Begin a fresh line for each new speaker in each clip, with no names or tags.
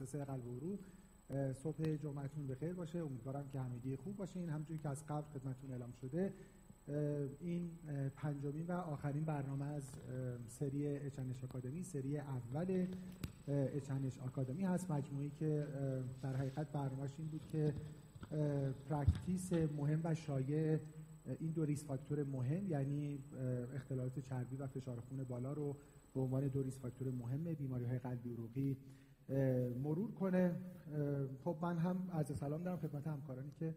متخصص قلب و عروق صبح جمعتون بخیر باشه. امیدوارم که همگی خوب باشین. همونجوری که از قبل خدمتتون اعلام شده این پنجمین و آخرین برنامه از سری H&H Academy سری اول H&H Academy هست. مجموعه‌ای که در حقیقت برنامهش این بود که practice مهم و شایع این دو risk factor مهم یعنی اختلالات چربی و فشار خون بالا رو به عنوان دو risk factor مهم بیماری های قلبی عروقی مرور کنه. خب من هم عرض سلام دارم خدمت همکارانی که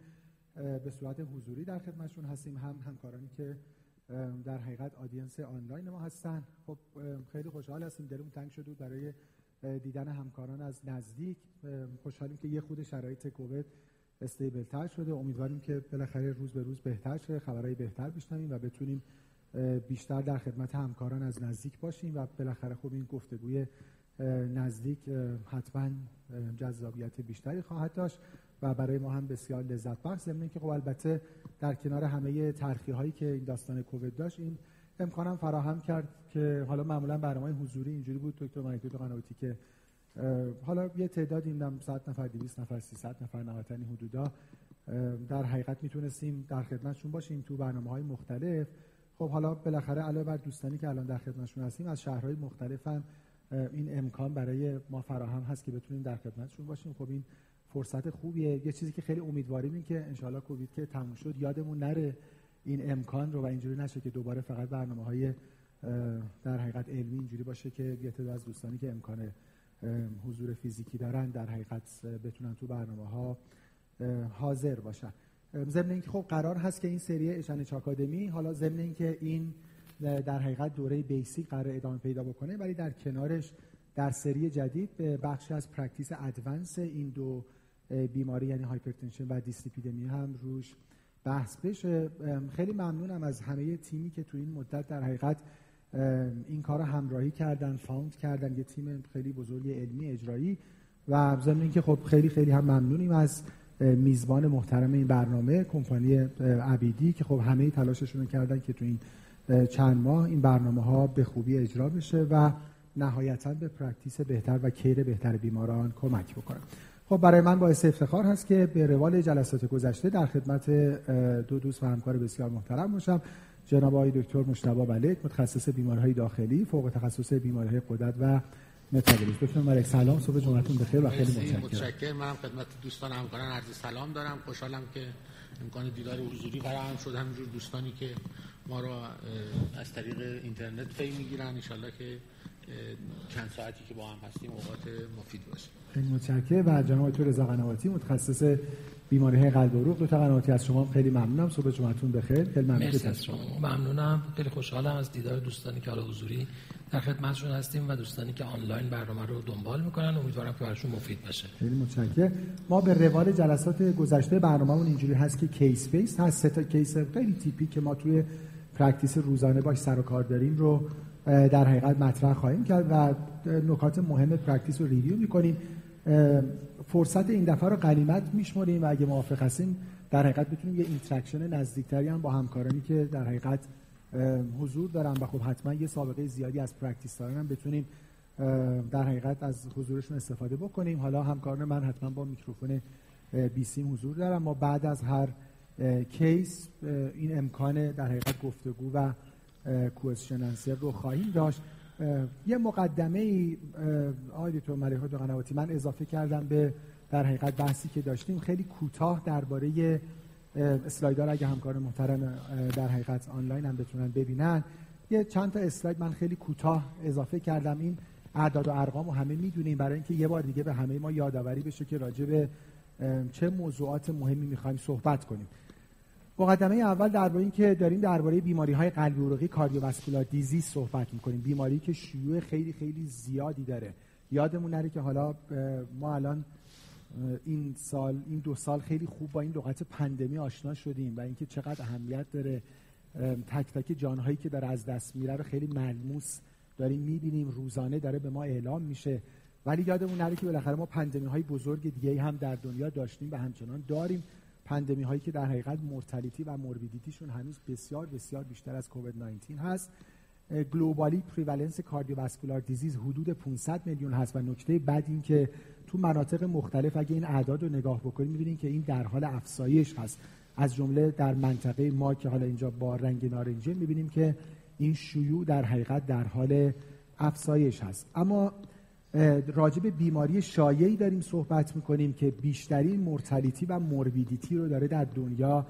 به صورت حضوری در خدمتشون هستیم هم همکارانی که در حقیقت audience آنلاین ما هستن. خب خیلی خوشحال هستیم دلمون تنگ شده برای دیدن همکاران از نزدیک خوشحالیم که یه خورده شرایط کووید stable تر شده. امیدواریم که بالاخره روز به روز بهتر شه خبرهای بهتر بشنویم و بتونیم بیشتر در خدمت همکاران از نزدیک باشیم و بالاخره خوب این گفتگوی نزدیک حتما جذابیت بیشتری خواهد داشت و برای ما هم بسیار لذت بخش. ضمن که خب البته در کنار همه ترخی هایی که این داستان کووید داشت این امکانم فراهم کرد که حالا معمولا برنامه حضوری اینجوری بود دکتر مهدی قنواتی که حالا یه تعداد این 100 نفر 200 نفر 300 نفر نهایتاً حدودا در حقیقت می‌تونستیم در خدمتشون باشیم تو برنامه های مختلف. خب حالا بالاخره علاوه بر دوستانی که الان در خدمتشون هستیم از شهرهای مختلف هم این امکان برای ما فراهم هست که بتونیم در خدمتشون باشیم. خب این فرصت خوبیه. یه چیزی که خیلی امیدواریم این که انشالله کووید که تموم شد یادمون نره این امکان رو و اینجوری نشه که دوباره فقط برنامه های در حقیقت علمی اینجوری باشه که یه تعداد از دوستانی که امکان حضور فیزیکی دارن در حقیقت بتونن تو برنامه ها حاضر باشن. ضمن اینکه خب قرار هست که این سری H&H Academy حالا ضمن اینکه این در حقیقت دوره basic قرار ادامه پیدا بکنه ولی در کنارش در سری جدید به بخشی از practice advanced این دو بیماری یعنی hypertension و دیسلیپیدمی هم روش بحث بشه. خیلی ممنونم از همه تیمی که تو این مدت در حقیقت این کار رو همراهی کردن found کردن. یه تیم خیلی بزرگ علمی اجرایی و ضمن اینکه خب خیلی خیلی هم ممنونیم از میزبان محترم این برنامه کمپانی عبیدی که خب همه تلاششون کردن که تو این چند ماه این برنامه ها به خوبی اجرا بشه و نهایتا به practice بهتر و care بهتر بیماران کمک بکنه. خب برای من باعث افتخار هست که به روال جلسات گذشته در خدمت دو دوست و همکار بسیار محترم باشم. جناب آقای دکتر مجتبی ملک متخصص بیماریهای داخلی فوق تخصص بیماریهای قدرت و متابولیسم دکتر ملک سلام صبح جمعتون بخیر و خیلی متشکرم.
متشکرم. من خدمت دوستان همکاران عرض سلام دارم. خوشحالم که امکان دیدار حضوری فراهم شد. همینجور دوستانی که ما را از طریق اینترنت فی می‌گیرن. ان که چند ساعتی که با هم هستیم اوقات مفید باشه.
خیلی متشکرم. و جناب دکتر رضا قنواتی متخصص بیماری های قلب و عروق دو تا قنواتی از شما خیلی ممنونم. صبح جمعتون بخیر. خیلی ممنون
از شما. ممنونم. خیلی خوشحالم از دیدار دوستانی که حالا حضوری در خدمتشون هستیم و دوستانی که آنلاین برنامه رو دنبال می‌کنن. امیدوارم که براشون مفید باشه.
خیلی متشکرم. ما به روال جلسات گذشته برنامه‌مون اینجوری هست که case base هست. سه تا case خیلی typical که ما توی practice روزانه باش سر و کار داریم رو در حقیقت مطرح خواهیم کرد و نکات مهم practice رو review می‌کنیم. فرصت این دفعه رو غنیمت میشمریم و اگه موافق هستیم در حقیقت بتونیم یه interaction نزدیکتری هم با همکارانی که در حقیقت حضور دارن و خب حتما یه سابقه زیادی از practice دارن هم بتونیم در حقیقت از حضورشون استفاده بکنیم. حالا همکاران من حتما با میکروفون بیسیم حضور دارم ما بعد از هر case این امکان در حقیقت گفتگو و question answer رو خواهیم داشت. یه مقدمه ای آقای دکتر ملیحه قنواتی من اضافه کردم به در حقیقت بحثی که داشتیم. خیلی کوتاه درباره اسلایدار اگه همکار محترم در حقیقت آنلاین هم بتونن ببینن. یه چند تا اسلاید من خیلی کوتاه اضافه کردم. این اعداد و ارقام رو همه می‌دونیم. برای اینکه یه بار دیگه به همه ما یادآوری بشه که راجع به چه موضوعات مهمی می‌خوایم صحبت کنیم. مقدمه اول درباره اینکه داریم درباره بیماری های قلبی عروقی کاردیوواسکولار دیزیز صحبت می‌کنیم. بیماری که شیوع خیلی خیلی زیادی داره. یادمون نره که حالا ما الان این سال این دو سال خیلی خوب با این لغت pandemic آشنا شدیم و اینکه چقدر اهمیت داره. تک تک جانهایی که داره از دست میره رو خیلی ملموس داریم می‌بینیم. روزانه داره به ما اعلام میشه. ولی یادمون نره که بالاخره ما pandemic های بزرگ دیگه هم در دنیا داشتیم و همچنان داریم. pandemic هایی که در حقیقت mortality و morbidity شون هنوز بسیار بسیار بیشتر از کووید 19 هست globally prevalence cardiovascular disease حدود 500 میلیون هست و نکته بعد این که تو مناطق مختلف اگه این اعداد رو نگاه بکنیم می‌بینیم که این در حال افزایش هست. از جمله در منطقه ما که حالا اینجا با رنگ نارنجی می‌بینیم که این شیوع در حقیقت در حال افزایش هست. اما راجب بیماری شایعی داریم صحبت می‌کنیم که بیشترین مرتلیتی و موربیدیتی رو داره در دنیا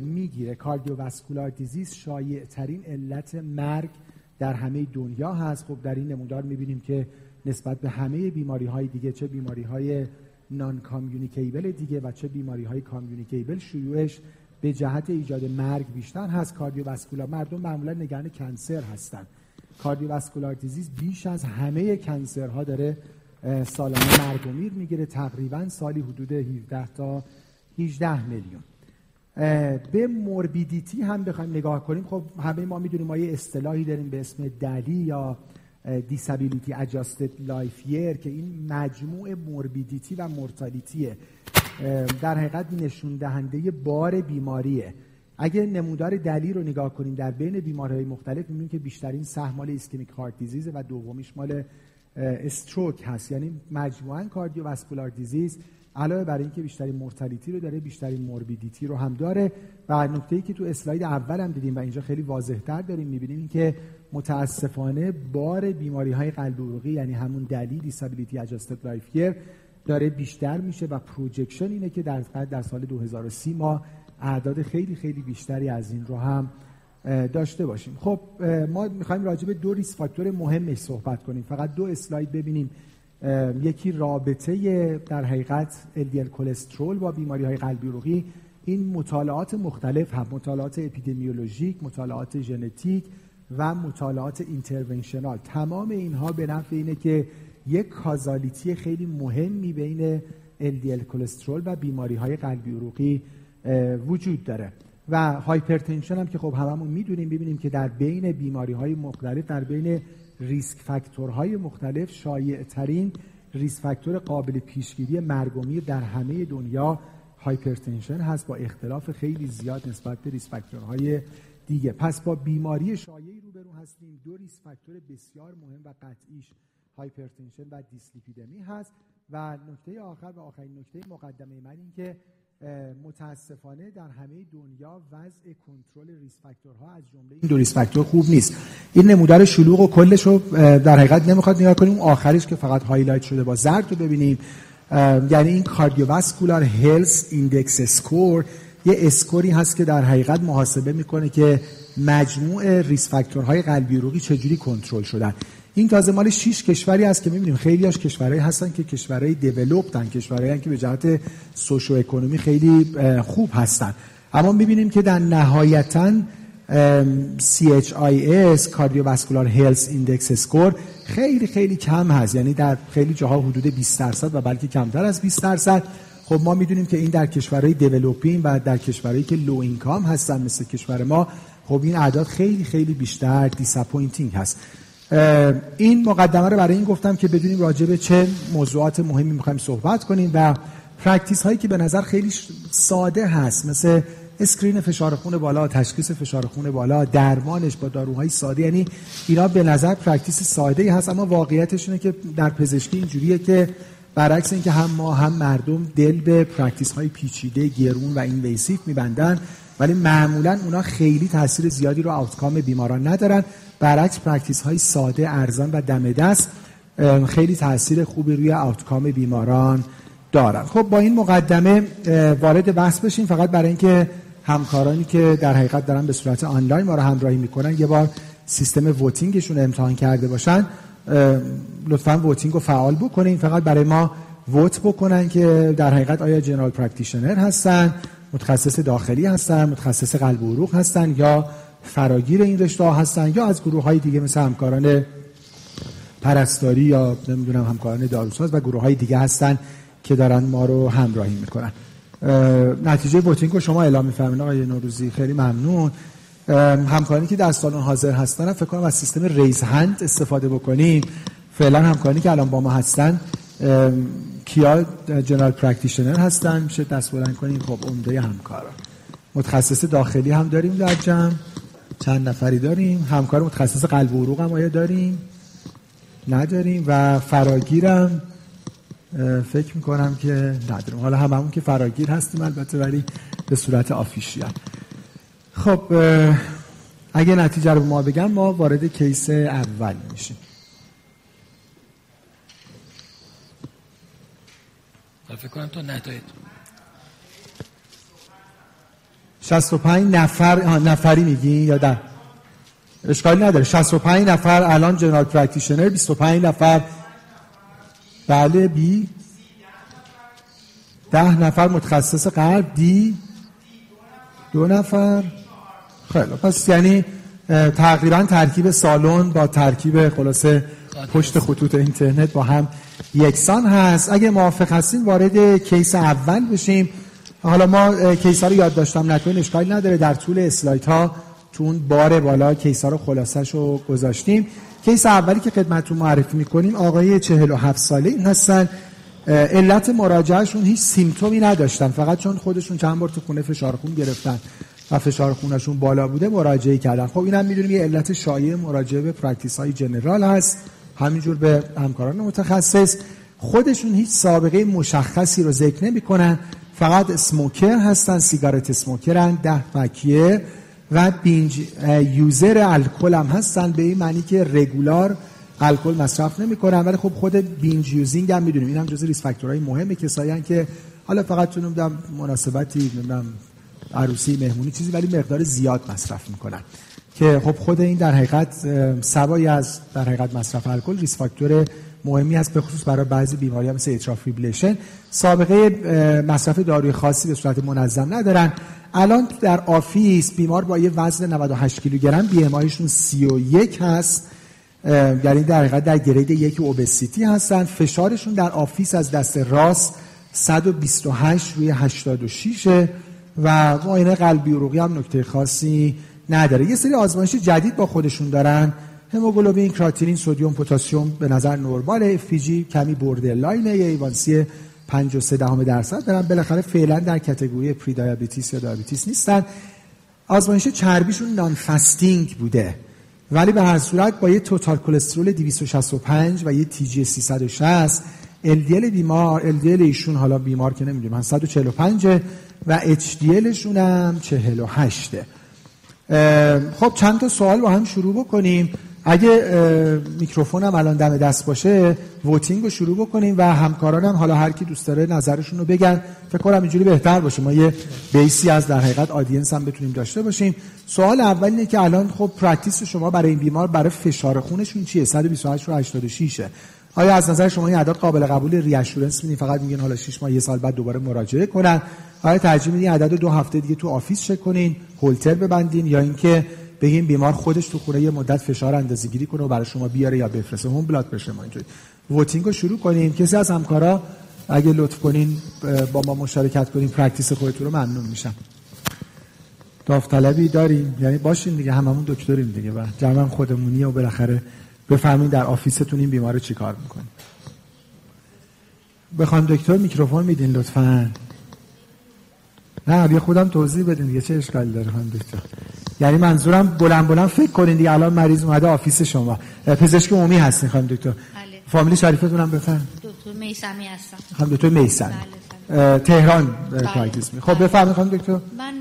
می‌گیره. کاردیوواسکولار دیزیز شایع ترین علت مرگ در همه دنیا هست. خب در این نمودار می‌بینیم که نسبت به همه بیماری های دیگه چه بیماری های non-communicable دیگه و چه بیماری های communicable شیوعش به جهت ایجاد مرگ بیشتر هست. cardiovascular مردم معمولا نگران cancer هستند cardiovascular disease بیش از همه cancer ها داره سالانه مرگ و میر می‌گیره. تقریبا سالی حدود 17 تا 18 میلیون. به morbidity هم بخوایم نگاه کنیم. خب همه ما می‌دونیم ما یه اصطلاحی داریم به اسم DALY یا disability adjusted life که این مجموع morbidity و mortality ه. در حقیقت نشون دهنده بار بیماریه. اگه نمودار DALY رو نگاه کنیم در بین بیماریهای مختلف می‌بینیم که بیشترین سهم مال ischemic heart disease و دومیش مال stroke هست. یعنی مجموعا cardiovascular disease علاوه بر اینکه بیشترین mortality رو داره بیشترین morbidity رو هم داره. و نکته ای که تو اسلاید اول هم دیدیم و اینجا خیلی واضحتر داریم می‌بینیم که متاسفانه بار بیماری های قلب عروقی یعنی همون DALY disability adjusted life داره بیشتر میشه و projection اینه که در در سال 2030 ما اعداد خیلی خیلی بیشتری از این رو هم داشته باشیم. خب ما می‌خوایم راجع به دو risk factor مهمش صحبت کنیم. فقط دو اسلاید ببینیم. یکی رابطه در حقیقت LDL کلسترول با بیماری های قلبی عروقی این مطالعات مختلف هم مطالعات اپیدمیولوژیک مطالعات ژنتیک و مطالعات interventional. تمام اینها به نفع اینه که یک causality خیلی مهمی بین LDL کلسترول و بیماری های قلبی عروقی وجود داره. و hypertension هم که خب هممون می‌دونیم ببینیم که در بین بیماری های مختلف در بین risk factor های مختلف شایع ترین risk factor قابل پیشگیری مرگ در همه دنیا hypertension هست با اختلاف خیلی زیاد نسبت به risk factor های دیگه. پس با بیماری شایعی روبرو هستیم. دو risk factor بسیار مهم و قطعیش hypertension و دیسلیپیدمی هست. و نکته آخر و آخرین نکته مقدمه من این که متاسفانه در همه دنیا وضع کنترل risk factor ها از جمله این دو risk factor خوب نیست. این نمودار شلوغ و کلش رو در حقیقت نمی‌خواد نگاه کنیم. آخرش که فقط highlight شده با زرد رو ببینیم. یعنی این cardiovascular health index score یه score ی هست که در حقیقت محاسبه می‌کنه که مجموع risk factor های قلبی عروقی چجوری کنترل شدن. این تازه مال 6 کشوری هست که می‌بینیم. خیلی هاش کشورهایی هستن که کشورهای developed ن کشورهایی که به جهت socio economy خیلی خوب هستن. اما می‌بینیم که در نهایتا CHIS cardiovascular health index score خیلی خیلی کم هست. یعنی در خیلی جاها حدود 20 درصد و بلکه کمتر از 20 درصد. خب ما می‌دونیم که این در کشورهای developing و در کشورهایی که low income هستن مثل کشور ما خب این اعداد خیلی خیلی بیشتر disappointing هست. این مقدمه رو برای این گفتم که بدونیم راجع به چه موضوعات مهمی می‌خوایم صحبت کنیم و practice هایی که به نظر خیلی ساده هست مثل screen فشار خون بالا تشخیص فشار خون بالا درمانش با داروهای ساده یعنی اینا به نظر practice ساده هست اما واقعیتش اینه که در پزشکی اینجوریه که برعکس اینکه هم ما هم مردم دل به practice های پیچیده گرون و invasive میبندن ولی معمولا اونا خیلی تاثیر زیادی رو outcome بیماران ندارن. برعکس practice های ساده ارزان و دم دست خیلی تاثیر خوبی روی outcome بیماران دارن. خب با این مقدمه وارد بحث بشیم. فقط برای اینکه همکارانی که در حقیقت دارن به صورت آنلاین ما رو همراهی می‌کنن یه بار سیستم voting شون امتحان کرده باشن. لطفا voting رو فعال بکنین. فقط برای ما vote بکنن که در حقیقت آیا general practitioner هستن متخصص داخلی هستن متخصص قلب و عروق هستن یا فراگیر این رشته ها هستن یا از گروه های دیگه مثل همکاران پرستاری یا نمی‌دونم همکاران داروساز و گروه های دیگه هستن که دارن ما رو همراهی می‌کنن. نتیجه voting رو شما اعلام میفرمایید. آقای نوروزی خیلی ممنون. همکارانی که در سالن حاضر هستن فکر کنم از سیستم raise hand استفاده بکنیم. فعلا همکارانی که الان با ما هستن کیا؟ general practitioner هستن. میشه دست بلند کنیم خب عمده همکارا. متخصص داخلی هم داریم در جمع. چند نفری داریم. همکار متخصص قلب و عروق هم آیا داریم؟ نداریم. و فراگیرم فکر می‌کنم که نداریم. حالا هممون که فراگیر هستیم البته ولی به صورت official. خب اگه نتیجه رو ما بگم ما وارد کیس اول میشیم.
فکر کنم تو ندارید.
65 نفر نفری میگی یا ده اشکالی نداره. 65 نفر الان جنرال پرکتیشنر 25 نفر بله بی. ده نفر متخصص قلب دی. دو نفر. خیلی. پس یعنی تقریبا ترکیب سالن با ترکیب خلاصه پشت خطوط اینترنت با هم یکسان هست. اگه موافق هستین وارد case اول بشیم. حالا ما case ها رو یادداشتم نکنین اشکالی نداره. در طول اسلاید ها تو اون بار بالا case ها رو خلاصش رو گذاشتیم. case اولی که خدمتتون معرفی می‌کنیم آقای 47 ساله این هستن. علت مراجعهشون هیچ symptom ی نداشتن. فقط چون خودشون چند بار تو خونه فشار خون گرفتن. و فشار خونشون بالا بوده مراجعه کردن. خب اینم می‌دونیم یه علت شایع مراجعه به practice های general هست. همینجور به همکاران متخصص. خودشون هیچ سابقه مشخصی رو ذکر نمی‌کنن. فقط smoker هستن cigarette smoker ن ده pack year و binge user الکل هم هستن. به این معنی که regular الکل مصرف نمی‌کنن. ولی خب خود binge using هم می‌دونیم. این هم جزء risk factor های مهم کسایی که حالا فقط نمی‌دونم مناسبتی نمی‌دونم عروسی مهمونی چیزی ولی مقدار زیاد مصرف می‌کنن. که خب خود این در حقیقت سوای از در حقیقت مصرف الکل risk factor مهمی است به خصوص برای بعضی بیماری ها مثل atrial fibrillation سابقه مصرف داروی خاصی به صورت منظم ندارن. الان در office بیمار با یه وزن 98 کیلوگرم BMI 31 هست. یعنی در حقیقت در grade یک obesity هستن. فشارشون در office از دست راست 128 روی 86 و معاینه قلبی عروقی هم نکته خاصی نداره. یه سری آزمایش جدید با خودشون دارن. هموگلوبین کراتینین سدیم پتاسیم به نظر نرماله FBG کمی borderline ه یه A1C 5 3 دهم درصد دارن. بالاخره فعلا در category prediabetes یا diabetes نیستن. آزمایش چربیشون non-fasting بوده. ولی به هر صورت با یه total cholesterol 265 و یه TG 360 LDL بیمار LDL ایشون حالا بیمار که نمی‌دونم 145 و HDL شون هم 48 خب چند تا سوال با هم شروع بکنیم. اگه میکروفون هم الان دم دست باشه voting رو شروع بکنیم و همکارانم حالا هر کی دوست داره نظرشون رو بگن. فکر کنم اینجوری بهتر باشه. ما یه base ی از در حقیقت audience هم بتونیم داشته باشیم. سوال اول اینه که الان خب practice شما برای این بیمار برای فشار خونشون چیه؟ 128 رو 86 آیا از نظر شما این اعداد قابل قبول reassurance میدین؟ فقط میگن حالا 6 ماه یه سال بعد دوباره مراجعه کنن. آیا ترجیح میدین عدد دو هفته دیگه تو office چک کنین هولتر ببندین یا اینکه بگیم بیمار خودش تو خونه یه مدت فشار اندازه گیری کنه و برای شما بیاره یا بفرسته؟ هم بلاد بشه ما اینجوری. voting رو شروع کنیم کسی از همکارا اگه لطف کنین با ما مشارکت کنین practice خودتون رو ممنون میشم. داوطلبی داریم. یعنی باشین دیگه هممون دکتریم دیگه و جمع خودمونی و بالاخره بفرمایین در office تون این بیمار چیکار می‌کنه خانم دکتر میکروفون میدین لطفا. نه بیا خودم توضیح بدین دیگه چه اشکالی داره خانم دکتر؟ یعنی منظورم بلند بلند فکر کنین دیگه الان مریض اومده office شما. پزشک عمومی هستین خانم دکتر. بله. فامیلی شریفتون هم بفرمایین
دکتر میسمی هستم.
خانم دکتر میسم بله تهران practice بله. خب بفرمایید خانم دکتر.
من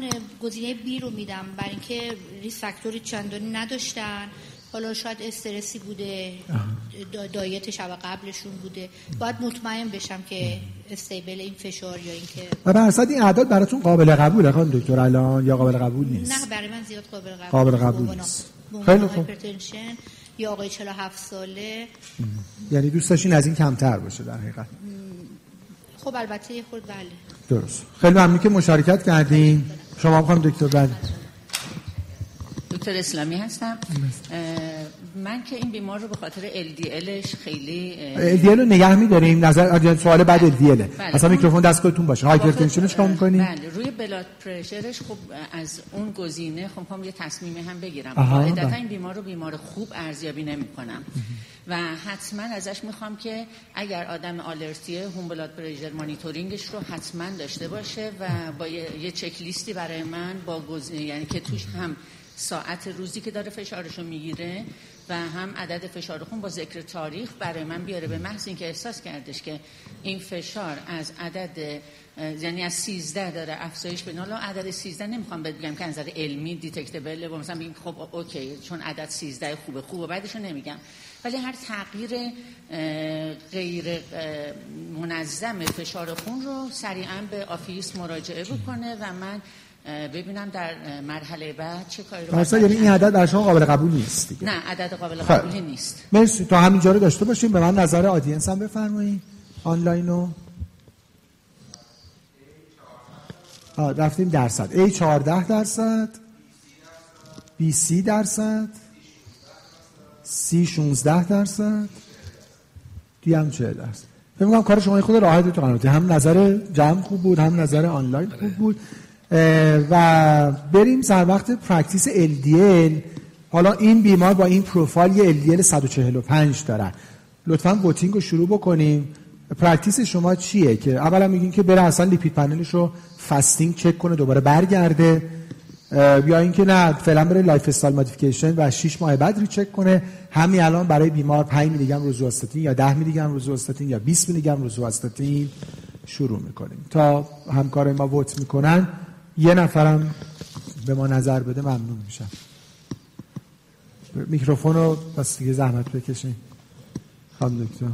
گزینه B رو میدم برای اینکه ریس فاکتوری چندانی نداشتن. حالا شاید استرسی بوده دایت شب قبلشون بوده. باید مطمئن بشم که استیبل این فشار یا اینکه
و به این اعداد براتون قابل قبوله خانم دکتر. الان یا قابل قبول نیست.
نه برای من زیاد قابل قبول
قابل قبول نیست. خیلی خوب.
یا آقای 47 ساله.
یعنی دوست داشتین از این کمتر باشه در حقیقت.
خب البته یه خورد بله.
درست. خیلی ممنون که مشارکت کردین. شما هم دکتر بله.
دکتر اسلامی هستم. من که این بیمار رو به خاطر LDLش خیلی
LDL رو نگه می‌داریم. نظر سوال بعد LDL بله. اصلا میکروفون دستگاهتون باشه. هایپرتنشنش کام می‌کنیم
بله. روی بلاد پرشرش خب از اون گزینه خب می‌خوام یه تصمیم هم بگیرم. قاعدتا بله. این بیمار رو بیمار خوب ارزیابی نمی‌کنم. و حتما ازش می‌خوام که اگر آدم آلرژیه home blood pressure monitoring ش رو حتما داشته باشه و با یه, چک لیستی برای من با گزینه یعنی که توش هم ساعت روزی که داره فشارشو می‌گیره و هم عدد فشار خون با ذکر تاریخ برای من بیاره به محض اینکه احساس کردش که این فشار از عدد یعنی از 13 داره افزایش به حالا عدد 13 نمی‌خوام بگم که نظر علمی detectable و مثلا بگیم خب okay چون عدد 13 خوبه خوبه بعدش نمیگم. ولی هر تغییر غیر منظم فشار خون رو سریعا به office مراجعه بکنه و من ببینم در مرحله بعد چه کاری رو
مثلا یعنی این عدد در شما قابل قبول نیست دیگه.
نه عدد قابل خب. قبولی نیست.
مرسی. تا همینجا رو داشته باشیم. به من نظر audience هم بفرمایید. آنلاین رو رفتیم درصد. A 14 درصد. B 30 درصد. C 16 درصد. D هم 40 درصد. فکر می‌کنم کار شما خود راحت تو قناتی هم نظر جمع خوب بود هم نظر آنلاین خوب بود. و بریم سر وقت practice LDL حالا این بیمار با این پروفایل یه LDL 145 دارن لطفا voting رو شروع بکنیم. practice شما چیه؟ که اولا میگین که بره اصلا lipid panel ش رو fasting چک کنه دوباره برگرده. یا اینکه نه فعلا بره lifestyle modification و 6 ماه بعد recheck کنه. همین الان برای بیمار 5 میلی گرم روزوستاتین یا 10 میلی گرم روزوستاتین یا 20 میلی گرم روزوستاتین شروع می‌کنیم. تا همکار ما vote می‌کنن یه نفرم به ما نظر بده ممنون میشم. میکروفون رو بس دیگه زحمت بکشین. خانم دکتر.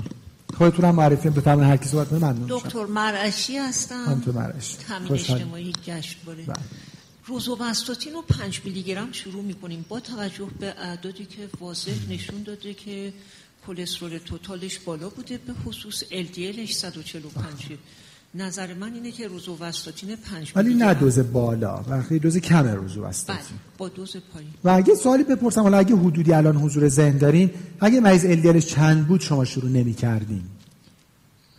خودتون هم معرفی بفرمایید هر کی صحبت ممنون
دکتر مرعشی هستم.
دکتر مرعشی.
تامین اجتماعی گشتباره بله. روزوواستاتین رو 5 میلی گرم شروع می‌کنیم. با توجه به اعدادی که واضح نشون داده که کلسترول توتالش بالا بوده به خصوص LDLش 145 نظر من اینه که روزوواستاتین 5
ولی نه دوز بالا وقتی دوز کم روزوواستاتین
بله با دوز پایین.
و اگه سوالی بپرسم حالا اگه حدودی الان حضور ذهن دارین اگه مریض LDLش چند بود شما شروع نمی‌کردین؟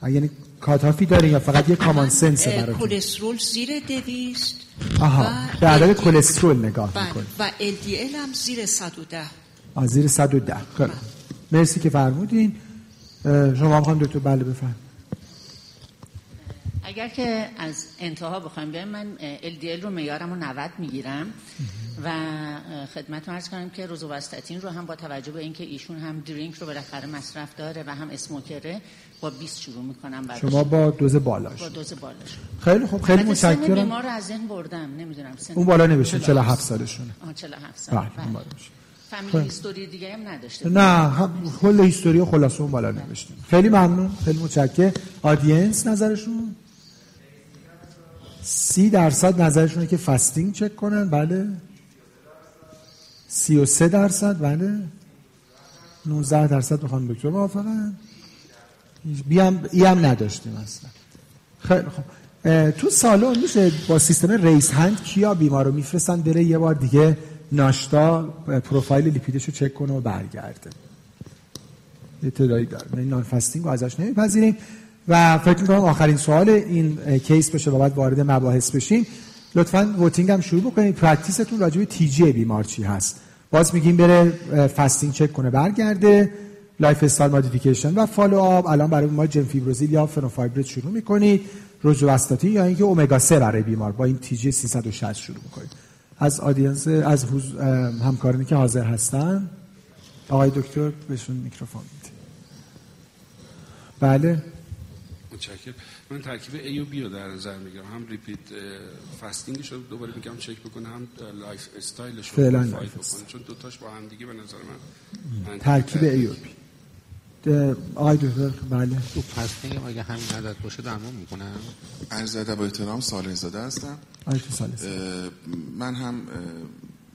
اگه یعنی کاتافی دارین یا فقط یه کامان سنس براتون؟
کلسترول زیر 200
آها به عدد کلسترول نگاه
بله.
می‌کنید
و LDL هم زیر 110
آ زیر 110 خب مرسی که فرمودین. شما هم خواهم دکتر بله بفرمایید.
اگر که از انتها بخوایم بیایم من LDL رو میارم و 90 می‌گیرم و خدمت ارز کنم که روزوواستاتین رو هم با توجه به اینکه ایشون هم درینک رو بالاخره مصرف داره و هم اسموکره با 20 شروع می‌کنم
براش شما با دوز بالاش
با دوز بالاش
خیلی خوب خیلی متشکرم.
بیمار رو از ذهن بردم نمی‌دونم سن
اون بالا نوشته 47 سالشونه.
آه 47 سال. بله فامیلی هیستوری دیگه هم نداشته.
نه کل هیستوری خلاصه اون بالا نوشته خیلی ممنون خیلی متشکرم آدینس نظرشون؟ سی درصد نظرشونه که fasting چک کنن بله. سی و سه درصد بله. 19 درصد با خانم دکتر موافقن. بیام هم نداشتیم اصلا. خیلی خب تو سالن میشه با سیستم raise hand کیا بیمار رو میفرستن بره یه بار دیگه ناشتا پروفایل لیپیدش رو چک کنه و برگرده. اطلاعی داره. این non-fasting رو ازش نمیپذیریم. و فکر می‌کنم آخرین سوال این case بشه و بعد وارد مباحث بشیم. لطفا voting هم شروع بکنید. practice تون راجع به TG بیمار چی هست؟ باز میگیم بره fasting چک کنه برگرده. lifestyle modification و follow up الان برای ما جم فیبروزیل یا فنوفایبریت شروع می‌کنید. روزوستاتین یا اینکه امگا 3 برای بیمار. با این TG 360 شروع می‌کنید. از audience از همکارانی که حاضر هستن. آقای دکتر بهشون میکروفون می‌دید. بله.
متشکرم. من ترکیب A و B رو در نظر می‌گیرم. هم repeat fasting ش رو دوباره میگم چک بکنه هم lifestyle ش رو بکنه. چون دوتاش با هم دیگه به نظر من
ترکیب A و B آقای دکتر بله.
تو fasting اگه همین عدد باشه درمان می‌کنم.
عرض ادب با احترام سال زاده هستم من هم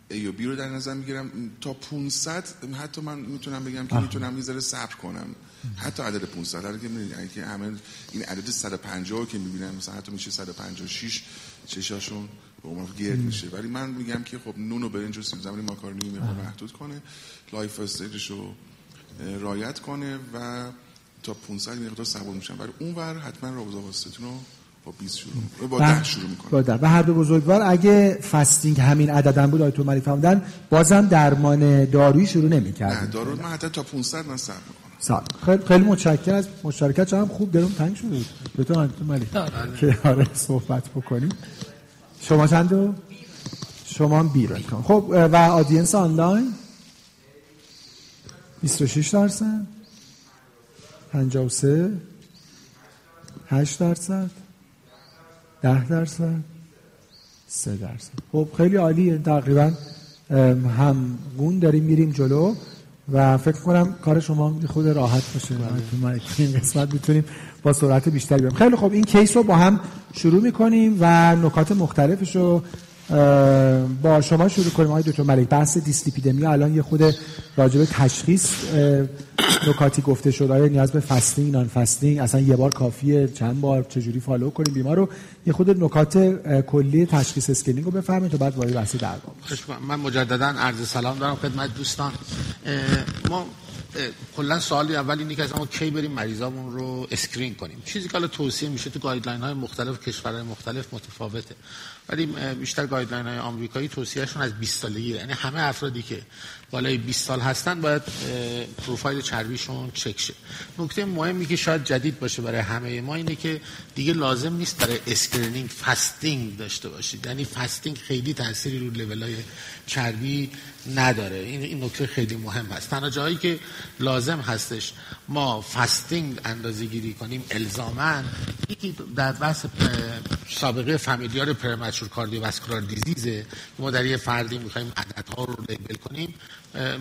ای و بی رو در نظر می‌گیرم. تا 500 حتی من می‌تونم بگم که می‌تونم یه ذره صبر کنم. حتی عدد 500 هر که می‌بینید که همه این عدد 150 که می‌بینن مثلا حتی میشه 156 چشاشون به عنوان گرد میشه. ولی من میگم که خب نون و برنج و سیب زمینی ماکارونی می‌خواد محدود کنه لایف استیجش رو رایت کنه و تا 500 مقدار صبور میشن. ولی اون ور حتما رابطه واسطتون رو با 20 شروع با 10 شروع می‌کنه.
و هر دو بزرگوار اگه فستینگ همین عددم بود آیتون مری فهمیدن بازم درمان دارویی شروع نمی‌کردن.
نه دارو من حتی تا 500 من صبر
سال. خیلی خیلی متشکرم از مشارکت هم خوب درون تنگ شده بود. به تو ملی. که آره صحبت بکنیم. شما چند شما بی رو خب و آدینس آنلاین؟ 26 درصد. 53 8 درصد. 10 درصد. 3 درصد. خب خیلی عالیه. تقریبا همگون داریم میریم جلو. و فکر کنم کار شما خود راحت باشه. و این قسمت می‌تونیم با سرعت بیشتری بریم. خیلی خب این کیس رو با هم شروع می‌کنیم و نکات مختلفش رو با شما شروع کنیم. آقای دکتر ملک بحث دیسلیپیدمی الان یه خود راجب تشخیص نکاتی گفته شد. آیا نیاز به fasting non-fasting اصلا یه بار کافیه؟ چند بار؟ چجوری follow کنیم بیمار رو یه خود نکات کلی تشخیص screening رو بفرمایید تا بعد وارد بحث درمان
من مجددا عرض سلام دارم خدمت دوستان. ما کلا سوالی اول اینه که از ما کی بریم مریضامون رو screen کنیم. چیزی که حالا توصیه میشه تو guideline های مختلف کشورهای مختلف متفاوته. ولی بیشتر guideline های آمریکایی توصیهشون از 20 سالگی. یعنی همه افرادی که بالای 20 سال هستن باید پروفایل چربیشون چک شه. نکته مهمی که شاید جدید باشه برای همه ما اینه که دیگه لازم نیست برای screening fasting داشته باشید. یعنی fasting خیلی تاثیری رو لول های چربی نداره. این این نکته خیلی مهم هست. تنها جایی که لازم هستش ما fasting اندازه گیری کنیم الزاما یکی در بحث سابقه familial premature cardiovascular disease ه ما در یه فردی می‌خوایم عددها رو label کنیم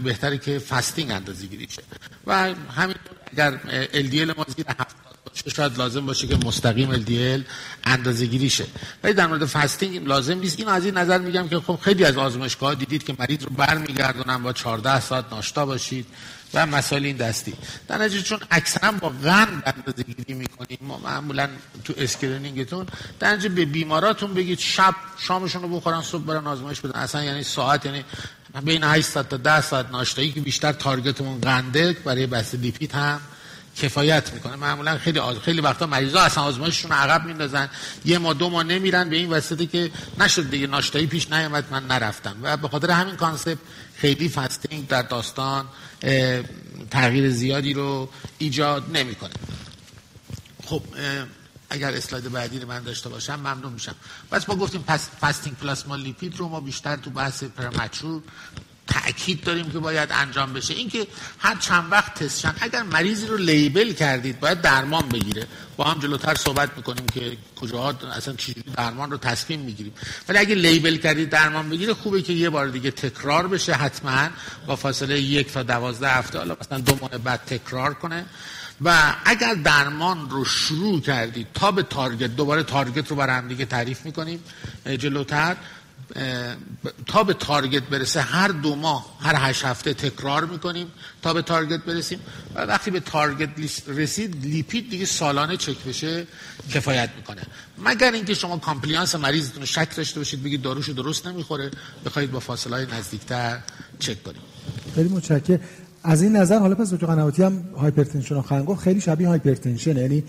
بهتره که fasting اندازه گیری شه. و همین اگر LDL ما زیر 70 باشه شاید لازم باشه که مستقیم LDL اندازه گیری شه ولی در مورد fasting لازم نیست. این از این نظر میگم که خب خیلی از آزمایشگاه دیدید که مریض رو برمیگردونن با 14 ساعت ناشتا باشید و مسائل این دستی. در نتیجه چون اکثرا با قند اندازه گیری می‌کنیم ما معمولا تو screening تون در نتیجه به بیماراتون بگید شب شامشون رو بخورن صبح برن آزمایش بدن. اصلا یعنی ساعت یعنی بین 8 ساعت تا 10 ساعت ناشتایی که بیشتر تارگتمون قنده برای بحث لیپید هم کفایت می‌کنه. معمولا خیلی آز... خیلی وقتا مریضا اصلا آزمایششون عقب میندازن. یه ما دو ما نمیرن به این واسطه که نشد دیگه ناشتایی پیش نیامد من نرفتم. و به خاطر همین concept خیلی fasting در داستان تغییر زیادی رو ایجاد نمی‌کنه. خب اگر اسلاید بعدی رو من داشته باشم ممنون میشم. بس ما گفتیم پس fasting plasma lipid رو ما بیشتر تو بحث premature تاکید داریم که باید انجام بشه. اینکه هر چند وقت تستشن اگر مریضی رو label کردید باید درمان بگیره. با هم جلوتر صحبت می‌کنیم که کجاها اصلا چجوری درمان رو تصمیم می‌گیریم. ولی اگه label کردید درمان بگیره خوبه که یه بار دیگه تکرار بشه حتما. با فاصله یک تا دوازده هفته حالا مثلا دو ماه بعد تکرار کنه. و اگر درمان رو شروع کردید تا به target دوباره target رو برای دیگه تعریف می‌کنیم جلوتر. تا به target برسه هر دو ماه هر هشت هفته تکرار می‌کنیم تا به target برسیم. و وقتی به target رسید لیپید دیگه سالانه چک بشه کفایت می‌کنه. مگر اینکه شما compliance مریضتون شک داشته باشید بگید داروشو درست نمی‌خوره بخواید با فاصله های نزدیکتر چک کنیم.
خیلی متشکرم. از این نظر حالا پس دکتر قنواتی هم hypertension و گفت خیلی شبیه hypertension یعنی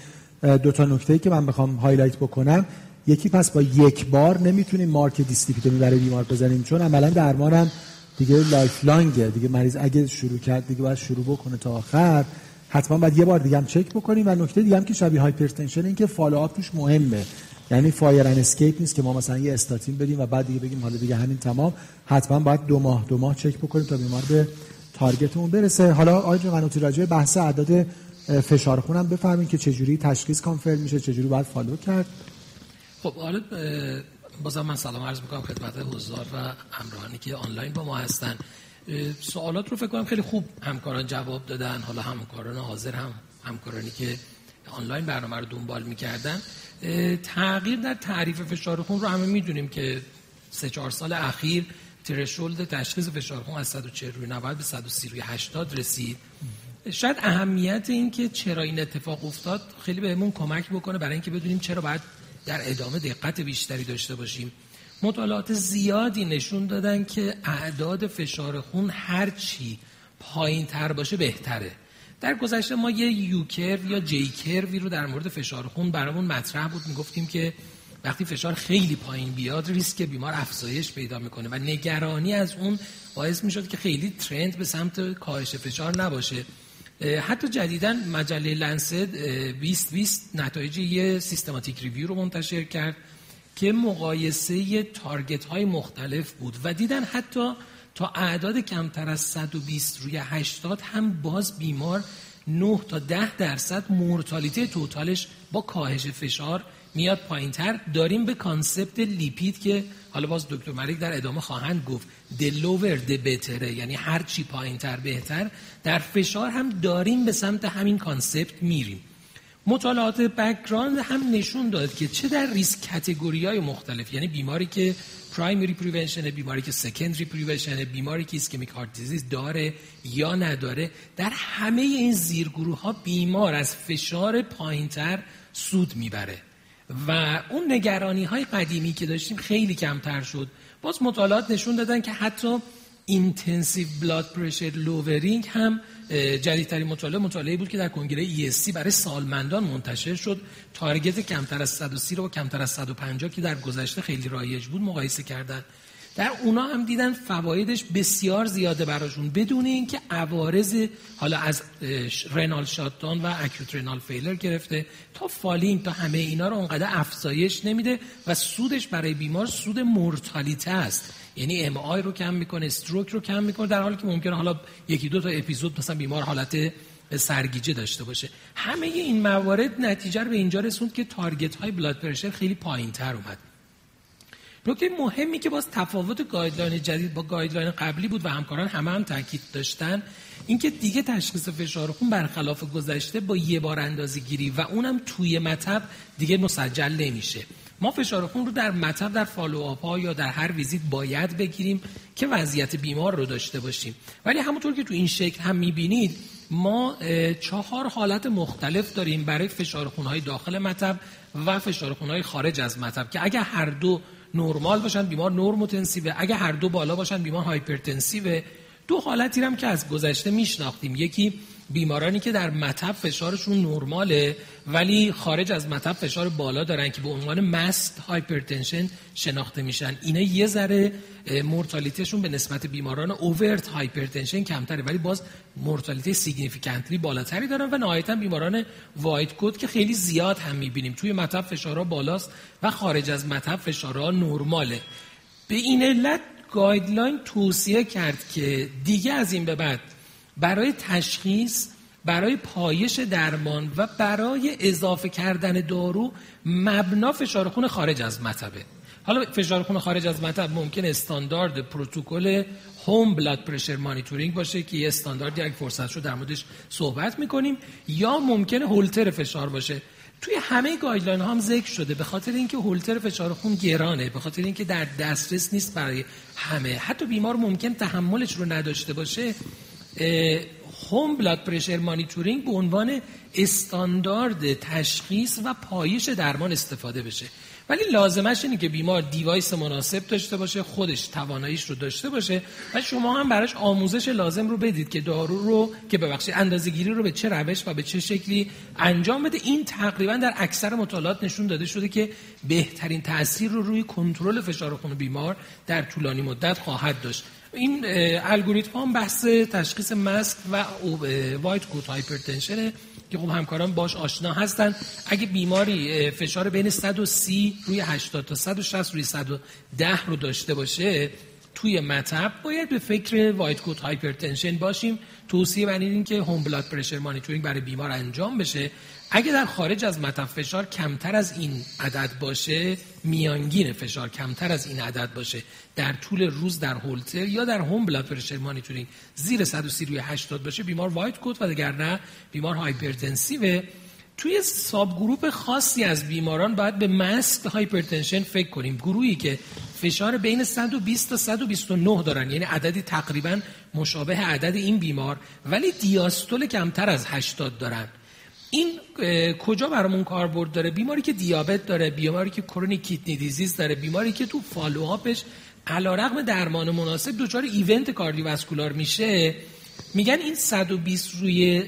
دو تا نکته ای که من بخوام highlight بکنم. یکی پس با یک بار نمی‌تونیم مارک دیستیپیتومی برای بیمار بزنیم چون عملا درمانم دیگه lifelong ه. دیگه مریض اگه شروع کرد دیگه باید شروع بکنه تا آخر. حتما باید یه بار دیگه هم چک بکنیم. و نکته دیگه هم که شبیه hypertension این که follow-up توش مهمه. یعنی fire and escape نیست که ما مثلا یه استاتین بدیم و بعد دیگه بگیم حالا دیگه همین تمام. حتما باید دو ماه دو ماه چک بکنیم تا بیمار به target مون برسه. حالا آقای قنوتی راجع بحث اعداد فشار خونم بفهمین که چجوری تشخیص confirm میشه چجوری باید follow کرد.
خب حالا بازم من سلام عرض می‌کنم خدمت حضار و همراهانی که آنلاین با ما هستن. سوالات رو فکر کنم خیلی خوب همکاران جواب دادن. حالا همکاران حاضر هم همکارانی که آنلاین برنامه رو دنبال می‌کردن. تغییر در تعریف فشار خون رو همه می‌دونیم که سه چهار سال اخیر ترشولد تشخیص فشار خون از 140 روی 90 به 130 روی 80 رسید. شاید اهمیت این که چرا این اتفاق افتاد خیلی بهمون کمک بکنه برای اینکه بدونیم چرا باید در ادامه دقت بیشتری داشته باشیم. مطالعات زیادی نشون دادن که اعداد فشار خون هرچی پایین تر باشه بهتره. در گذشته ما یه یوکر یا جی کروی رو در مورد فشار خون برامون مطرح بود. می‌گفتیم که وقتی فشار خیلی پایین بیاد ریسک بیمار افزایش پیدا می‌کنه و نگرانی از اون باعث می‌شد که خیلی ترند به سمت کاهش فشار نباشه. حتی جدیدا مجله لنسد 2020 نتایج یه سیستماتیک ریویو رو منتشر کرد که مقایسه target های مختلف بود و دیدن حتی تا اعداد کمتر از 120 روی 80 هم باز بیمار 9 تا 10 درصد mortality total ش با کاهش فشار میاد پایین تر داریم به concept لیپید که حالا باز دکتر مریک در ادامه خواهند گفت. the lower the better ه یعنی هر چی پایین تر بهتر. در فشار هم داریم به سمت همین concept میریم. مطالعات background هم نشون داد که چه در risk category های مختلف. یعنی بیماری که primary prevention بیماری که secondary prevention بیماری که ischemic heart disease داره یا نداره در همه این زیرگروه ها بیمار از فشار پایینتر سود می‌بره. و اون نگرانی های قدیمی که داشتیم خیلی کمتر شد. باز مطالعات نشون دادن که حتی intensive blood pressure lowering هم جدیدترین مطالعه مطالعه بود که در کنگره ESC برای سالمندان منتشر شد. target کمتر از 130 رو با کمتر از 150 که در گذشته خیلی رایج بود مقایسه کردن. در اونا هم دیدن فوایدش بسیار زیاده براشون بدون اینکه عوارض حالا از renal shutdown و acute renal failure گرفته تا falling تا همه اینا رو اونقدر افزایش نمیده و سودش برای بیمار سود mortality است. یعنی MI رو کم می‌کنه stroke رو کم می‌کنه در حالی که ممکنه حالا یکی دو تا اپیزود مثلا بیمار حالت سرگیجه داشته باشه. همه این موارد نتیجه رو به اینجا رسوند که target های blood pressure خیلی پایین تر اومد. نکته مهمی که باز تفاوت guideline جدید با guideline قبلی بود و همکاران همه هم تاکید داشتن اینکه دیگه تشخیص فشار خون برخلاف گذشته با یه بار اندازه گیری و اونم توی مطب دیگه مسجل نمیشه. ما فشار خون رو در مطب در follow ها یا در هر ویزیت باید بگیریم که وضعیت بیمار رو داشته باشیم. ولی همونطور که تو این شکل هم می‌بینید ما چهار حالت مختلف داریم برای فشار های داخل مطب و فشار های خارج از مطب که اگر هر دو نرمال باشن بیمار normotensive ه اگه هر دو بالا باشن بیمار hypertensive ه دو حالتی هم که از گذشته میشناختیم. یکی بیمارانی که در مطب فشارشون نرماله ولی خارج از مطب فشار بالا دارن که به عنوان masked hypertension شناخته میشن. اینا یه ذره mortality شون به نسبت بیماران overt hypertension کمتره ولی باز mortality significantly بالاتری دارن و نهایتا بیماران white coat که خیلی زیاد هم می‌بینیم. توی مطب فشارها بالاست و خارج از مطب فشارها نرماله. به این علت guideline توصیه کرد که دیگه از این به بعد برای تشخیص برای پایش درمان و برای اضافه کردن دارو مبنا فشار خون خارج از مطبه. حالا فشار خون خارج از مطب ممکن استاندارد پروتکل home blood pressure monitoring باشه که یه استانداردی اگه فرصت شد در موردش صحبت می‌کنیم یا ممکنه هولتر فشار باشه. توی همه گایدلاین ها هم ذکر شده به خاطر اینکه هولتر فشار خون گرانه به خاطر اینکه در دسترس نیست برای همه. حتی بیمار ممکن تحملش رو نداشته باشه. home blood pressure monitoring به عنوان استاندارد تشخیص و پایش درمان استفاده بشه. ولی لازمش اینه که بیمار دیوایس مناسب داشته باشه خودش تواناییش رو داشته باشه و شما هم براش آموزش لازم رو بدید که دارو رو که ببخشید اندازه‌گیری رو به چه روش و به چه شکلی انجام بده. این تقریبا در اکثر مطالعات نشون داده شده که بهترین تاثیر رو روی کنترل فشار خون بیمار در طولانی مدت خواهد داشت. این الگوریتم هم بحث تشخیص مسک و white coat hypertension که خب همکاران باش آشنا هستن. اگه بیماری فشار بین 130 روی 80 تا 160 روی 110 رو داشته باشه توی مطب باید به فکر white coat hypertension باشیم. توصیه بر این که home blood pressure monitoring برای بیمار انجام بشه. اگه در خارج از مطب فشار کمتر از این عدد باشه میانگین فشار کمتر از این عدد باشه. در طول روز در هولتر یا در home blood pressure monitoring زیر 130 روی 80 باشه. بیمار white coat و اگر نه. بیمار hypertensive توی subgroup خاصی از بیماران باید به masked hypertension فکر کنیم. گروهی که فشار بین 120 تا 129 دارن. یعنی عددی تقریبا مشابه عدد این بیمار. ولی diastole کمتر از 80 دارن. این کجا برامون کاربرد داره؟ بیماری که دیابت داره بیماری که chronic kidney disease داره بیماری که تو follow-up ش علیرغم درمان مناسب دچار event cardiovascular میشه. میگن این 120 روی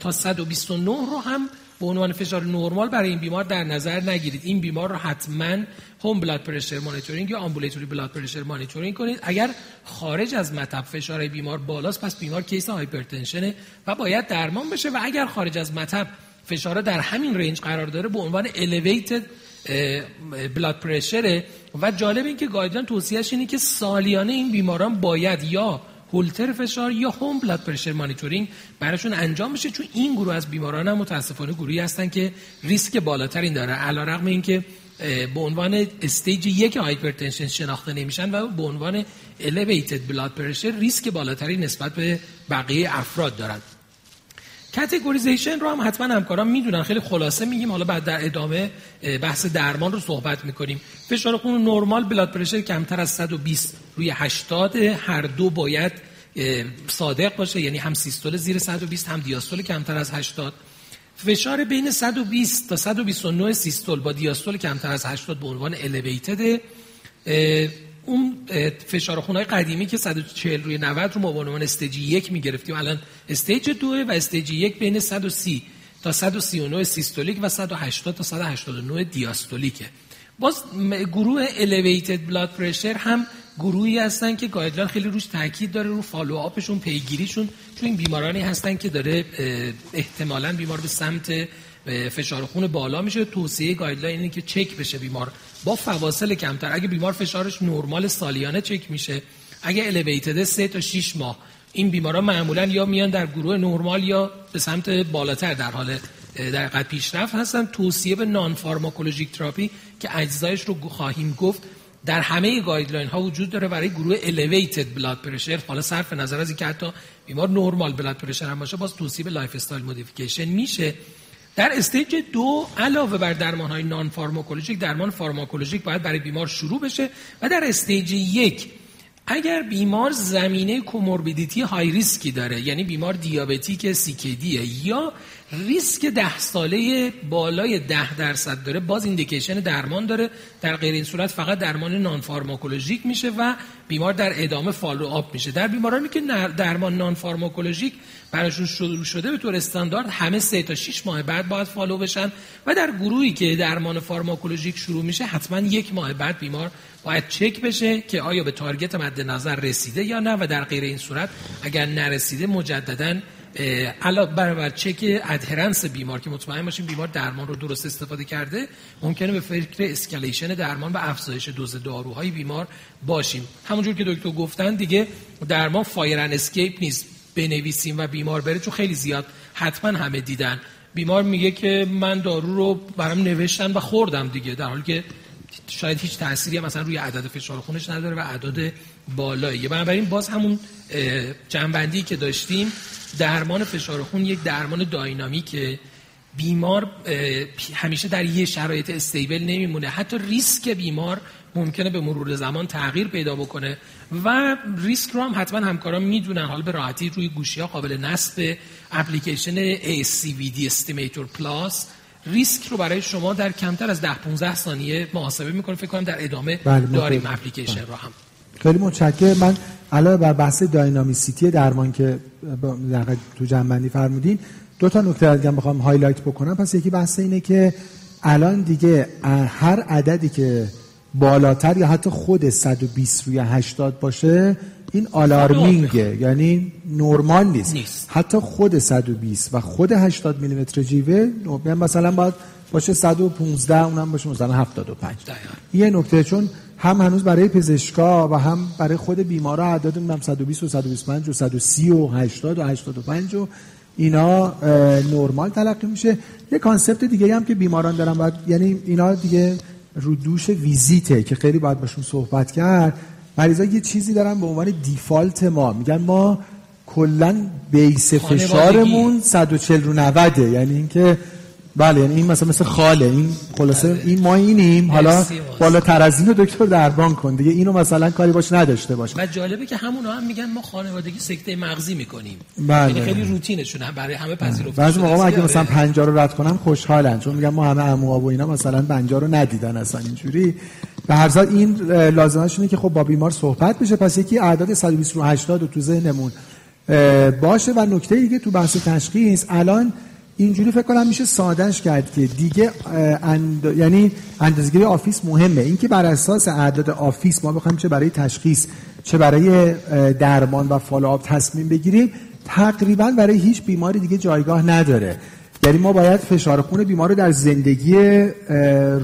تا 129 رو هم به عنوان فشار نرمال برای این بیمار در نظر نگیرید. این بیمار رو حتما home blood pressure monitoring یا ambulatory blood pressure monitoring کنید. اگر خارج از مطب فشار بیمار بالاست پس بیمار case hypertension ه و باید درمان بشه و اگر خارج از مطب فشار در همین range قرار داره به عنوان elevated blood pressure ه و جالب این که guideline توصیهش اینه که سالیانه این بیماران باید یا هولتر فشار یا home blood pressure monitoring براشون انجام بشه چون این گروه از بیماران هم متاسفانه گروهی هستن که ریسک بالاتری داره. علیرغم اینکه به عنوان stage یک hypertension شناخته نمیشن و به عنوان elevated blood pressure ریسک بالاتری نسبت به بقیه افراد دارن. categorization رو هم حتما همکاران می‌دونن. خیلی خلاصه میگیم. حالا بعد در ادامه بحث درمان رو صحبت می‌کنیم. فشار خون normal blood pressure کمتر از 120 روی 80 هر دو باید صادق باشه. یعنی هم systole زیر 120 هم diastole کمتر از 80 فشار بین 120 تا 129 systole با diastole کمتر از 80 به عنوان elevated اون فشار خونهای قدیمی که 140 روی 90 رو ما به عنوان stage یک می‌گرفتیم الان stage دو و stage یک بین 130 تا 139 سیستولیک و 180 تا 189 دیاستولیکه. باز گروه elevated blood pressure هم گروهی هستن که guideline خیلی روش تاکید داره رو follow-up شون پیگیریشون چون این بیمارانی هستن که داره احتمالا بیمار به سمت فشار خون بالا میشه. توصیه guideline اینه که چک بشه بیمار. با فواصل کمتر. اگه بیمار فشارش نرمال سالیانه چک میشه اگه elevated 3 تا 6 ماه این بیماران معمولا یا میان در گروه نرمال یا به سمت بالاتر در حال در قد پیشرفت هستن. توصیه به non-pharmacologic therapy که اجزایش رو خواهیم گفت. در همه guideline ها وجود داره برای گروه elevated blood pressure. حالا صرف نظر از اینکه حتی بیمار normal blood pressure هم باشه باز توصیه به lifestyle modification میشه. در stage دو علاوه بر درمان های non-pharmacologic درمان pharmacologic باید برای بیمار شروع بشه و در stage یک اگر بیمار زمینه comorbidity های ریسکی داره یعنی بیمار diabetic CKD ه یا ریسک ده ساله بالای ده درصد داره. باز indication درمان داره. در غیر این صورت فقط درمان non-pharmacologic میشه و بیمار در ادامه follow-up میشه. در بیمارانی که درمان non-pharmacologic براشون شروع شده به طور استاندارد همه سه تا 6 ماه بعد باید follow بشن و در گروهی که درمان pharmacologic شروع میشه حتما یک ماه بعد بیمار باید چک بشه که آیا به target مد نظر رسیده یا نه و در غیر این صورت اگر نرسیده مجددا علاوه بر check adherence بیمار که مطمئن باشیم بیمار درمان رو درست استفاده کرده ممکنه به فکر escalation درمان و افزایش دوز داروهای بیمار باشیم. همونجور که دکتر گفتن دیگه درمان fire escape نیست. بنویسیم و بیمار بره چون خیلی زیاد حتما همه دیدن. بیمار میگه که من دارو رو برام نوشتن و خوردم دیگه در حالی که شاید هیچ تأثیری مثلا روی عدد فشار خونش نداره و اعداد بالاییه بنابراین باز همون جنبندی که داشتیم درمان فشار خون یک درمان داینامیکه. بیمار همیشه در یه شرایط استیبل نمیمونه. حتی ریسک بیمار ممکنه به مرور زمان تغییر پیدا بکنه. و ریسک رو هم حتما همکاران می‌دونن. حالا به راحتی روی گوشی ها قابل نصب اپلیکیشن ASCVD Estimator Plus. ریسک رو برای شما در کمتر از 10 15 ثانیه محاسبه می‌کنه. فکر کنم در ادامه بله داریم اپلیکیشن. رو هم.
خیلی متشکرم. من علاوه بر بحث dynamicity درمان که در تو جمع‌بندی فرمودین دو تا نکته دیگه بخوام highlight بکنم. پس یکی بحث اینه که الان دیگه هر عددی که بالاتر یا حتی خود 120 روی 80 باشه این آلارمینگه. یعنی نرمال نیست. نیست. حتی خود 120 و خود 80 میلیمتر جیوه یعنی مثلا باید باشه 115 اونم باشه مثلا 75 یه نکته چون هم هنوز برای پزشکا و هم برای خود بیمارا اعداد میدم 120 و 125 و 130 و 80 و 85 و اینا نرمال تلقی میشه. یه کانسپت دیگه هم که بیماران دارن باید یعنی اینا دیگه رو دوش ویزیته که خیلی باید باشون صحبت کرد. مریضا یه چیزی دارن به عنوان دیفالت ما. میگن ما کلا بیس فشارمون 140 رو 90 یعنی اینکه بله یعنی این مثلا مثل خاله این خلاصه بله. این ما اینیم حالا بالاتر از اینو دکتر دربان کن دیگه اینو مثلا کاری باش نداشته باش.
و جالبه که همون هم میگن ما خانوادگی سکته مغزی می‌کنیم. بله. یعنی خیلی روتینشونه برای همه پذیرفته
بعضی موقع اگه مثلا پنجا رو رد کنم خوشحالن چون میگن ما همه عمو و اینا مثلا پنجا رو ندیدن اصلا اینجوری. به هر حال این لازمش که خب با بیمار صحبت بشه پس یکی اعداد 120 رو 80 و تو ذهنمون باشه. و نکته دیگه تو بحث تشخیص الان اینجوری فکر کنم میشه سادهش کرد که دیگه اند... یعنی اندازگیری آفیس مهمه. اینکه بر اساس اعداد آفیس ما بخوایم چه برای تشخیص چه برای درمان و فالوآپ تصمیم بگیریم تقریبا برای هیچ بیماری دیگه جایگاه نداره. یعنی ما باید فشار خون بیمار رو در زندگی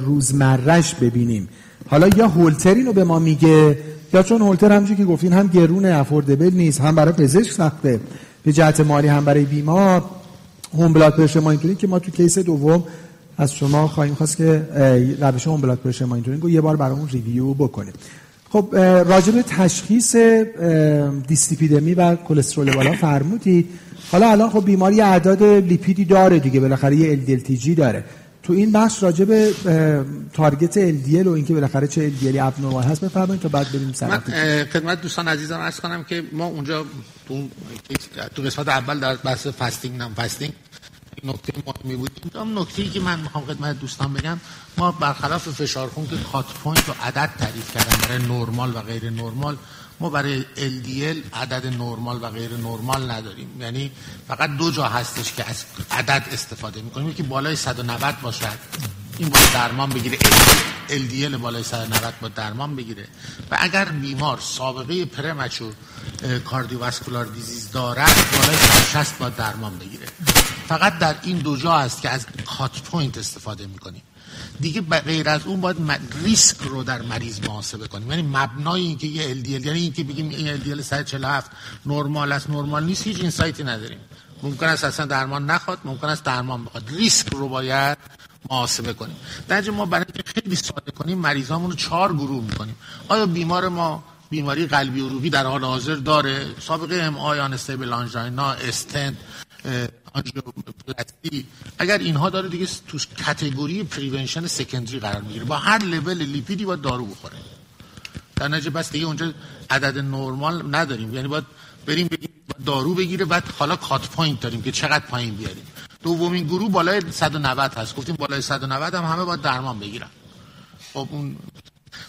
روزمرش ببینیم. حالا یا هولتر رو به ما میگه یا چون هولتر همونجوری که گفتین هم گرون affordable نیست هم برای پزشک سخته به جهت مالی هم برای بیمار. home blood pressure monitoring که ما تو case دوم از شما خواهیم خواست که روش home blood pressure monitoring رو یه بار برامون review بکنیم. خب راجع به تشخیص دیس‌لیپیدمی و کلسترول بالا فرمودید. حالا الان خب بیماری اعداد لیپیدی داره دیگه بالاخره یه LDL داره. تو این بخش راجع به target LDL و اینکه بالاخره چه LDL abnormal هست بفرمایید تا بعد بریم
سر خدمت دوستان عزیزم عرض کنم که ما اونجا تو تو قسمت اول در بحث fasting non-fasting نکته مهمی بود. این نکته ای که من می‌خوام خدمت دوستان بگم ما برخلاف فشار خون که cut point و عدد تعریف کردن برای نرمال و غیر نرمال ما برای LDL عدد نرمال و غیر نرمال نداریم. یعنی فقط دو جا هستش که از عدد استفاده می‌کنیم. یکی بالای 190 باشد. این باید درمان بگیره LDL بالای 190 باید درمان بگیره. و اگر بیمار سابقه premature cardiovascular disease دارد بالای 160 باید درمان بگیره. فقط در این دو جا است که از cut point استفاده می‌کنیم. دیگه غیر از اون باید ریسک رو در مریض محاسبه کنیم. یعنی مبنای اینکه یه LDL یعنی اینکه بگیم این LDL 147 نرمال است نرمال نیست هیچ insight ی نداریم. ممکن است اصلا درمان نخواد ممکن است درمان بخواد. ریسک رو باید محاسبه کنیم. در ما برای اینکه خیلی ساده کنیم مریضامون رو چهار گروه می‌کنیم. آیا بیمار ما بیماری قلبی عروقی در حال حاضر داره؟ سابقه MI unstable angina stent آنژیوپلاستی اگر اینها داره دیگه تو category prevention secondary قرار می‌گیره. با هر لول لیپیدی باید دارو بخوره. در نتیجه بس دیگه اونجا عدد نرمال نداریم. یعنی باید بریم بگیم دارو بگیره بعد حالا cut point داریم که چقدر پایین بیاریم. دومین گروه بالای 190 هست. گفتیم بالای 190 هم همه باید درمان بگیرن. خب اون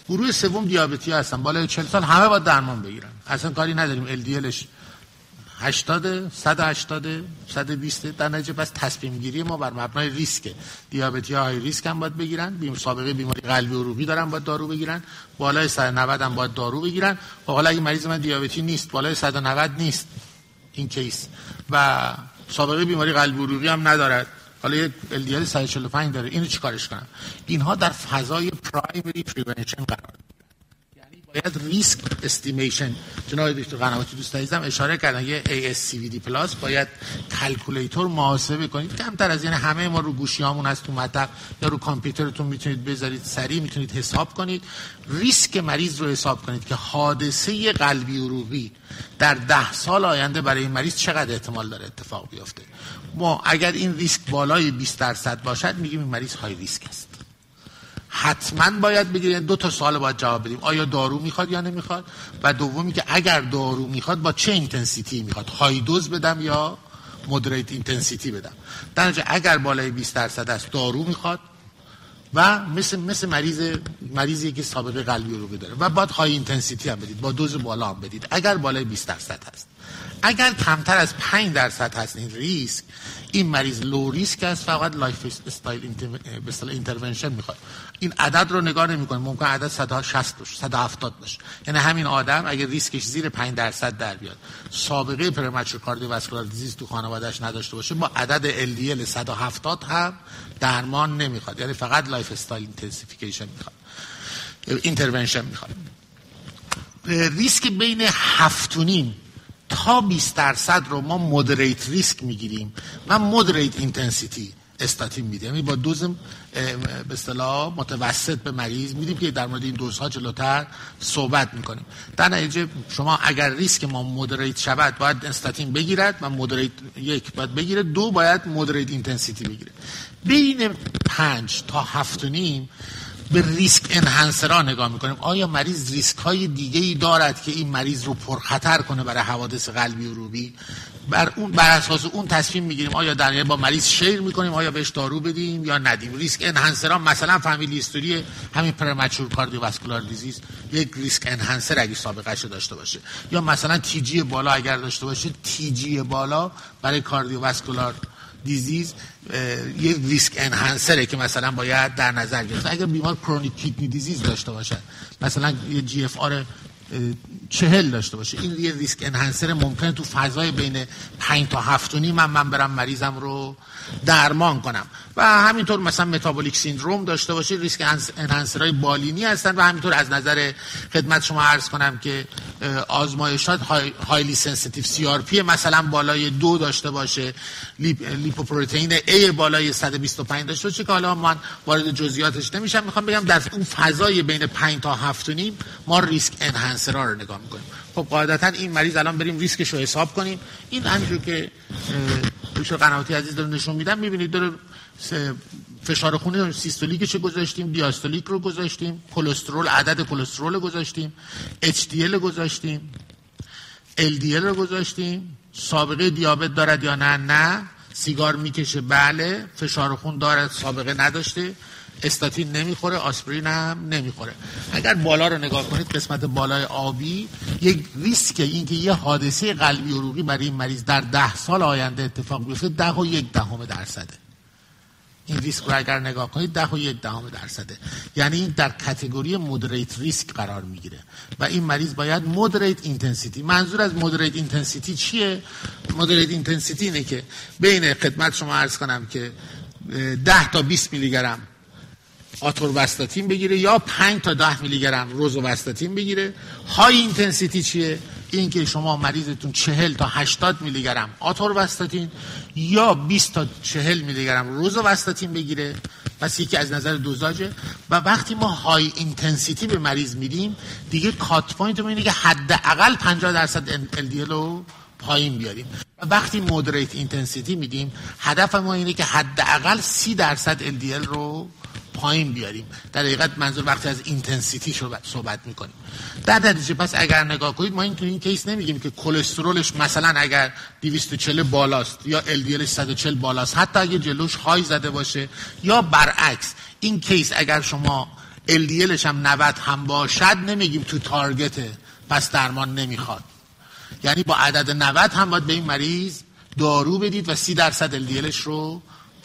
گروه سوم دیابتی هستن. بالای 40 سال همه باید درمان بگیرن. اصلا کاری نداریم. ال 80 180 120 در نتیجه پس تصمیم گیری ما بر مبنای ریسک. دیابتی high risk هم باید بگیرن. بیمار سابقه بیماری قلبی و عروقی دارن باید دارو بگیرن. بالای 190 هم باید دارو بگیرن. و حالا اگه مریض من دیابتی نیست بالای 190 نیست. این case. و سابقه بیماری قلبی و عروقی هم ندارد. حالا یه LDL 145 داره. اینو چیکارش کنم؟ اینها در فضای primary prevention قرار باید risk estimation جناب دکتر قنواتی دوست عزیزم اشاره کردن یه ASCVD Plus باید calculator محاسبه کنید کمتر از یعنی همه ما رو گوشیامون هست تو مطب یا رو کامپیوترتون می‌تونید بذارید سریع می‌تونید حساب کنید. ریسک مریض رو حساب کنید که حادثه قلبی عروقی در ده سال آینده برای این مریض چقدر احتمال داره اتفاق بیفته. ما اگر این ریسک بالای 20 درصد باشد میگیم این مریض high risk است. حتما باید بگیرید دو تا سوال باید جواب بدیم. آیا دارو می‌خواد یا نمی‌خواد؟ و دومی که اگر دارو می‌خواد با چه intensity می‌خواد؟ high dose بدم یا moderate intensity بدم؟ در اگر بالای 20 درصد است دارو می‌خواد و مثل مثل مریض مریضی که سابقه قلبی رو داره و باید high intensity هم بدید با دوز بالا هم بدید. اگر بالای 20 درصد هست اگر کمتر از 5 درصد هست این ریسک این مریض low risk است فقط lifestyle intervention می‌خواد. این عدد رو نگاه نمی کنیم ممکن عدد 160 باشه 170 باشه. یعنی همین آدم اگر ریسکش زیر 5 درصد در بیاد. سابقه premature cardiovascular disease تو خانوادهش نداشته باشه با عدد LDL 170 هم درمان نمی‌خواد. یعنی فقط lifestyle intensification می‌خواد. intervention می‌خواد. ریسک بین 7 تا 20 درصد رو ما moderate risk می‌گیریم و moderate intensity استاتین میده. یعنی با دوز به اصطلاح متوسط به مریض میدیم که در مورد این دوزها جلوتر صحبت می‌کنیم. در نتیجه شما اگر ریسک ما moderate شود باید استاتین بگیرد و moderate یک باید بگیره دو باید moderate intensity بگیره بین پنج تا هفت و نیم به risk enhancer ا نگاه می‌کنیم. آیا مریض ریسک های دیگه ای دارد که این مریض رو پرخطر کنه برای حوادث قلبی عروقی؟ بر اون بر اساس اون تصمیم می‌گیریم آیا در با مریض share می‌کنیم آیا بهش دارو بدیم یا ندیم. risk enhancer ا مثلا family history همین premature cardiovascular disease یک risk enhancer اگه سابقه داشته باشه. یا مثلا TG بالا اگر داشته باشه TG بالا برای cardiovascular disease یه risk enhancer ه که مثلا باید در نظر گرفت. اگر بیمار chronic kidney disease داشته باشه مثلا یه GFR چهل داشته باشه. این یه risk enhancer ممکنه تو فضای بین پنج تا هفت و من, من برم مریضم رو درمان کنم. و همینطور مثلا metabolic syndrome داشته باشه risk enhancer های بالینی هستن و همینطور از نظر خدمت شما عرض کنم که آزمایشات های highly sensitive CRP مثلا بالای دو داشته باشه. لیپ، lipoprotein a بالای 125 داشته باشه که حالا من وارد جزئیاتش نمیشم. می‌خوام بگم در اون فضای بین 5 تا 7 و نیم ما ریسک انهانسرها رو نگاه می‌کنیم. خب قاعدتا این مریض الان بریم ریسکش رو حساب کنیم. این همینجور که دکتر قنواتی عزیز داره نشون میدم می‌بینید داره فشار خون سیستولیکش گذاشتیم دیاستولیک رو گذاشتیم کلسترول عدد کلسترول گذاشتیم HDL گذاشتیم LDL رو گذاشتیم. سابقه دیابت دارد یا نه؟ نه. سیگار می‌کشه بله. فشار خون دارد سابقه نداشته. استاتین نمی‌خوره آسپرین هم نمی‌خوره. اگر بالا رو نگاه کنید قسمت بالای آبی یک ریسک اینکه یه حادثه قلبی عروقی برای این مریض در ده سال آینده اتفاق بیفته ده و یک دهم درصده. این ریسک رو اگر نگاه کنید ده و یک دهم درصده. یعنی این در category moderate risk قرار می‌گیره. و این مریض باید moderate intensity. منظور از moderate intensity چیه؟ moderate intensity اینه که بین خدمت شما عرض کنم که 10 تا 20 میلی گرم آتورواستاتین بگیره یا 5 تا 10 میلی گرم روزوواستاتین بگیره. high intensity چیه؟ این که شما مریضتون 40 تا 80 میلی گرم آتورواستاتین یا 20 تا 40 میلی گرم روزوواستاتین بگیره. پس یکی از نظر dosage ه. و وقتی ما high intensity به مریض میدیم دیگه cut point ما اینه که حداقل 50 درصد LDL رو پایین بیاریم. و وقتی moderate intensity میدیم هدف ما اینه که حداقل 30 درصد LDL رو پایین بیاریم. در حقیقت منظور وقتی از intensity صحبت می‌کنیم. در نتیجه پس اگر نگاه کنید ما این تو این case نمیگیم که کلسترولش مثلا اگر 240 بالاست یا LDL ش 140 بالاست حتی اگه جلوش high زده باشه یا برعکس این case اگر شما LDL ش هم 90 هم باشد نمیگیم تو target ه پس درمان نمی‌خواد. یعنی با عدد 90 هم باید به این مریض دارو بدید و 30 درصد LDLش رو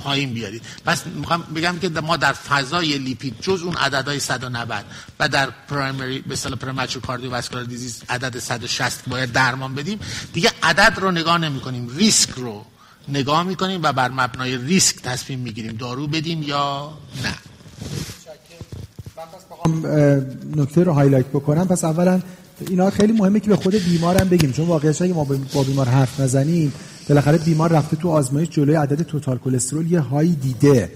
پایین بیارید. پس می‌خوام بگم که ما در فضای لیپید جز اون عددهای 190 و در پرایمری به اصطلاح پرمچور کاردیوواسکولار دیزیز عدد 160 باید درمان بدیم. دیگه عدد رو نگاه نمی کنیم ریسک رو نگاه می‌کنیم و بر مبنای ریسک تصمیم می‌گیریم. دارو بدیم یا نه؟
نکته رو highlight بکنم. پس اولا اینا خیلی مهمه که به خود بیمارم بگیم چون واقعیت اگه ما با بیمار حرف نزنیم. بالاخره بیمار رفته تو آزمایش جلوی عدد total cholesterol یه high ی دیده.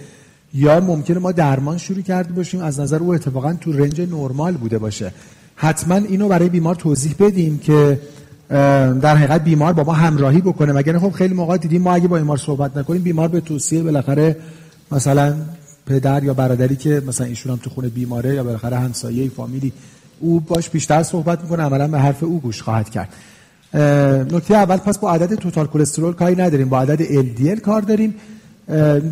یا ممکنه ما درمان شروع کرده باشیم از نظر او اتفاقا تو range نرمال بوده باشه. حتما اینو برای بیمار توضیح بدیم که در حقیقت بیمار با ما همراهی بکنه. مگر خب خیلی موقع دیدیم ما اگه با بیمار صحبت نکنیم بیمار به توصیه بالاخره مثلا پدر یا برادری که مثلا ایشون هم تو خونه بیماره یا بالاخره همسایه فامیلی او باش بیشتر صحبت می‌کنه عملا به حرف او گوش خواهد کرد. نکته اول پس با عدد total cholesterol کاری نداریم. با عدد LDL کار داریم.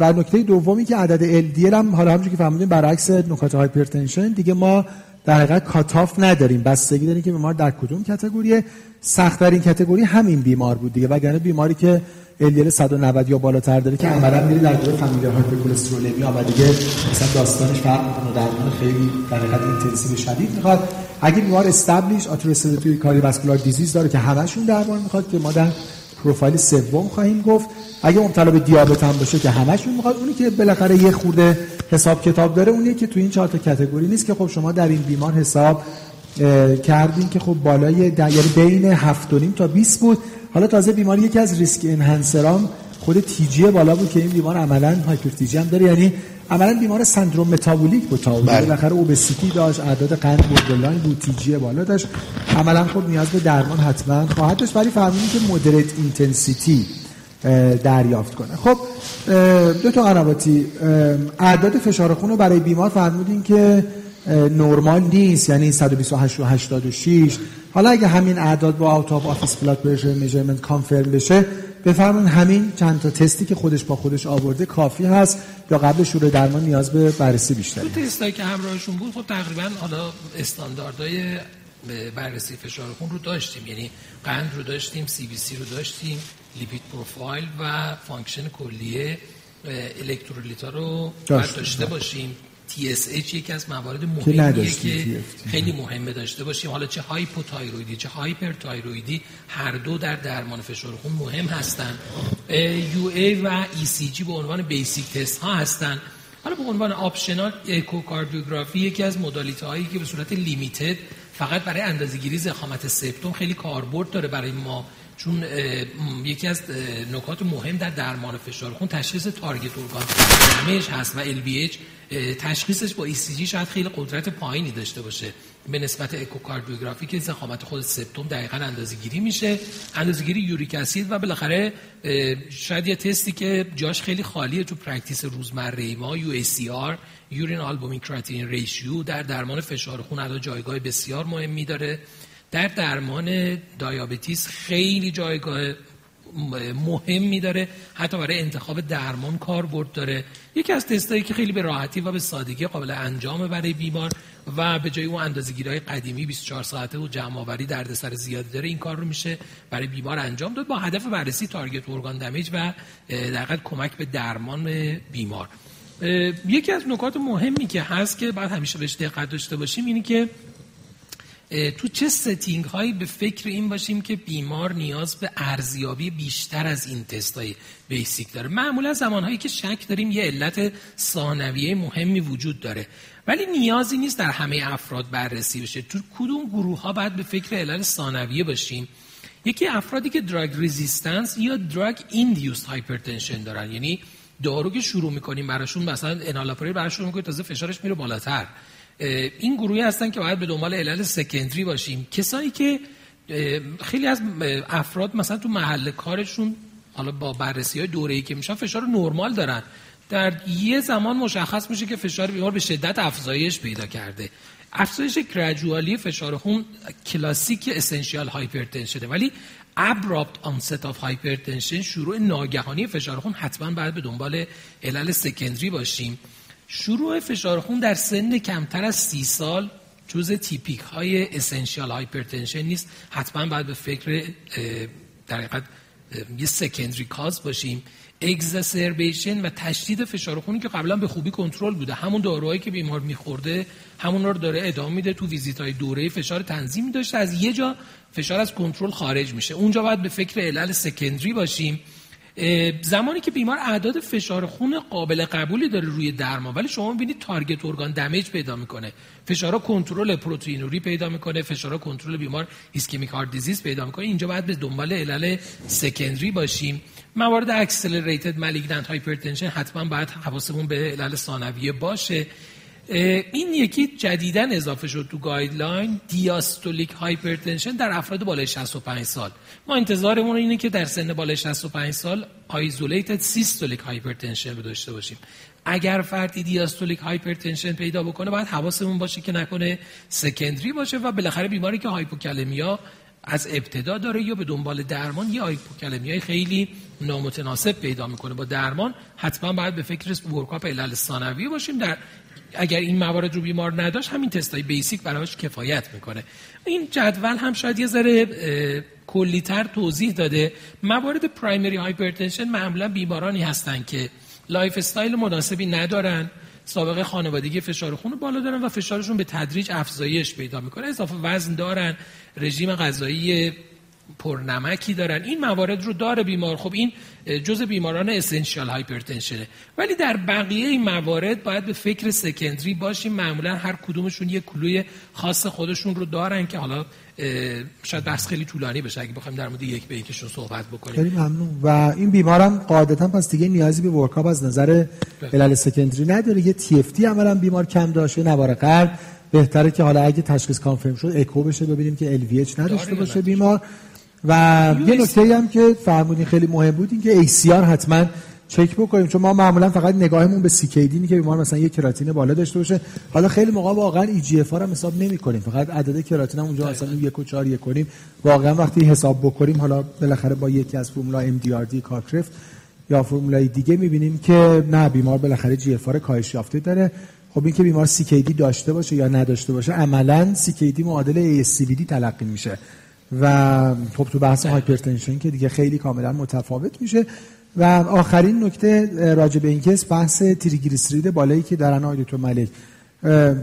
و نکته دومی که عدد LDL هم حالا همونجوری که فهمیدیم برعکس نکات hypertension دیگه ما در حقیقت cutoff نداریم. بستگی داریم که بیمار در کدوم category سخت این category همین بیمار بود دیگه. وگرنه بیماری که LDL 190 یا بالاتر داره که عملا میره در دوره familial hypercholesterolemia و دیگه مثلا داستانش فرق می‌کنه درمان خیلی در حقیقت intensive شدید می‌خواد. اگه بیمار established atherosclerotic cardiovascular disease داره که همشون درمان می‌خواد که ما در پروفایل سوم خواهیم گفت. اگه مبتلا به دیابت هم باشه که همشون می‌خواد اونی که بالاخره یه خورده حساب کتاب داره اونیه که تو این چهار تا category نیست که خب شما در این بیمار حساب کردین که خب بالای یعنی بین 7 تا 20 بود. حالا تازه بیماری یکی از risk enhancer ام خود TG بالا بود که این بیمار عملا hyper TG هم داره. یعنی عملا بیمار سندروم متابولیک بود تا بله. بالاخره obesity داشت اعداد قند borderline بود TG بالا داشت. عملا خب نیاز به درمان حتما خواهد داشت ولی فهمیدیم که moderate intensity دریافت کنه. خب دو تا قنواتی اعداد فشار خون رو برای بیمار فهمیدیم که نرمال نیست یعنی 128 و 86 حالا اگه همین اعداد با out of office blood pressure measurement confirm بشه بفرمایین همین چند تا تستی که خودش با خودش آورده کافی هست یا قبل شروع درمان نیاز به بررسی بیشتری
تو تستایی که همراهشون بود خب تقریبا حالا استانداردهای بررسی فشار خون رو داشتیم. یعنی قند رو داشتیم CBC رو داشتیم lipid profile و function کلیه الکترولیتا رو داشته باشیم. TSH یکی از موارد مهمیه که خیلی مهمه داشته باشیم. حالا چه hypothyroidی چه hyperthyroidی هر دو در درمان فشار خون مهم هستن. یو ای و ای سی جی به عنوان basic test ها هستن. حالا به عنوان optional اکوکاردیوگرافی یکی از modality هایی که به صورت limited فقط برای اندازه‌گیری ضخامت سپتوم خیلی کاربرد داره برای ما چون یکی از نکات مهم در درمان فشار خون تشخیص target organ damage هست و LVH تشخیصش با ECG شاید خیلی قدرت پایینی داشته باشه. به نسبت اکوکاردیوگرافی که ضخامت خود سپتوم دقیقا اندازه گیری میشه. اندازه گیری uric acid و بالاخره شاید یه تستی که جاش خیلی خالیه تو practice روزمره ما UACR urine albumin creatinine ratio در درمان فشار خون الان جایگاه بسیار مهمی داره. در درمان diabetes خیلی جایگاه مهمی داره. حتی برای انتخاب درمان کاربرد داره. یکی از تستایی که خیلی به راحتی و به سادگی قابل انجامه برای بیمار و به جای اون اندازه‌گیری های قدیمی 24 ساعته و جمع آوری دردسر زیادی داره این کار رو میشه برای بیمار انجام داد با هدف بررسی target organ damage و در کمک به درمان بیمار. یکی از نکات مهمی که هست که باید همیشه بهش دقت داشته باشیم اینه که تو چه setting هایی به فکر این باشیم که بیمار نیاز به ارزیابی بیشتر از این تست های basic داره؟ معمولا زمان هایی که شک داریم یه علت ثانویه مهمی وجود داره. ولی نیازی نیست در همه افراد بررسی بشه. تو کدوم گروه ها باید به فکر علت ثانویه باشیم؟ یکی افرادی که drug resistance یا drug induced hypertension دارن. یعنی دارو که شروع می‌کنیم براشون مثلا انالاپریر براشون می‌کنیم تازه فشارش میره بالاتر. این گروهی هستن که باید به دنبال علل secondary باشیم. کسایی که خیلی از افراد مثلا تو محل کارشون حالا با بررسی های دوره ای که میشن فشار نرمال دارن. در یه زمان مشخص میشه که فشار بیمار به شدت افزایش پیدا کرده. افزایش gradually فشار خون کلاسیک essential hypertension ه ولی abrupt onset of hypertension شروع ناگهانی فشار خون حتما باید به دنبال علل secondary باشیم. شروع فشار خون در سن کمتر از سی سال جز typical های essential hypertension نیست. حتما باید به فکر در یه secondary cause باشیم. exacerbation و تشدید فشار خونی که قبلا به خوبی کنترل بوده. همون داروهایی که بیمار میخورده همون رو داره ادامه میده تو ویزیت های دوره فشار تنظیم داشته. از یه جا فشار از کنترل خارج میشه. اونجا باید به فکر علل secondary باشیم. زمانی که بیمار اعداد فشار خون قابل قبولی داره روی درمان ولی شما می‌بینید target organ damage پیدا می‌کنه. فشار کنترل پروتئینوری پیدا می‌کنه فشار کنترل بیمار ischemic heart disease پیدا می‌کنه. اینجا باید به دنبال علل secondary باشیم. موارد accelerated malignant hypertension حتما باید حواسمون به علل ثانویه باشه. این یکی جدیداً اضافه شد تو guideline diastolic hypertension در افراد بالای 65 سال. ما انتظارمون اینه که در سن بالای 65 سال isolated systolic hypertension رو داشته باشیم. اگر فردی diastolic hypertension پیدا بکنه باید حواسمون باشه که نکنه secondary باشه و بالاخره بیماری که hypokalemia از ابتدا داره یا به دنبال درمان یا هایپوکالمی خیلی نامتناسب پیدا می‌کنه. با درمان حتما باید به فکر workup علل ثانویه باشیم در اگر این موارد رو بیمار نداشت همین تستای basic براش کفایت می‌کنه. این جدول هم شاید یه ذره کلیتر توضیح داده. موارد primary hypertension معمولا بیمارانی هستند که lifestyle مناسبی ندارن سابقه خانوادگی فشار خون بالا دارن و فشارشون به تدریج افزایش پیدا می‌کنه. اضافه وزن دارن رژیم غذایی پرنمکی دارن. این موارد رو داره بیمار. خب این جز بیماران essential hypertension ه ولی در بقیه این موارد باید به فکر secondary باشیم. معمولا هر کدومشون یه clue ی خاص خودشون رو دارن که حالا شاید بحث خیلی طولانی بشه اگه بخوایم در مورد یک به یکشون صحبت بکنیم.
خیلی ممنون. و این بیمارم قاعدتا پس دیگه نیازی به ورکاپ از نظر بله. علل سکندری نداره. یه تی اف تی عملا بیمار کم داشته نوار قلب. بهتره که حالا اگه تشخیص کانفرم شد اکو بشه ببینیم که ال نداشته باشه بیمار. و یه نکته هم که فرمودین خیلی مهم بود این که ACR حتما چک بکنیم. چون ما معمولا فقط نگاهمون به سیکیدینی که بیمار مثلا یه کراتین بالا داشته باشه. حالا خیلی موقع واقعا ای جی اف هم حساب نمی کنیم فقط عدد کراتین هم اونجا مثلا یک و چهار یک کنیم واقعا وقتی حساب بکنیم حالا بالاخره با یکی از فرمولا MDRD Cockcroft یا فرمولای دیگه می‌بینیم که نه بیمار بالاخره GFR کاهش یافته داره. خب این که بیمار CKD داشته باشه یا نداشته باشه عملا CKD معادل دی تلقی میشه. و خب تو بحث hypertension که دیگه خیلی کاملا متفاوت میشه. و آخرین نکته راجع به این case بحث تریگلیسیرید بالایی که دارن آقای دکتر ملک.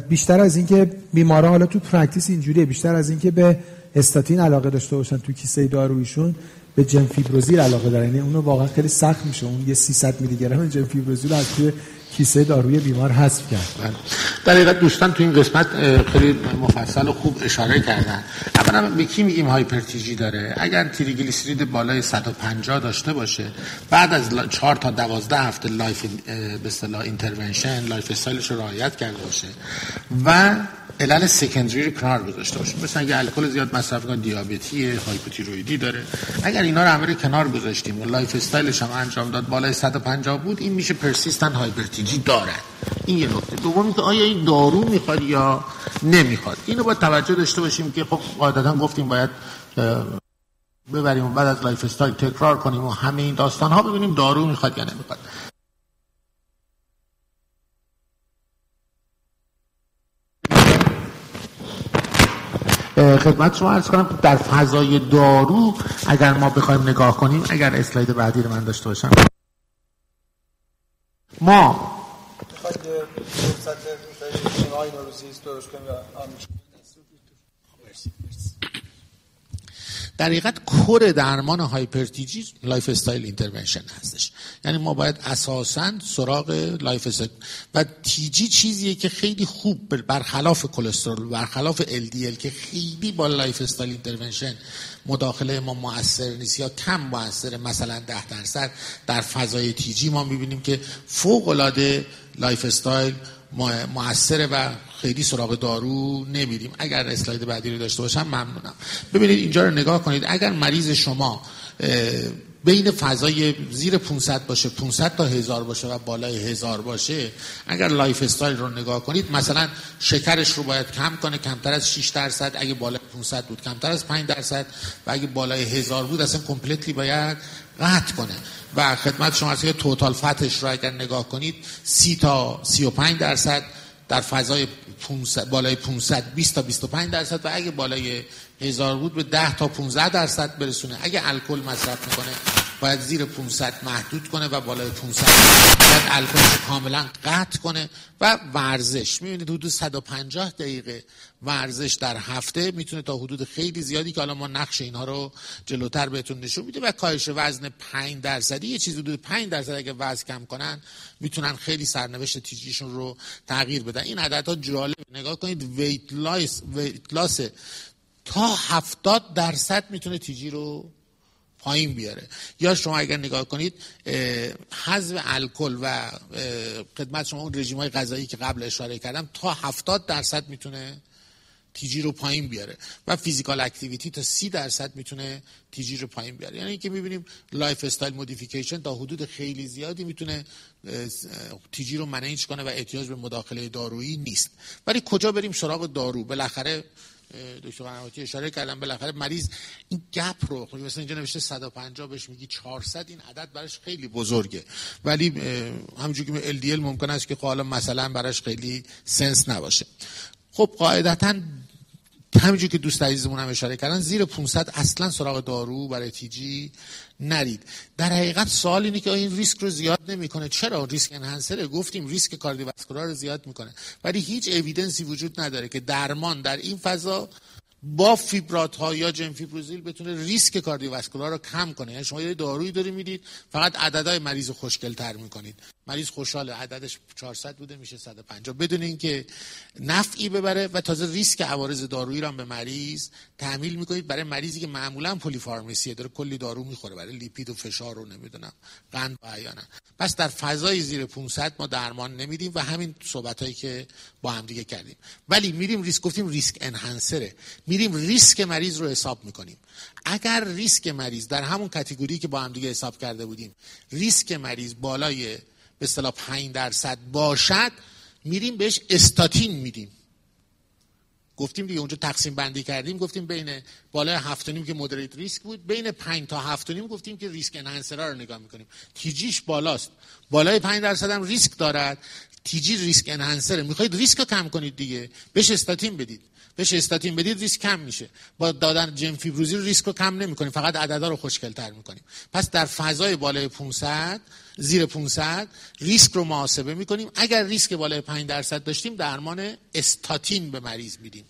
بیشتر از اینکه بیمارا حالا تو practice اینجوریه بیشتر از اینکه به استاتین علاقه داشته باشن تو کیسه دارویشون به جنفیبروزیل علاقه دارن. یعنی اونو واقعا خیلی سخت میشه. اون یه 300 میلی گرم جنفیبروزیل از توی کیسه داروی بیمار حذف کرد.
بله. در حقیقت دوستان تو این قسمت خیلی مفصل و خوب اشاره کردن. اولا به کی میگیم hyper TG داره؟ اگر تریگلیسیرید بالای 150 داشته باشه بعد از 4 تا 12 هفته life به اصطلاح intervention lifestyle ش رو رعایت کرده باشه. و علل secondary رو کنار گذاشته باشیم. مثلا اگه الکل زیاد مصرف کنه دیابتی هایپوتیروییدی داره. اگر اینا رو همه کنار گذاشتیم و lifestyle ش هم انجام داد بالای 150 بود این میشه persistent hyper TG داره این یه نکته. دومی که آیا این دارو می‌خواد یا نمی‌خواد؟ اینو باید توجه داشته باشیم که خب قاعدتا گفتیم باید ببریم و بعد از lifestyle تکرار کنیم و همه این داستان ها ببینیم دارو می‌خواد یا نمی‌خواد. خدمت شما عرض کنم در فضای دارو اگر ما بخوایم نگاه کنیم اگر اسلاید بعدی رو من داشته باشم. ما در حقیقت core درمان hyper TG lifestyle intervention هستش. یعنی ما باید اساسا سراغ lifestyle و TG چیزیه که خیلی خوب برخلاف کلسترول برخلاف LDL که خیلی با lifestyle intervention مداخله ما موثر نیست یا کم موثر مثلا ده درصد در فضای TG ما می‌بینیم که فوق العاده lifestyle موثره و خیلی سراغ دارو نمیریم. اگر اسلاید بعدی رو داشته باشم ممنونم. ببینید اینجا رو نگاه کنید. اگر مریض شما بین فضای زیر 500 باشه 500 تا هزار باشه و بالای هزار باشه اگر lifestyle رو نگاه کنید مثلا شکرش رو باید کم کنه کمتر از 6 درصد. اگه بالای 500 بود کمتر از 5 درصد. و اگه بالای هزار بود اصلا کمپلیتلی باید قطع کنه. و خدمت شما که توتال فتش رو اگر نگاه کنید 30 تا 35 درصد در فضای 500 بالای 500 20 تا 25 درصد و اگه بالای هزار بود به 10 تا 15 درصد برسونه. اگه الکل مصرف می‌کنه باید زیر 500 محدود کنه و بالای 500 باید الکل کاملا قطع کنه و ورزش. می‌بینید حدود 150 دقیقه ورزش در هفته می‌تونه تا حدود خیلی زیادی که حالا ما نقش اینها رو جلوتر بهتون نشون میده و کاهش وزن 5 درصدی. یه چیز حدود 5 درصد اگه وزن کم کنن می‌تونن خیلی سرنوشت تیجیشون رو تغییر بدن. این عددها جالب نگاه کنید ویت لاس ویت تا 70 درصد می‌تونه تیجی رو پایین بیاره. یا شما اگر نگاه کنید حذف الکل و خدمت شما اون رژیم های غذایی که قبل اشاره کردم تا 70 درصد می‌تونه TG رو پایین بیاره و physical activity تا 30 درصد می‌تونه TG رو پایین بیاره. یعنی اینکه می‌بینیم lifestyle modification تا حدود خیلی زیادی می‌تونه TG رو manage کنه و احتیاج به مداخله دارویی نیست. ولی کجا بریم سراغ دارو؟ بالاخره دکتر قنواتی اشاره کردم بالاخره مریض این gap رو خب مثلا اینجا نوشته 150 بهش میگی 400 این عدد براش خیلی بزرگه. ولی همونجوری که LDL ممکن است که خب حالا مثلا براش خیلی سنس نباشه. خب قاعدتا همینجور که دوست عزیزمون هم اشاره کردن زیر 500 اصلا سراغ دارو برای تیجی نرید. در حقیقت سوال اینه که این ریسک رو زیاد نمی‌کنه؟ چرا؟ ریسک انهانسر گفتیم ریسک کاردیوواسکولار رو زیاد می‌کنه. ولی هیچ اویدنسی وجود نداره که درمان در این فضا با فیبرات ها یا جنفیبروزیل بتونه ریسک کاردیوواسکولار رو کم کنه. یعنی شما یه دارویی داری می‌دید فقط عددهای مریض خوشگل تر می‌کنید. مریض خوشحاله. عددش 400 بوده میشه 150 بدون اینکه نفعی ببره و تازه ریسک عوارض دارویی رو به مریض تحمیل می‌کنید. برای مریضی که معمولا polypharmacy ه داره کلی دارو می‌خوره. برای لیپید و فشار رو نمی‌دونم قند و احیانا پس در فضای زیر 500 ما درمان نمیدیم و همین صحبت هایی که با هم دیگه کردیم. ولی میریم ریسک گفتیم risk enhancer ه. میریم ریسک مریض رو حساب می‌کنیم. اگر ریسک مریض در همون category که با هم دیگه حساب کرده بودیم ریسک مریض بالای به اصطلاح 5 درصد باشد میریم بهش استاتین میدیم. گفتیم دیگه اونجا تقسیم بندی کردیم گفتیم بین بالای هفت که moderate risk بود بین 5 تا هفت گفتیم که risk enhancer ا رو نگاه می‌کنیم. TG ش بالاست. بالای 5 درصد هم ریسک دارد. TG risk enhancer ه. می‌خواید ریسک رو کم کنید دیگه. بهش استاتین بدید. بهش استاتین بدید ریسک کم میشه. با دادن جم فیبروزیل ریسک رو کم نمی‌کنیم. فقط عددا رو خوشگلتر می‌کنیم. پس در فضای بالای 500 زیر 500 ریسک رو محاسبه می‌کنیم. اگر ریسک بالای 5 درصد داشتیم درمان استاتین به مریض میدیم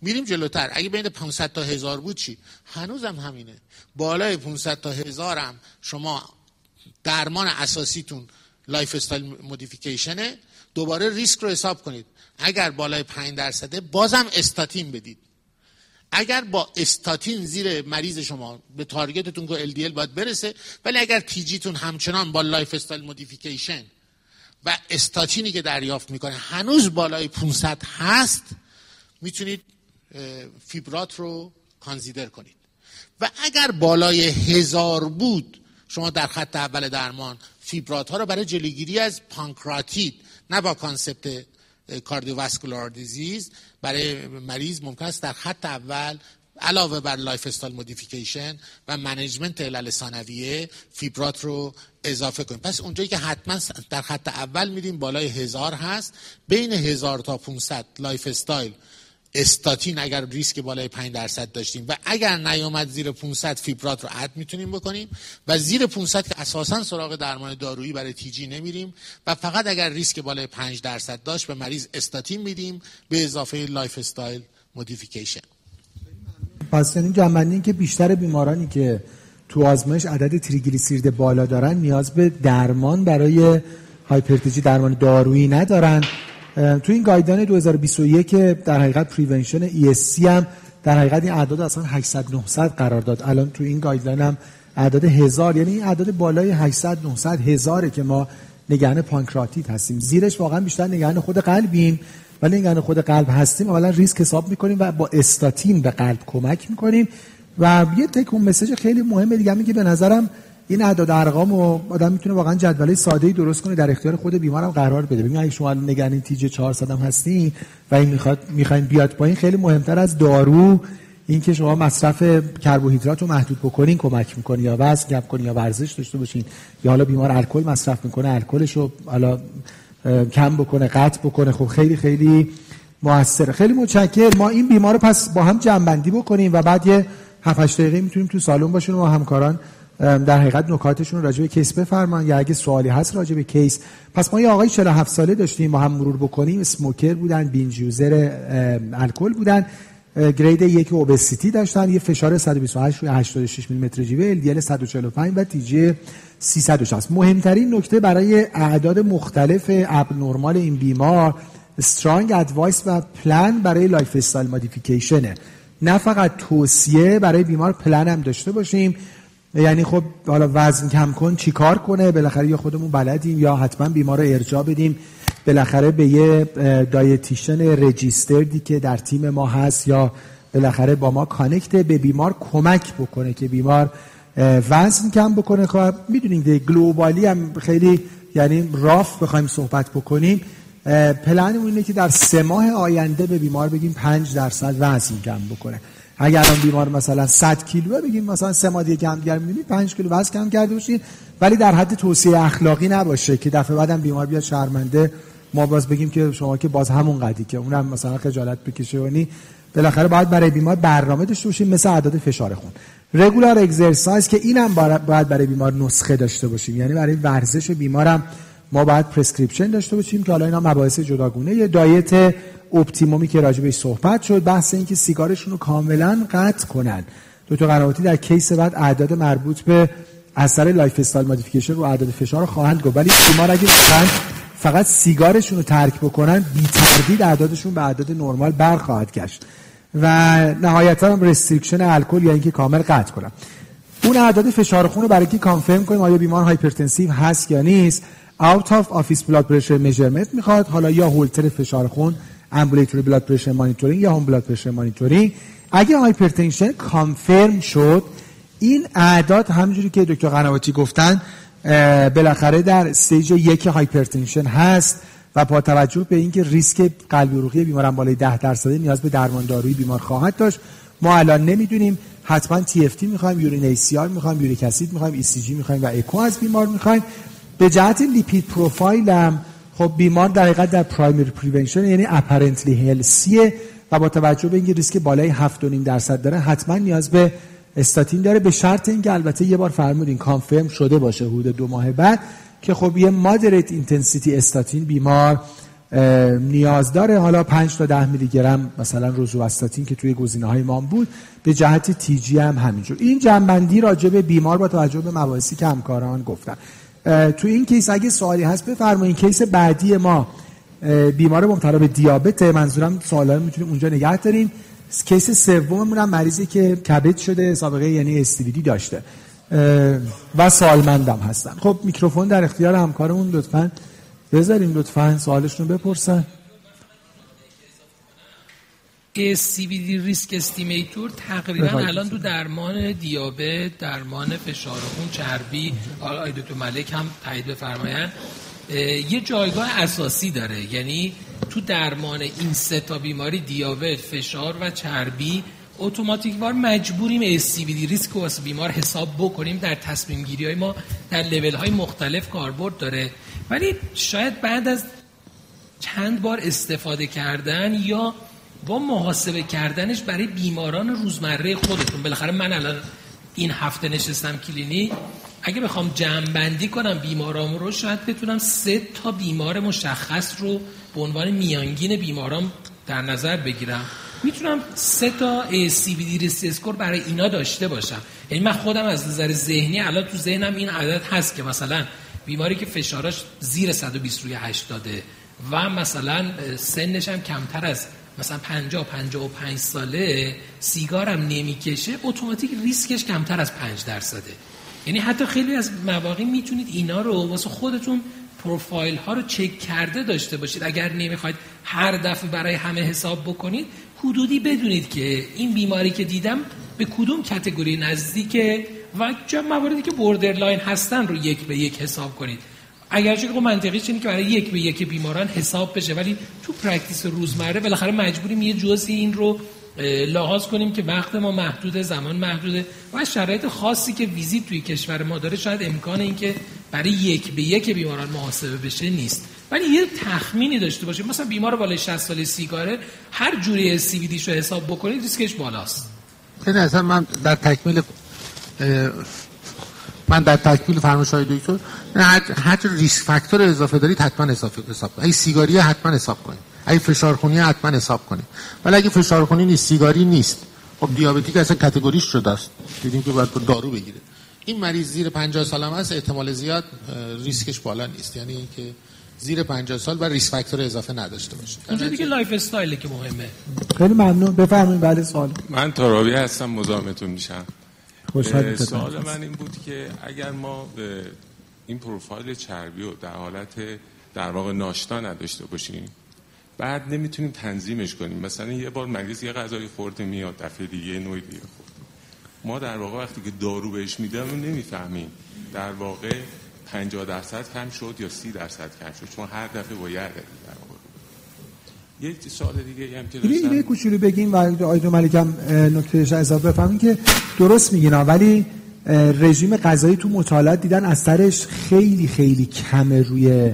میریم جلوتر. اگه بین 500 تا 1000 بود چی؟ هنوزم همینه. بالای 500 تا 1000 هم شما درمان اساسیتون lifestyle modification ه. دوباره ریسک رو حساب کنید. اگر بالای 5 درصده بازم استاتین بدید. اگر با استاتین زیر مریض شما به target تون که LDL باید برسه ولی اگر TG تون همچنان با lifestyle modification و استاتینی که دریافت می‌کنه هنوز بالای 500 هست می‌تونید فیبرات رو consider کنید. و اگر بالای هزار بود شما در خط اول درمان فیبرات ها رو برای جلوگیری از پانکراتیت نه با concept cardiovascular disease برای مریض ممکن است در خط اول علاوه بر lifestyle modification و management علل ثانویه فیبرات رو اضافه کنیم. پس اونجایی که حتما در خط اول میدیم بالای هزار هست. بین هزار تا 500 lifestyle استاتین اگر ریسک بالای 5 درصد داشتیم و اگر نیومد زیر 500 فیبرات رو add می‌تونیم بکنیم و زیر 500 که اساسا سراغ درمان دارویی برای TG نمیریم و فقط اگر ریسک بالای 5 درصد داشت به مریض استاتین میدیم به اضافه lifestyle modification.
پس یعنی جمع‌بندی که بیشتر بیمارانی که تو آزمایش عدد تریگلیسیرید بالا دارن نیاز به درمان برای hyper TG درمان دارویی ندارن. تو این guideline 2021 در حقیقت prevention ESC هم در حقیقت این اعداد اصلا 800 900 قرار داد. الان تو این guideline هم اعداد هزار یعنی این اعداد بالای 800 900 هزاره که ما نگران پانکراتیت هستیم. زیرش واقعا بیشتر نگران خود قلبیم ولی نگران خود قلب هستیم. اولا ریسک حساب می‌کنیم و با استاتین به قلب کمک می‌کنیم. و یه take home message خیلی مهمه دیگه میگه به نظرم این اعداد ارقام و آدم می‌تونه واقعا جدول ساده ای درست کنه در اختیار خود بیمارم قرار بده. ببین اگه شما نگران TG ه 400 هم هستین و این می‌خواد می‌خواین بیاد پایین خیلی مهمتر از دارو اینکه شما مصرف کربوهیدرات رو محدود بکنین کمک می‌کنه یا وزن کم کنین یا ورزش داشته باشین. یا حالا بیمار الکل مصرف می‌کنه الکلش رو حالا کم بکنه قطع بکنه. خب خیلی خیلی موثره. خیلی متشکر ما این بیمار پس با هم جنبندی بکنیم و بعد یه 7 8 دقیقه می‌تونیم تو سالن باشیم و همکاران در حقیقت نکاتشون راجع به کیس بفرمان. یا اگه سوالی هست راجع به کیس. پس ما یه آقای 47 ساله داشتیم ما هم مرور بکنیم. smoker بودن binge user الکل بودن. grade یک obesity داشتن. یه فشار 128 روی 86 میلیمتر جیوه LDL 145 و TG 360 مهمترین نکته برای اعداد مختلف abnormal این بیمار strong advice و پلان برای lifestyle modification ه نه فقط توصیه برای بیمار پلن هم داشته باشیم. یعنی خب حالا وزن کم کن چی کار کنه؟ بالاخره یا خودمون بلدیم یا حتما بیمار رو ارجاع بدیم. بالاخره به یه dietitian registered ی که در تیم ما هست یا بالاخره با ما connect به بیمار کمک بکنه که بیمار وزن کم بکنه. خب می‌دونید globally هم خیلی یعنی rough بخوایم صحبت بکنیم. پلنمون اینه که در سه ماه آینده به بیمار بگیم پنج درصد وزن کم بکنه. اگر الان بیمار مثلا 100 کیلو بگیم مثلا سه ماه دیگه کم دیگر می‌بینید 5 کیلو وزن کم کرده باشین ولی در حد توصیه اخلاقی نباشه که دفعه بعدم بیمار بیاد شرمنده. ما باز بگیم که شما که باز همون قدی که اونم مثلا خجالت بکشه یعنی بالاخره باید برای بیمار برنامه داشته باشیم مثل اعداد فشار خون. regular exercise که اینم باید برای بیمار نسخه داشته باشیم. یعنی برای ورزش بیمارم ما باید prescription داشته باشیم که حالا اینا مباحث جداگونه. یه diet optimum ی که راجبش صحبت شد بحث این که سیگارشون رو کاملا قطع کنن. دکتر قنواتی در case بعد اعداد مربوط به اثر lifestyle modification رو اعداد فشار رو خواهند گفت. ولی بیمار اگه فقط سیگارشون رو ترک بکنن بی تردید اعدادشون به اعداد نرمال برخواهد گشت. و نهایتا هم restriction الکل یا اینکه کامل قطع کنن. اون اعداد فشار خون رو برای اینکه confirm کنیم؟ آیا بیمار hypertensive هست یا نیست؟ out of office blood pressure measurement می‌خواد. حالا یا هولتر فشار خون ambulatory blood pressure monitoring یا home blood pressure monitoring اگه hypertension confirm شد این اعداد همونجوری که دکتر قنواتی گفتن بالاخره در stage یک hypertension هست و با توجه به اینکه ریسک قلبی عروقی بیماران بالای 10 درصد نیاز به درمان دارویی بیمار خواهد داشت ما الان نمی‌دونیم. حتما TFT می‌خوایم urine ACR می‌خوایم uric acid می‌خوایم ECG می‌خوایم و اکو از بیمار می‌خوایم. به جهت lipid profile هم خب بیمار در حقیقت در primary prevention یعنی apparently healthy ه و با توجه به اینکه ریسک بالای 7.5 درصد داره حتما نیاز به استاتین داره. به شرط اینکه البته یه بار فرمودین confirm شده باشه حدود دو ماه بعد که خب یه moderate intensity استاتین بیمار نیاز داره. حالا 5 تا 10 میلی گرم مثلا روزواستاتین که توی گزینه های ما بود به جهت TG هم همینجور. این جمع‌بندی راجع به بیمار با توجه به مباحثی که همکاران گفتن. تو این case اگه سوالی هست بفرمایید case بعدی ما بیمار مبتلا به دیابت منظورم سوالا می‌تونیم اونجا نگه داریم case سوممون هم مریضی که CABG شده سابقه یعنی ASCVD داشته. و سالمندم هستن. خب میکروفون در اختیار همکارمون لطفا بذاریم لطفا سوالشون بپرسن.
ASCVD risk estimator تقریبا الان تو درمان دیابت درمان فشار خون چربی آقای دکتر ملک هم تایید بفرمایند یه جایگاه اساسی داره. یعنی تو درمان این سه تا بیماری دیابت فشار و چربی اتوماتیک وار مجبوریم دی ریسک واسه بیمار حساب بکنیم. در تصمیم گیری های ما در لیول های مختلف کاربرد داره. ولی شاید بعد از چند بار استفاده کردن یا با محاسبه کردنش برای بیماران روزمره خودتون. بالاخره من الان این هفته نشستم کلینیک اگه بخوام جمع بندی کنم بیمارام رو شاید بتونم سه تا بیمار مشخص رو به عنوان میانگین بیمارام در نظر بگیرم. می‌تونم سه تا ASCVD risk score برای اینا داشته باشم. یعنی من خودم از نظر ذهنی الان تو ذهنم این عدد هست که مثلا بیماری که فشاراش زیر 120 روی 80 و مثلا سنش هم کمتر از مثلا 50 55 ساله سیگارم نمی‌کشه اتوماتیک ریسکش کمتر از 5 درصده. یعنی حتی خیلی از مواقع می‌تونید اینا رو واسه خودتون پروفایل ها رو چک کرده داشته باشید. اگر نمی‌خواید هر دفعه برای همه حساب بکنید حدودی بدونید که این بیماری که دیدم به کدوم category نزدیکه و چه مواردی که borderline هستن رو یک به یک حساب کنید. اگرچه که منطقی اینه که برای یک به یک بیماران حساب بشه. ولی تو practice روزمره بالاخره مجبوریم یه جزئی این رو لحاظ کنیم که وقت ما محدود زمان محدوده. و شرایط خاصی که ویزیت توی کشور ما داره شاید امکان این که برای یک به یک بیماران محاسبه بشه نیست. ولی یه تخمینی داشته باشیم. مثلا بیمار بالای 60 ساله سیگاره هر جوری سی وی رو حساب بکنید ریسکش بالاست.
خیلی اصلا من در تکمیل من در تکمیل فرمایش های دکتر هر هر ریسک فاکتور اضافه دارید حتما حساب حساب کنید. اگه سیگاری حتما حساب کنید. اگه فشار خونی حتما حساب کنید. ولی اگه فشار خونی نیست سیگاری نیست خب diabetic اصلا category ش شده است. دیدیم که باید دارو بگیره. این مریض زیر 50 سال هم هست احتمال زیاد ریسکش بالا نیست. یعنی اینکه زیر 50 سال و risk factor اضافه نداشته باشه
اونجا دیگه lifestyle که مهمه.
خیلی ممنون. بفرمایید بعد سوال.
من ترابی هستم مزاحمتون میشم. سوال من این بود که اگر ما این پروفایل چربی رو در حالت در واقع ناشتا نداشته باشیم بعد نمی‌تونیم تنظیمش کنیم. مثلا یه بار مریض یه غذای خورده میاد دفعه دیگه نوع دیگه خورده. ما در واقع وقتی که دارو بهش میدم نمی‌فهمیم. در واقع 50 درصد کم شد یا 30 درصد کم شد چون هر دفعه باید یه سوال دیگه هم که
داشتم. اینه کوچولو بگیم و آیدو ملکم نکتهش اضافه بفهمین که درست میگین ولی رژیم غذایی تو مطالعات دیدن اثرش خیلی خیلی کمه روی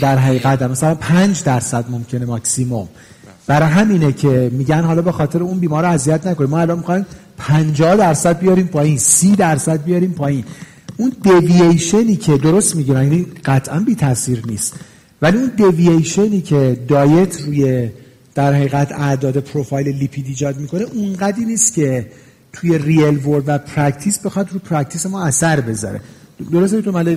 در حقیقت. مثلا 5 درصد ممکنه ماکسیموم. برای همینه که میگن حالا به خاطر اون بیمار رو اذیت نکنیم ما الان می‌خوایم 50 درصد بیاریم پایین 30 درصد بیاریم پایین. اون دیوییشنی که درست می‌گیرن یعنی قطعا بی تاثیر نیست. ولی اون دیوییشنی که دایت روی در حقیقت اعداد پروفایل لیپید ایجاد می‌کنه اونقدی نیست که توی real world و practice بخواد رو practice ما اثر بذاره. درسته تو مال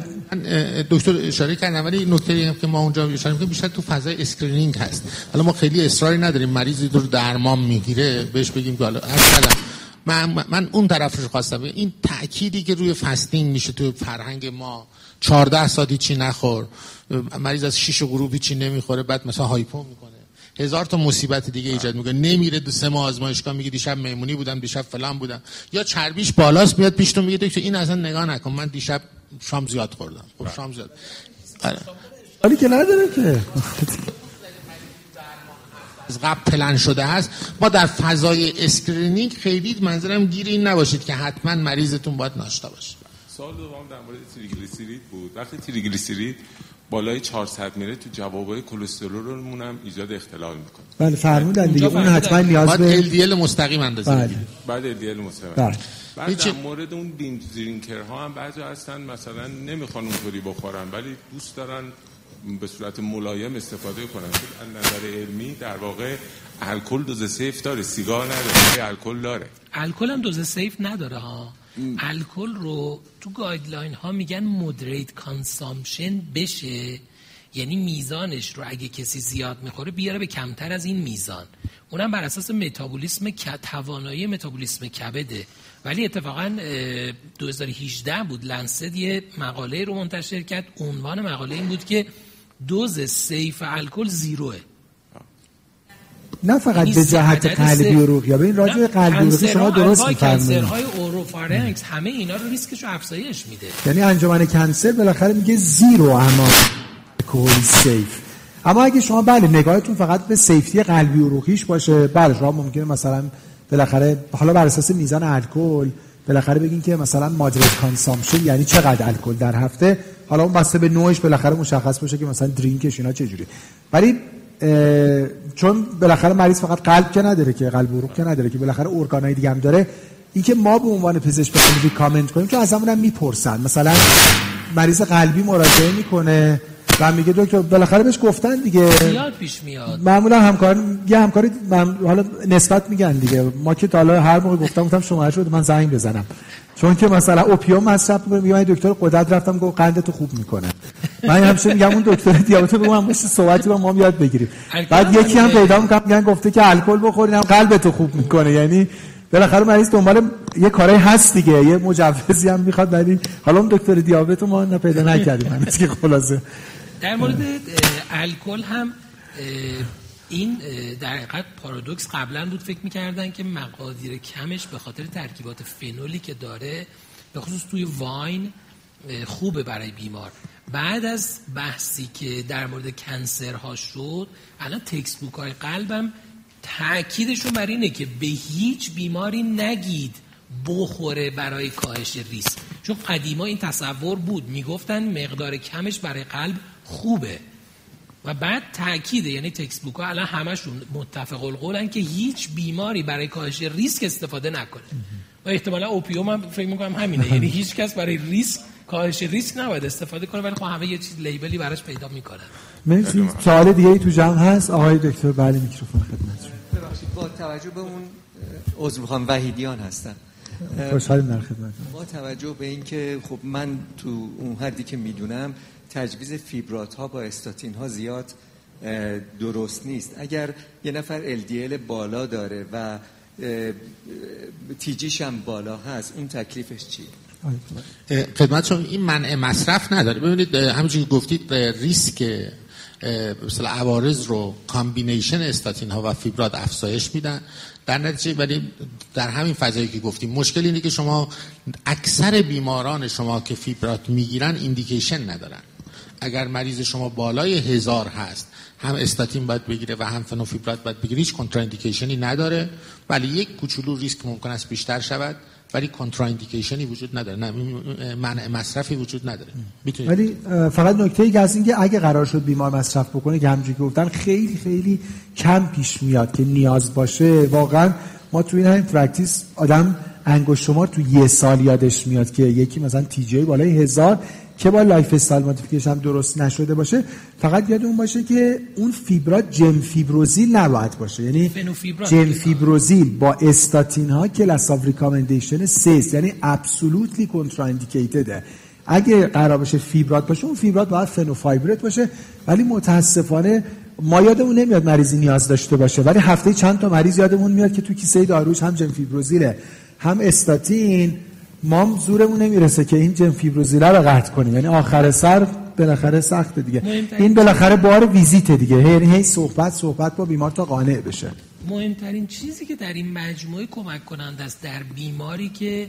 دکتر اشاره کردم ولی نکته که ما اونجا اشاره می‌کنیم بیشتر تو فضای screening هست. حالا ما خیلی اصراری نداریم مریضی رو درمان می‌گیره بهش بگیم که حالا من, من اون طرفش خواستم. این تأکیدی که روی fasting میشه تو فرهنگ ما 14 ساعتی چیزی نخور. مریض از شیش غروب چیزی نمی‌خوره بعد مثلا hypo می‌کنه. هزار تا مصیبت دیگه ایجاد می‌کنه. نمیره دو سه ماه آزمایشگاه میگه دیشب مهمونی بودم دیشب فلان بودم. یا چربیش بالاست میاد پیش تو میگه تو اینو اصلا نگاه نکن. من دیشب شام زیاد خوردم. خب شام زیاد.
آره. که نداره که.
از قبل پلن شده هست. ما در فضای screening خیلی سخت‌گیری این نباشید که حتما مریضتون باید ناشتا باشه.
سوال دوم در مورد تریگلیسیرید بود. وقتی تریگلیسیرید بالای 400 میره تو جوابای کلسترولمون هم ایجاد اختلال می‌کنه.
بله فرمودن دیگه. اون حتما نیاز
به LDL مستقیم اندازه
بله.
بعد LDL مستقیم. بله. بعد در مورد اون بینج درینکر ها هم بعضی هستن مثلا نمی‌خوان اونطوری بخورن ولی دوست دارن به صورت ملایم استفاده کنن. از نظر علمی در واقع الکل دوز سیف داره. سیگار نداره الکل داره.
الکل هم دوز سیف نداره ها. الکل رو تو guideline ها میگن moderate consumption بشه. یعنی میزانش رو اگه کسی زیاد می‌خوره بیاره به کمتر از این میزان. اونم بر اساس متابولیسم توانایی متابولیسم کبده. ولی اتفاقا 2018 بود Lancet یه مقاله رو منتشر کرد. عنوان مقاله این بود که دوز safe الکل زیروه.
نه فقط به جهت قلبی عروقی به این راجع قلبی عروقی شما درست میفرمایید.
cancer های oropharynx همه اینا رو ریسکش رو افزایش میده.
یعنی انجمن cancer بالاخره میگه zero اما الکل safe. اما اگه شما بله نگاهتون فقط به safety قلبی عروقیش باشه بله شما ممکنه مثلا بالاخره حالا بر اساس میزان الکل بالاخره بگین که مثلا moderate consumption یعنی چقدر الکل در هفته؟ حالا اون بسته به نوعش بالاخره مشخص باشه که مثلا drink ش اینا چه جوری ولی چون بالاخره مریض فقط قلب که نداره که قلب عروق که نداره که بالاخره organ های دیگه هم داره. این که ما به عنوان پزشک بخوایم ریکامند کنیم که از همون می‌پرسن. مثلا مریض قلبی مراجعه می‌کنه و میگه دکتر بالاخره بهش گفتن دیگه.
زیاد پیش میاد.
معمولا همکار یه همکاری من حالا نسبت میگن دیگه. ما که تا حالا هر موقع گفتم گفتم شما شد من زنگ بزنم. چون که مثلا اوپیوم مصرف می‌کنه میگم دکتر قدرت رفتم گفت قندتو خوب می‌کنه. من همیشه میگم اون دکتر دیابت رو من باشه صحبتی با ما یاد بگیریم. بعد یکی هم پیدا می‌کنم میگن گفته که الکل بخورین هم قلبتو خوب می‌کنه. یعنی بالاخره مریض دنبال یه کاری هست دیگه یه مجوزی هم می‌خواد. ولی حالا اون دکتر دیابت ما پیدا نکردیم. من که خلاصه.
در مورد الکل هم این در حقیقت پارادوکس قبلا بود فکر می‌کردن که مقادیر کمش به خاطر ترکیبات فنولی که داره به خصوص توی واین خوبه برای بیمار. بعد از بحثی که در مورد کنسرها شد الان textbook های قلبم تاکیدشون بر اینه که به هیچ بیماری نگید بخوره برای کاهش ریسک. چون قدیما این تصور بود می‌گفتن مقدار کمش برای قلب خوبه. و بعد تاکیده یعنی text ها الان همشون متفق القولن که هیچ بیماری برای کاهش ریسک استفاده نکنه. و احتمالا opium هم فکر می‌کنم همینه. یعنی هیچ کس برای ریسک کاهش ریسک نباید استفاده کنه ولی خب همه یه چیز label ی براش پیدا می‌کنن
مرسی. سوال دیگه ای تو جمع هست؟ آقای دکتر بله میکروفون خدمتتون
ببخشید با توجه به اون عذر می‌خوام وحیدیان هستن
خوشحالیم در خدمت
با توجه به اینکه خب من تو اون حدی که می‌دونم تجویز فیبرات ها با استاتین ها زیاد درست نیست. اگر یه نفر LDL بالا داره و تیجیش هم بالا هست اون تکلیفش چی؟
خدمت این منع مصرف نداره. ببینید همینجوری گفتید ریسک مثلا عوارض رو combination استاتین ها و فیبرات افزایش میدن. در نتیجه ولی در همین فضایی که گفتیم مشکل اینه که شما اکثر بیماران شما که فیبرات می‌گیرن indication ندارن. اگر مریض شما بالای هزار هست هم استاتین باید بگیره و هم فنوفیبرات باید بگیره هیچ contraindication ی نداره. ولی یک کوچولو ریسک ممکن است بیشتر شود. ولی contraindication ی وجود نداره نه منع مصرفی وجود نداره.
ولی فقط نکته ای از این که اگه قرار شد بیمار مصرف بکنه که همونجوری گفتن خیلی خیلی کم پیش میاد که نیاز باشه. واقعا ما تو این همین practice آدم انگشت‌شمار تو یه سال یادش میاد که یکی مثلا TG بالای هزار که با lifestyle modification هم درست نشده باشه فقط یادمون باشه که اون فیبرات جم فیبروزیل نباید باشه. یعنی جم فیبروزیل با استاتین ها class of recommendation 3 یعنی absolutely contraindicated ه اگه قرار باشه فیبرات باشه اون فیبرات باید فنوفیبرات باشه ولی متاسفانه ما یادمون نمیاد مریضی نیاز داشته باشه ولی هفته چند تا مریض یادمون میاد که تو کیسه داروش هم جم فیبروزیله هم استاتین ما زورمون نمی‌رسه که این جم فیبروزیله رو قطع کنیم. یعنی آخر سر بالاخره سخته دیگه. این بالاخره بار ویزیت دیگه. یعنی هی صحبت صحبت با بیمار تا قانع بشه.
مهمترین چیزی که در این مجموعه کمک کننده است در بیماری که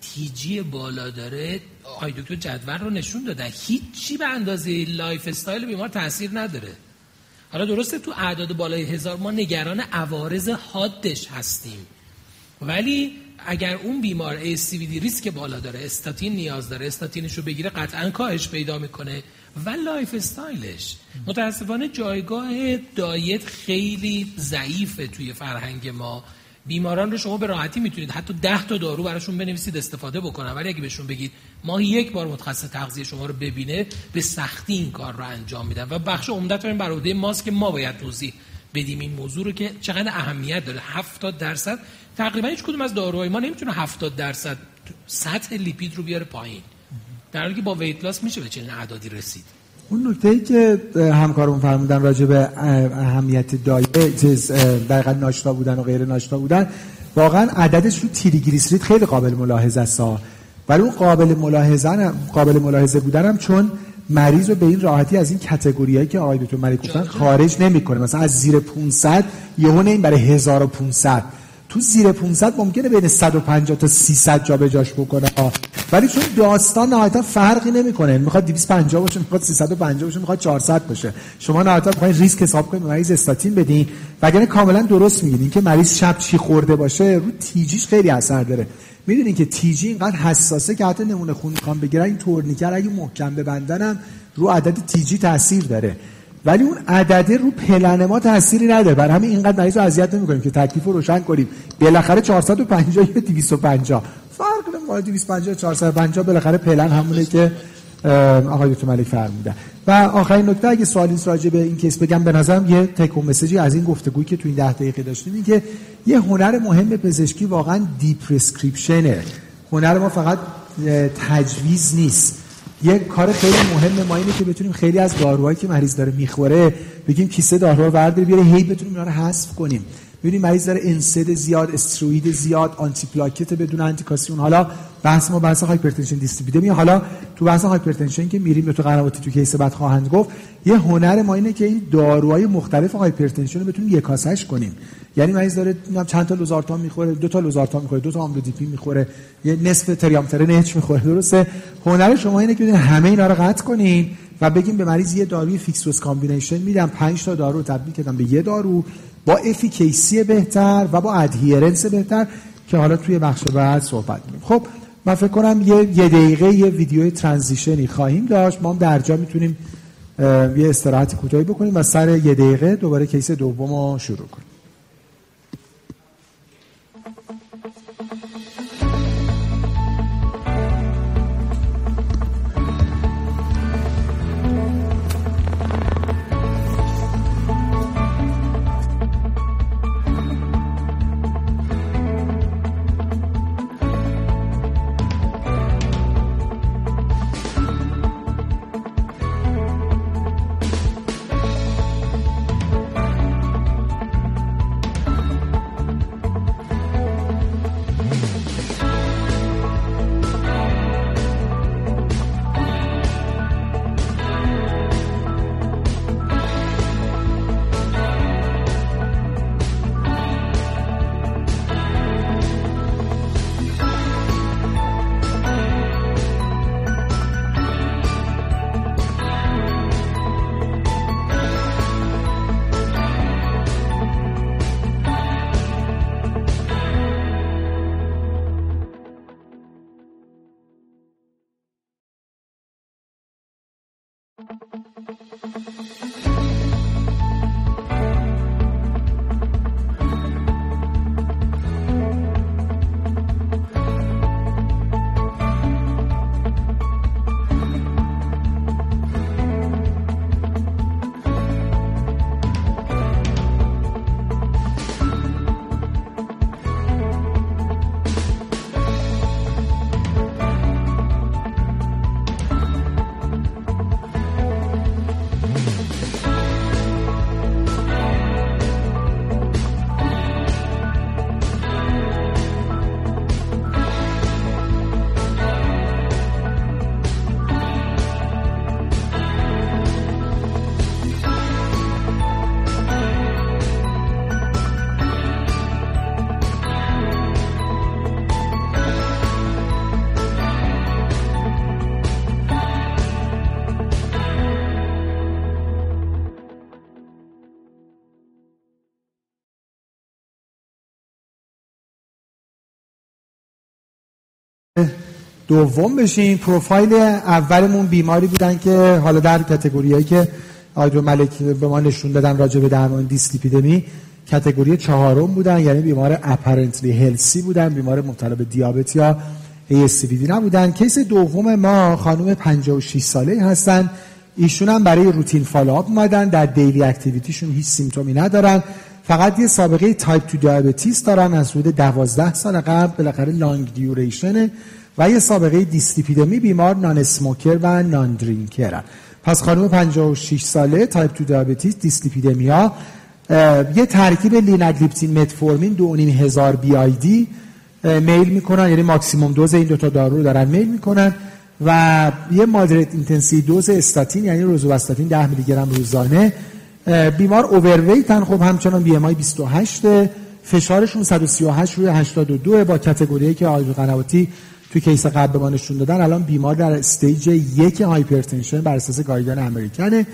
TG بالا داره آی دکتر جدول رو نشون داده. هیچی به اندازه lifestyle بیمار تاثیر نداره. حالا درسته تو اعداد بالای هزار ما نگران عوارض حادش هستیم. ولی اگر اون بیمار ASCVD risk بالا داره استاتین نیاز داره استاتینش رو بگیره قطعا کاهش پیدا می‌کنه و lifestyle ش. متاسفانه جایگاه دایت خیلی ضعیفه توی فرهنگ ما. بیماران رو شما به راحتی می‌تونید حتی ده تا دارو براشون بنویسید استفاده بکنن. ولی اگه بهشون بگید ماهی یک بار متخصص تغذیه شما رو ببینه به سختی این کار رو انجام میدن. و بخش عمدت این بر ماست که ما باید توضیح بدیم این موضوع رو که چقدر اهمیت داره. 70 درصد تقریبا هیچ کدوم از داروهای ما نمی‌تونه 70 درصد سطح لیپید رو بیاره پایین. در حالی که با ویت لاس میشه به چنین اعدادی رسید.
اون نکته ای که همکارمون فرمودن راجع به اهمیت دایت دقیقا ناشتا بودن و غیر ناشتا بودن واقعا عددش رو تیریگلیسیرید خیلی قابل ملاحظه است. ولی اون قابل ملاحظه قابل ملاحظه بودن چون مریض رو به این راحتی از این کتگوریایی که آقای دکتر ملک گفتن خارج نمی‌کنه. مثلا از زیر 500 یهو این برای 1500 تو زیر 500 ممکنه بین 150 تا 300 جا به جاش بکنه. ولی چون داستان نهایتا فرقی نمی‌کنه. می‌خواد 250 باشه می‌خواد 350 باشه می‌خواد 400 باشه. شما نهایتا می‌خواین ریسک حساب کنید مریض استاتین بدین. وگرنه کاملا درست میگین. که مریض شب چی خورده باشه رو تیجیش خیلی اثر داره. می‌دونین که تیجی اینقدر حساسه که حتی نمونه خون می‌خوام بگیرن این تورنیکر اگه محکم ببندنم رو عدد تیجی تاثیر داره. ولی اون عدده رو پلن ما تأثیری نداره. برای همین اینقدر مریض رو اذیت نمی‌کنیم که تکلیف رو روشن کنیم. بالاخره 450 یا 250 فرق نمی‌کنه. 250 450 بالاخره پلن همونه که آقای دکتر ملک فرمودن و آخرین نکته اگه سوالی راجع به این case بگم به نظرم یه take message ی از این گفتگویی که تو این 10 دقیقه داشتیم این که یه هنر مهم پزشکی واقعا deprescription ه هنر ما فقط تجویز نیست. یه کار خیلی مهم ما اینه که بتونیم خیلی از داروهایی که مریض داره می‌خوره بگیم کیسه دارو بردار بیاره هی بتونیم اینا رو حذف کنیم. ببینیم مریض داره انسد زیاد استروید زیاد آنتی پلاکت بدون آنتیکاسیون حالا بحث ما بحث هایپرتنشن دیستریبیوتد می حالا تو بحث هایپرتنشن که میریم تو قنواتی تو کیس بعد خواهند گفت یه هنر ما اینه که این داروهای مختلف هایپرتنشن رو بتونیم یکاسش کنیم. یعنی مریض داره چند تا لوزارتان می‌خوره دو تا لوزارتان می‌خوره دو تا آملودیپین می‌خوره یه نصف تریامترن اچ می‌خوره درسته؟ هنر شما اینه که همه اینا رو قطع کنین و بگیم به مریض یه داروی fixed combination میدم 5 تا دارو تبدیل کردم به یه دارو. با efficacy بهتر و با adherence بهتر که حالا توی بخش بعد صحبت می‌کنیم خب من فکر کنم یه یه دقیقه یه ویدیو transition ی خواهیم داشت. ما هم در جا می‌تونیم یه استراحت کوتاهی بکنیم و سر یه دقیقه دوباره case دوم رو شروع کنیم. دوم بشیم پروفایل اولمون بیماری بودن که حالا در category ایی که آی دکتر ملک به ما نشون دادن راجع به درمان دیسلیپیدمی category چهارم بودن یعنی بیمار apparently healthy بودن بیمار مبتلا به دیابت یا ASCVD نبودن. case دوم ما خانم 56 ساله هستن. ایشون هم برای routine follow-up اومدن. در daily activity شون هیچ symptom ی ندارن. فقط یه سابقه تایپ 2 diabetes دارن. از حدود 12 سال قبل بالاخره long duration ه و یه سابقه دیسلیپیدمی بیمار non-smoker و non-drinker ن پس خانم 56 ساله تایپ 2 diabetes dyslipidemia یه ترکیب لیناگلیپتین متفورمین دو نیم هزار BID. میل می‌کنن یعنی maximum dose این دوتا دارو رو دارن میل می‌کنن. و یه moderate intensity dose استاتین یعنی روزوستاتین 10 میلی گرم روزانه. بیمار overweight ن خب همچنان BMI 28 فشارشون 138 روی 82 با category که آقای قنواتی توی case قبل ما نشون دادن الان بیمار در stage یک hypertension بر اساس guideline American ه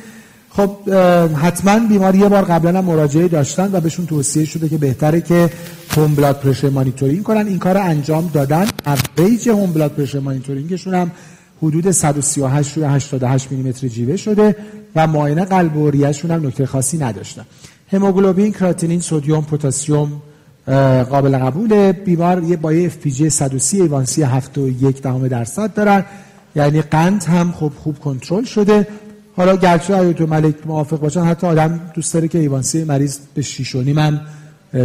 خب حتما بیمار یه بار قبلا هم مراجعه داشتن و بهشون توصیه شده که بهتره که home blood pressure monitoring کنن. این کار انجام دادن. average home blood pressure monitoring شون هم حدود 138 روی 88 میلیمتر جیوه شده و معاینه قلب و هم نکته خاصی نداشتن. هموگلوبین کراتینین سدیم پتاسیم قابل قبول بیمار یه با اف پی جی 130 ایوانسی 7.1 دهم درصد دارن. یعنی قند هم خوب خوب کنترل شده. حالا گرچه آیت ملک موافق باشن حتی آدم دوست داره که ایوانسی مریض به 6 و هم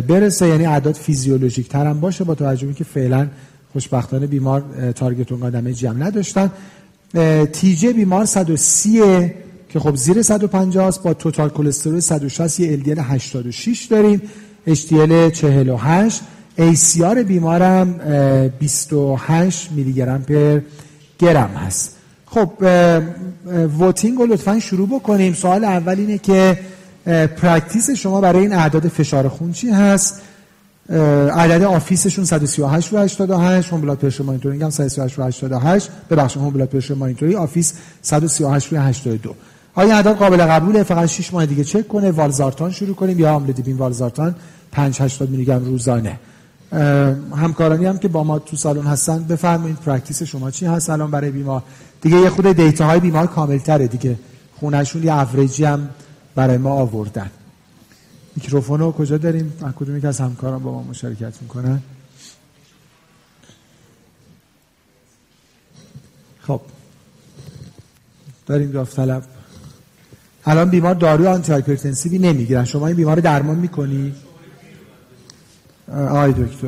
برسه. یعنی اعداد فیزیولوژیک تر هم باشه با توجه که فعلا خوشبختانه بیمار تارگت اون قدمه جمع نداشتن. TG بیمار 130 که خب زیر 150 است با total cholesterol 160 یه LDL 86 داریم. HDL 48 ACR بیمارم 28 میلی گرم پر گرم هست. خب voting رو لطفا شروع بکنیم. سوال اول اینه که practice شما برای این اعداد فشار خون چی هست؟ عدد office شون 138 رو 88 home blood pressure monitoring هم 138 رو 88 ببخشید home blood pressure monitoring office 138 رو 82 آیا عدد قابل قبوله؟ فقط 6 ماه دیگه چک کنه. والزارتان شروع کنیم یا آملودیپین والزارتان؟ 5 80 میلی گرم روزانه همکارانی هم که با ما تو سالن هستن بفرمایید practice شما چی هست؟ الان برای بیمار. دیگه یه خود data های بیمار کامل تره دیگه. خونه‌شون یه average ی هم برای ما آوردن. میکروفون رو کجا داریم؟ کدوم که از همکاران با ما مشارکت می‌کنن. خب. داریم داوطلب. الان بیمار داروی آنتی هایپرتنسیوی نمی‌گیرن. شما این بیمار درمان می‌کنی؟ آقای دکتر.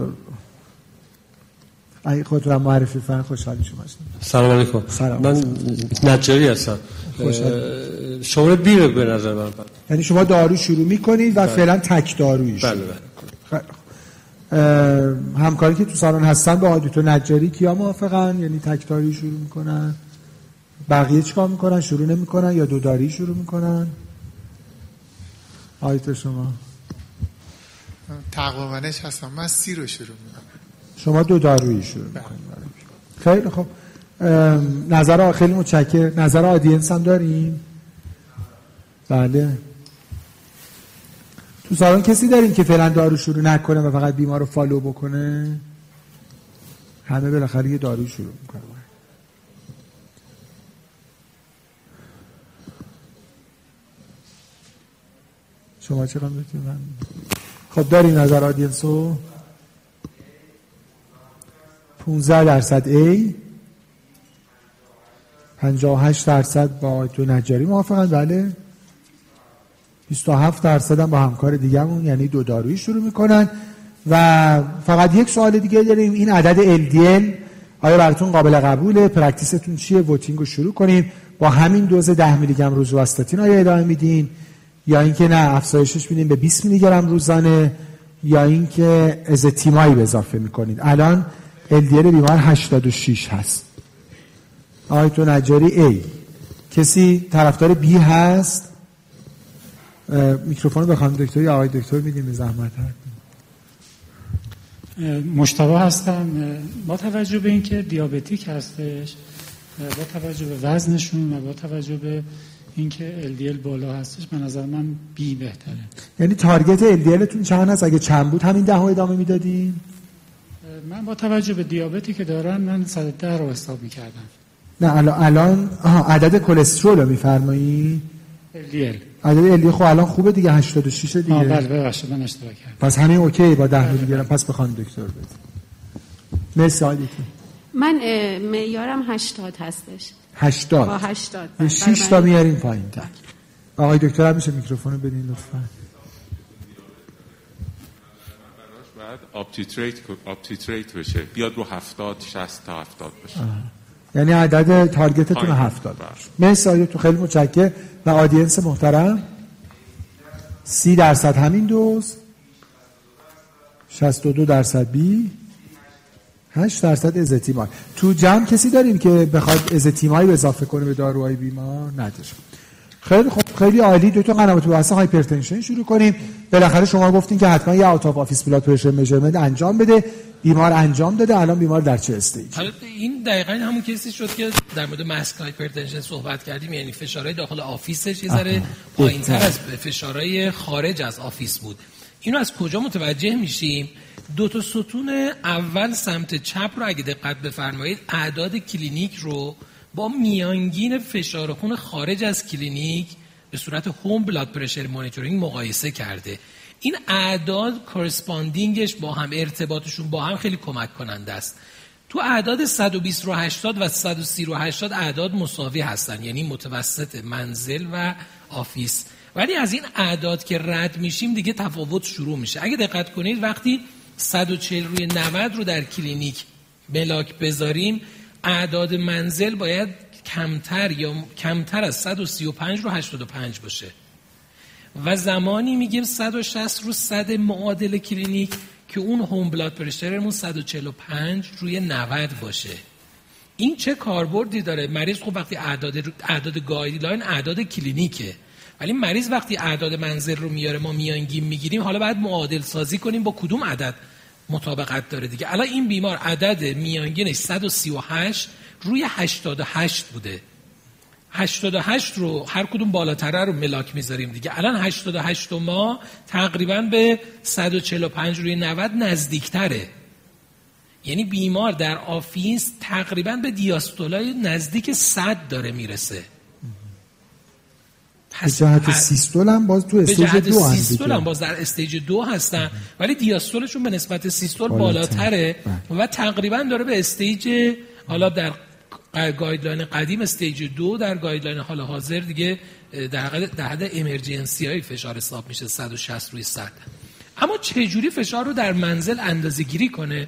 ای خود را معرفی فرن خوشحالی شما
سلام علیکم. سلام. من نجاری هستم. شما بیره به نظر من.
یعنی شما دارو شروع می‌کنید و بله. فعلا تک دارویی
بله بله.
همکاری که تو سالن هستن با آدیتو نجاری کیا موافقن؟ یعنی تک دارویی شروع می‌کنن. بقیه چیکار می‌کنن؟ شروع نمی‌کنن یا دو داری شروع می‌کنن؟ آیت شما.
تقوامنش هستم. من سی رو شروع می‌کنم.
شما دو دارویی شروع می‌کنید. خیلی خب نظر خیلی متشکر نظر آدینس هم داریم بله. تو سالن کسی داریم که فعلا دارو شروع نکنه و فقط بیمار رو فالو بکنه؟ همه بالاخره یه دارو شروع می‌کنه شما چه من خب داریم نظر آدینسو؟ 15 درصد A 58 درصد با تو نجاری. موافقن بله 27 درصد هم با همکار دیگهمون یعنی دو دارویی شروع می‌کنن و فقط یک سوال دیگه داریم این عدد LDL آیا براتون قابل قبوله؟ پرکتیستون چیه؟ ووتینگ رو شروع کنیم با همین دوز 10 میلی گرم روزواستاتین آیا ادامه میدین؟ یا اینکه نه افزایشش میدیم به 20 میلی گرم روزانه یا اینکه از تیمایی به اضافه می‌کنید. الان LDL بیمار 86 هست. آقای تو نجاری A. کسی طرفدار B هست؟ میکروفون بخوام دکتری آقای دکتر میدیم به زحمت.
مشتبه هستم. با توجه به اینکه دیابتیک هستش با توجه به وزنشون و با توجه به اینکه LDL بالا هستش به نظر من بی بهتره.
یعنی تارگت LDL تون چند هست؟ اگه چند بود همین ده ادامه می‌دادین؟
من با توجه به دیابتی که دارم من 110 رو حساب می‌کردم.
نه الان الان عدد کلسترول رو میفرمایی
LDL
عدد LDL خب الان خوبه دیگه 86 دیگه.
آه بله ببخشید من اشتباه کردم.
پس همین okay با 10 میلی گرم پس بخوان دکتر بده مرسی عادی
من معیارم 80 هستش.
80
با 80
6 تا میاریم پایین. تر آقای دکتر هم میشه میکروفون رو بدین لطفا.
بعد up-titrate up-titrate بشه. بیاد رو 70 60 تا 70 بشه.
یعنی عدد target تون 70 مرسی آقای تو خیلی متشکرم. و audience محترم. 30 درصد همین دوز 62 درصد بی. 8 درصد ezetimibe. تو جمع کسی داریم که بخواد ezetimibe به اضافه کنه به داروهای بیمار؟ نداره خیلی خوب خیلی عالی. دکتر قنواتی تو بحث hypertension شروع کنیم. بالاخره شما گفتین که حتما یه out of office blood pressure measurement انجام بده. بیمار انجام داده الان بیمار در چه stage؟
حالا این دقیقا همون case ی شد که در مورد masked hypertension صحبت کردیم. یعنی فشارهای داخل office ش یه ذره پایینتر از فشارهای خارج از office بود. اینو از کجا متوجه میشیم؟ دو تا ستون اول سمت چپ رو اگه دقت بفرمایید اعداد کلینیک رو با میانگین فشار خون خارج از کلینیک به صورت home blood pressure monitoring مقایسه کرده. این اعداد corresponding ش با هم ارتباطشون با هم خیلی کمک کننده است. تو اعداد 120 رو 80 و 130 رو 80 اعداد مساوی هستن یعنی متوسط منزل و office. ولی از این اعداد که رد میشیم دیگه تفاوت شروع میشه. اگه دقت کنید وقتی 140 روی 90 رو در کلینیک ملاک بذاریم. اعداد منزل باید کمتر یا کمتر از 135 رو 85 باشه. و زمانی میگیم 160 رو 100 معادل کلینیک که اون home blood pressure مون 145 روی 90 باشه. این چه کاربردی داره؟ مریض خب وقتی اعداد اعداد guideline اعداد کلینیکه. ولی مریض وقتی اعداد منزل رو میاره ما میانگین می‌گیریم حالا باید معادل سازی کنیم با کدوم عدد مطابقت داره دیگه. الان این بیمار عدد میانگینش 138 روی 88 بوده. 88 رو هر کدوم بالاتره رو ملاک می‌ذاریم دیگه. الان 88 ما تقریبا به 145 روی 90 نزدیکتره. یعنی بیمار در office تقریبا به دیاستولای نزدیک 100 داره می‌رسه.
جهت سیستول هم باز تو stage دو
هم سیستول هم باز در stage دو هستن. ولی دیاستولشون به نسبت سیستول بالاتره و تقریبا داره به stage حالا در guideline قدیم stage دو در guideline حال حاضر دیگه در حد در حد emergency های فشار حساب میشه 160 روی 100 اما چه جوری فشار رو در منزل اندازه گیری کنه؟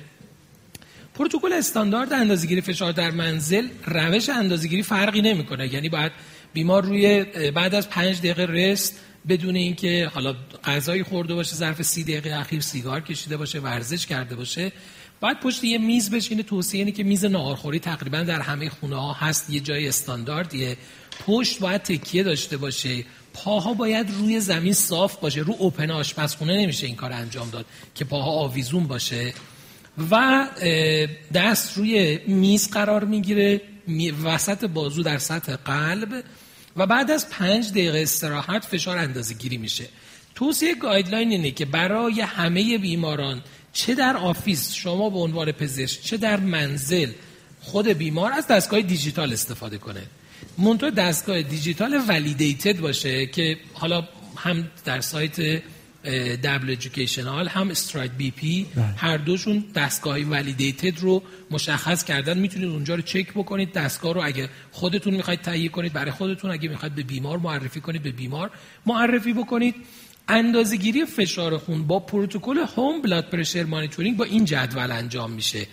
پروتکل استاندارد اندازه گیری فشار در منزل روش اندازه گیری فرقی نمی‌کنه. یعنی باید بیمار روی بعد از پنج دقیقه rest بدون اینکه حالا غذایی خورده باشه ظرف سی دقیقه اخیر سیگار کشیده باشه ورزش کرده باشه بعد پشت یه میز بشینه توصیه اینه که میز ناهارخوری تقریبا در همه خونه ها هست یه جای استانداردیه. پشت باید تکیه داشته باشه. پاها باید روی زمین صاف باشه. رو اوپن آشپزخونه نمیشه این کار انجام داد که پاها آویزون باشه. و دست روی میز قرار می‌گیره. وسط بازو در سطح قلب و بعد از پنج دقیقه استراحت فشار اندازه گیری میشه. توصیه guideline اینه که برای همه بیماران چه در office شما به عنوان پزشک چه در منزل خود بیمار از دستگاه دیجیتال استفاده کنه. منتها دستگاه دیجیتال validated باشه که حالا هم در سایت دبل ادویکیشنال هم STRIDE BP هر دوشون دستگاه validated رو مشخص کردن. می‌تونید اونجا رو چک بکنید. دستگاه رو اگه خودتون می‌خواید تهیه کنید برای خودتون. اگه می‌خواید به بیمار معرفی کنید به بیمار معرفی بکنید. اندازهگیری فشار خون با پروتکل هوم بلاد پرشر مانیتورینگ با این جدول انجام میشه.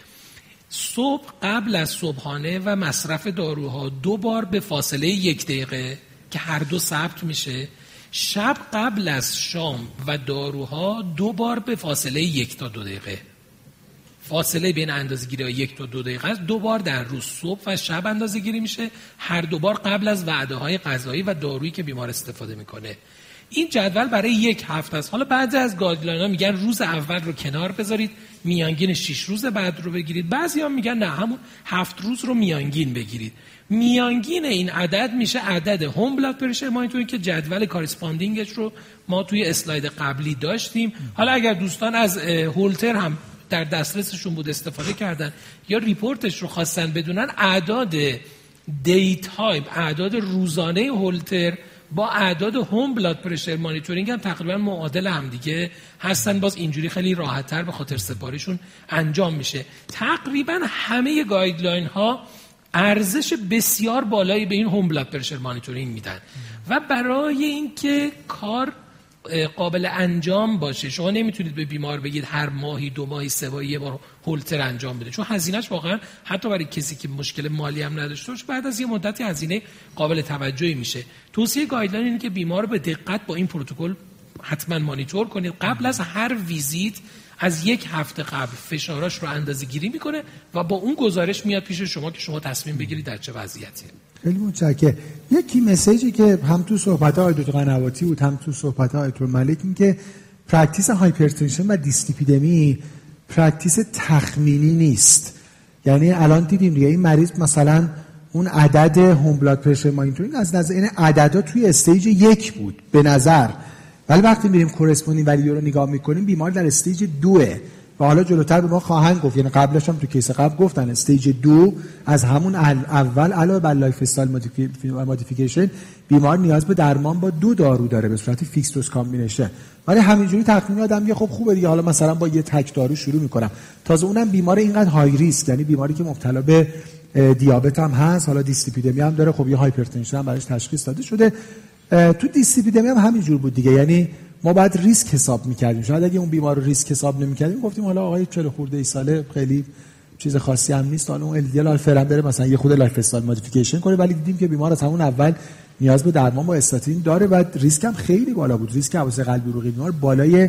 صبح قبل از صبحانه و مصرف داروها دو بار به فاصله یک دقیقه که هر دو ثبت میشه. شب قبل از شام و داروها دو بار به فاصله یک تا دو دقیقه. فاصله بین اندازه‌گیری یک تا دو دقیقه است. دو بار در روز صبح و شب اندازه گیری میشه. هر دو بار قبل از وعده های غذایی و دارویی که بیمار استفاده می‌کنه. این جدول برای یک هفته است. حالا بعضی از guideline ها میگن روز اول رو کنار بذارید میانگین 6 روز بعد رو بگیرید. بعضی ها میگن نه همون هفت روز رو میانگین بگیرید. میانگین این عدد میشه عدد home blood pressure monitoring که جدول corresponding ش رو ما توی slide قبلی داشتیم. حالا اگر دوستان از هولتر هم در دسترسشون بود استفاده کردن یا report ش رو خواستن بدونن اعداد daytime اعداد روزانه هولتر با اعداد home blood pressure monitoring هم تقریبا معادل هم دیگه هستن. باز اینجوری خیلی راحتتر به خاطر سپاریشون انجام میشه. تقریبا همه guideline ها ارزش بسیار بالایی به این home blood pressure monitoring میدن. و برای اینکه کار قابل انجام باشه شما نمی‌تونید به بیمار بگید هر ماهی دو ماهی سه ماهی یه بار هولتر انجام بده. چون هزینهش واقعا حتی برای کسی که مشکل مالی هم نداشته باشه بعد از یه مدتی هزینه قابل توجهی میشه. توصیه guideline اینه که بیمار به دقت با این پروتکل حتما مانیتور کنید. قبل از هر ویزیت از یک هفته قبل فشاراش رو اندازه گیری می‌کنه و با اون گزارش میاد پیش شما که شما تصمیم بگیرید در چه وضعیتیه
خیلی متشکرم. یکی message ی که هم تو صحبت های دکتر قنواتی بود هم تو صحبت های دکتر ملک این که practice hypertension و دیسلیپیدمی practice تخمینی نیست. یعنی الان دیدیم دیگه این مریض مثلا اون عدد home blood pressure monitoring از نظر این عددا توی stage یک بود به نظر. ولی وقتی میریم corresponding value رو نگاه می‌کنیم بیمار در stage دوه و حالا جلوتر به ما خواهند گفت یعنی قبلش هم تو case قبل گفتن stage دو از همون اول علاوه بر lifestyle modification بیمار نیاز به درمان با دو دارو داره به صورت fixed dose combination ولی همینجوری تخمین آدم یه خب خوبه دیگه. حالا مثلا با یه تک دارو شروع می‌کنم. تازه اونم بیمار اینقدر high risk یعنی بیماری که مبتلا به دیابت هم هست. حالا دیسلیپیدمی هم داره. خب یه hypertension هم براش تشخیص داده شده. تو دیسلیپیدمی هم همینجور بود دیگه. یعنی ما باید ریسک حساب می‌کردیم. شاید اگه اون بیمار رو ریسک حساب نمی‌کردیم گفتیم حالا آقای 40 خورده ای ساله خیلی چیز خاصی هم نیست. حالا اون ال فعلا بره مثلا یه خود lifestyle modification کنه. ولی دیدیم که بیمار از همون اول نیاز به درمان با استاتین داره و ریسک هم خیلی بالا بود. ریسک حوادث قلبی عروقی بیمار بالای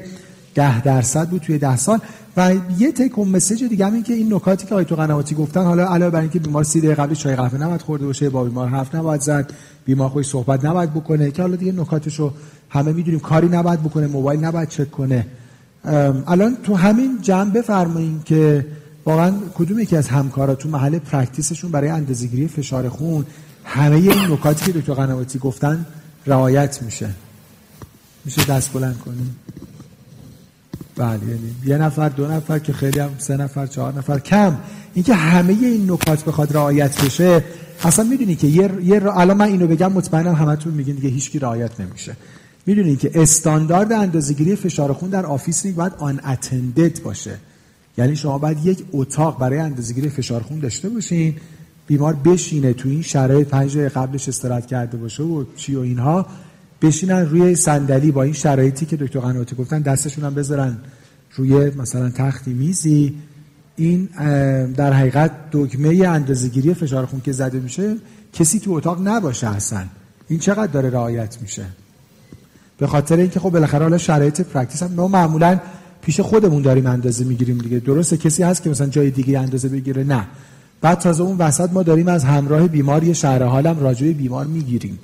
10 درصد بود توی 10 سال. و یه take home message دیگه هم این که این نکاتی که آقای دکتر قنواتی گفتن حالا علاوه بر اینکه بیمار 30 دقیقه قبل چای قهوه نباید خورده باشه با بیمار حرف نباید زد بیمار خودش صحبت نباید بکنه. که حالا دیگه نکاتشو همه می‌دونیم. کاری نباید بکنه موبایل نباید چک کنه. الان تو همین جمع بفرمایید که واقعا کدوم یکی از همکارا تو محل practice شون برای اندازه‌گیری فشار خون همه این نکاتی که دکتر قنواتی گفتن رعایت میشه. میشه دست بلند کنیم؟ بله یعنی یه نفر دو نفر که خیلی هم سه نفر چهار نفر کم. اینکه همه این نکات بخواد رعایت بشه اصلا می‌دونی که یه, یه الان من اینو بگم مطمئنم همتون میگین دیگه هیچکی رعایت نمیشه. می‌دونی که استاندارد اندازه‌گیری فشار خون در office باید unattended باشه. یعنی شما باید یک اتاق برای اندازه‌گیری فشار خون داشته باشین بیمار بشینه تو این شرایط پنج قبلش استراحت کرده باشه و چی و اینها بشینن روی صندلی با این شرایطی که دکتر قنواتی گفتن دستشون هم بذارن روی مثلا تختی میزی. این در حقیقت دکمه اندازه‌گیری فشار خون که زده میشه کسی تو اتاق نباشه اصلا. این چقدر داره رعایت میشه؟ به خاطر اینکه خب بالاخره حالا شرایط practice هم ما معمولا پیش خودمون داریم اندازه می‌گیریم دیگه. درسته کسی هست که مثلا جای دیگه اندازه بگیره؟ نه. بعد تازه اون وسط ما داریم از همراه بیمار یه شهر حالم راجع بیمار می‌گیریم.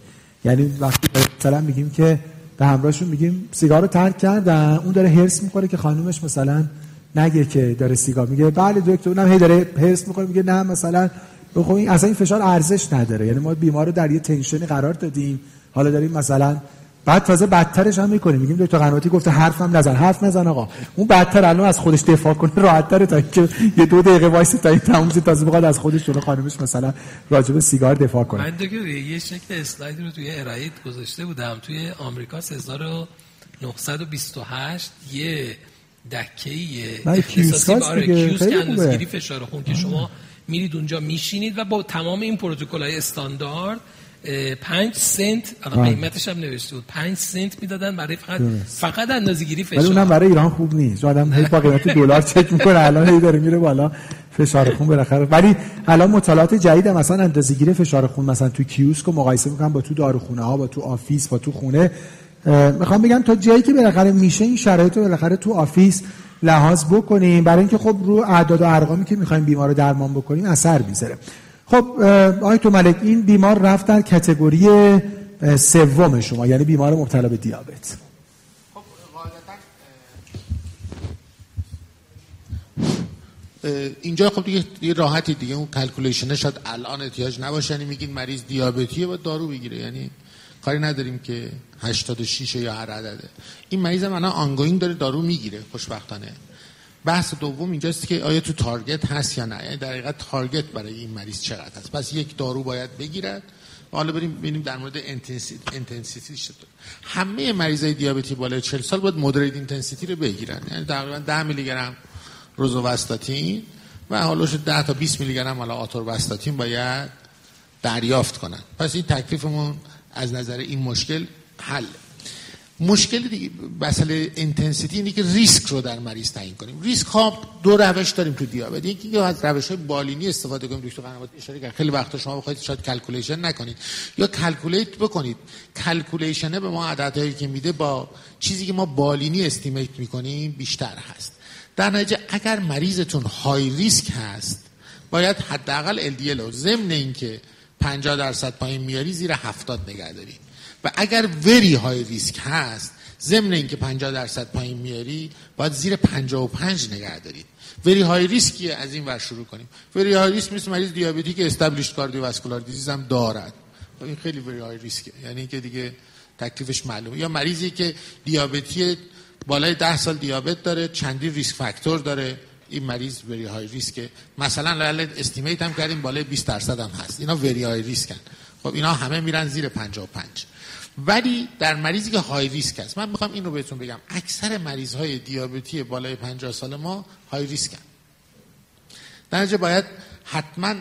یعنی وقتی مثلا میگیم که به همراهشون میگیم سیگار رو ترک کردن اون داره هرس می‌خوره که خانومش مثلا نگه که داره سیگار میگه. بله دکتر اونم هی داره هرس می‌خوره میگه نه مثلا خب این اصلا این فشار ارزش نداره. یعنی ما بیمار رو در یه تنشنی قرار دادیم. حالا داریم مثلا بعد تازه بدترش هم می‌کنیم. میگیم دکتر قنواتی گفته حرفم نزن. حرف نزن آقا. اون بدتر الان از خودش دفاع کنه راحت تره تا اینکه یه دو دقیقه وایس تا این تموم تازه بخواد از خودش جلو خانمش مثلا راجب سیگار دفاع کنه.
من دیگه یه شکل اسلاید رو توی ارائه گذاشته بودم. توی آمریکا 1928 یه دکه اختصاصی برای کیوسک اندازگیری فشار خون که شما میرید اونجا میشینید و با تمام این پروتکل های استاندارد پنج سنت قیمتش هم نوشته بود پنج سنت می‌دادن برای فقط فقط اندازه‌گیری فشار
ولی اونم برای ایران خوب نیست. آدم هی با قیمت دلار چک می‌کنه الان هی داره میره بالا فشار خون بالاخره. ولی الان مطالعات جدید مثلا اندازه‌گیری فشار خون مثلا تو کیوسک مقایسه می‌کنن با تو داروخونه ها با تو office با تو خونه. می‌خوام بگم تا جایی که بالاخره میشه این شرایط رو بالاخره تو office لحاظ بکنیم. برای اینکه خب رو اعداد و ارقامی که می‌خوایم بیمار رو درمان بکنیم اثر می‌ذاره. خب آقای دکتر ملک این بیمار رفت در category سوم شما یعنی بیمار مبتلا به دیابت.
اینجا خب دیگه, دیگه راحتی دیگه اون calculation شاید الان احتیاج نباشه یعنی میگین مریض دیابتیه و دارو بگیره یعنی کاری نداریم که 86 یا هر عدده. این مریض هم الان ongoing داره دارو می‌گیره خوشبختانه. بحث دوم اینجاست که آیا تو target هست یا نه؟ در حقیقت target برای این مریض چقدر هست؟ پس یک دارو باید بگیرد. حالا بریم ببینیم در مورد intensity ش همه مریضای دیابتی بالای 40 سال باید moderate intensity رو بگیرن. یعنی تقریبا 10 میلی گرم روزوواستاتین و حالا 10 تا 20 میلی گرم حالا آتورواستاتین باید دریافت کنن. پس این تکلیفمون از نظر این مشکل حل. مشکل دیگه مسئله intensity اینه که ریسک رو در مریض تعیین کنیم. ریسک ها دو روش داریم تو دیابت. یکی که از روش های بالینی استفاده کنیم. دکتر قنواتی اشاره کرد. خیلی وقتا شما بخواید شاید calculation نکنید. یا calculate بکنید. calculation به ما عددهایی که میده با چیزی که ما بالینی estimate می‌کنیم بیشتر هست. در نتیجه اگر مریضتون high risk هست باید حداقل LDL رو ضمن اینکه 50 درصد پایین میاری زیر 70 نگه دارید و اگر very high risk هست ضمن اینکه 50 درصد پایین میاری باید زیر 55 نگه دارید very high risk ی از این ور شروع کنیم. very high risk مثل مریض دیابتی که established cardiovascular disease هم دارد. این خیلی very high risk ه. یعنی که دیگه تکلیفش معلومه. یا مریضی که دیابتی بالای 10 سال دیابت داره چندین risk factor داره. این مریض very high risk ه مثلا لاله estimate هم کردیم بالای 20 درصد هم هست. اینا very high risk ن خب اینا همه میرن زیر 55 ولی در مریضی که high risk است من می‌خوام این رو بهتون بگم. اکثر مریض های دیابتی بالای 50 سال ما high risk هست در باید حتما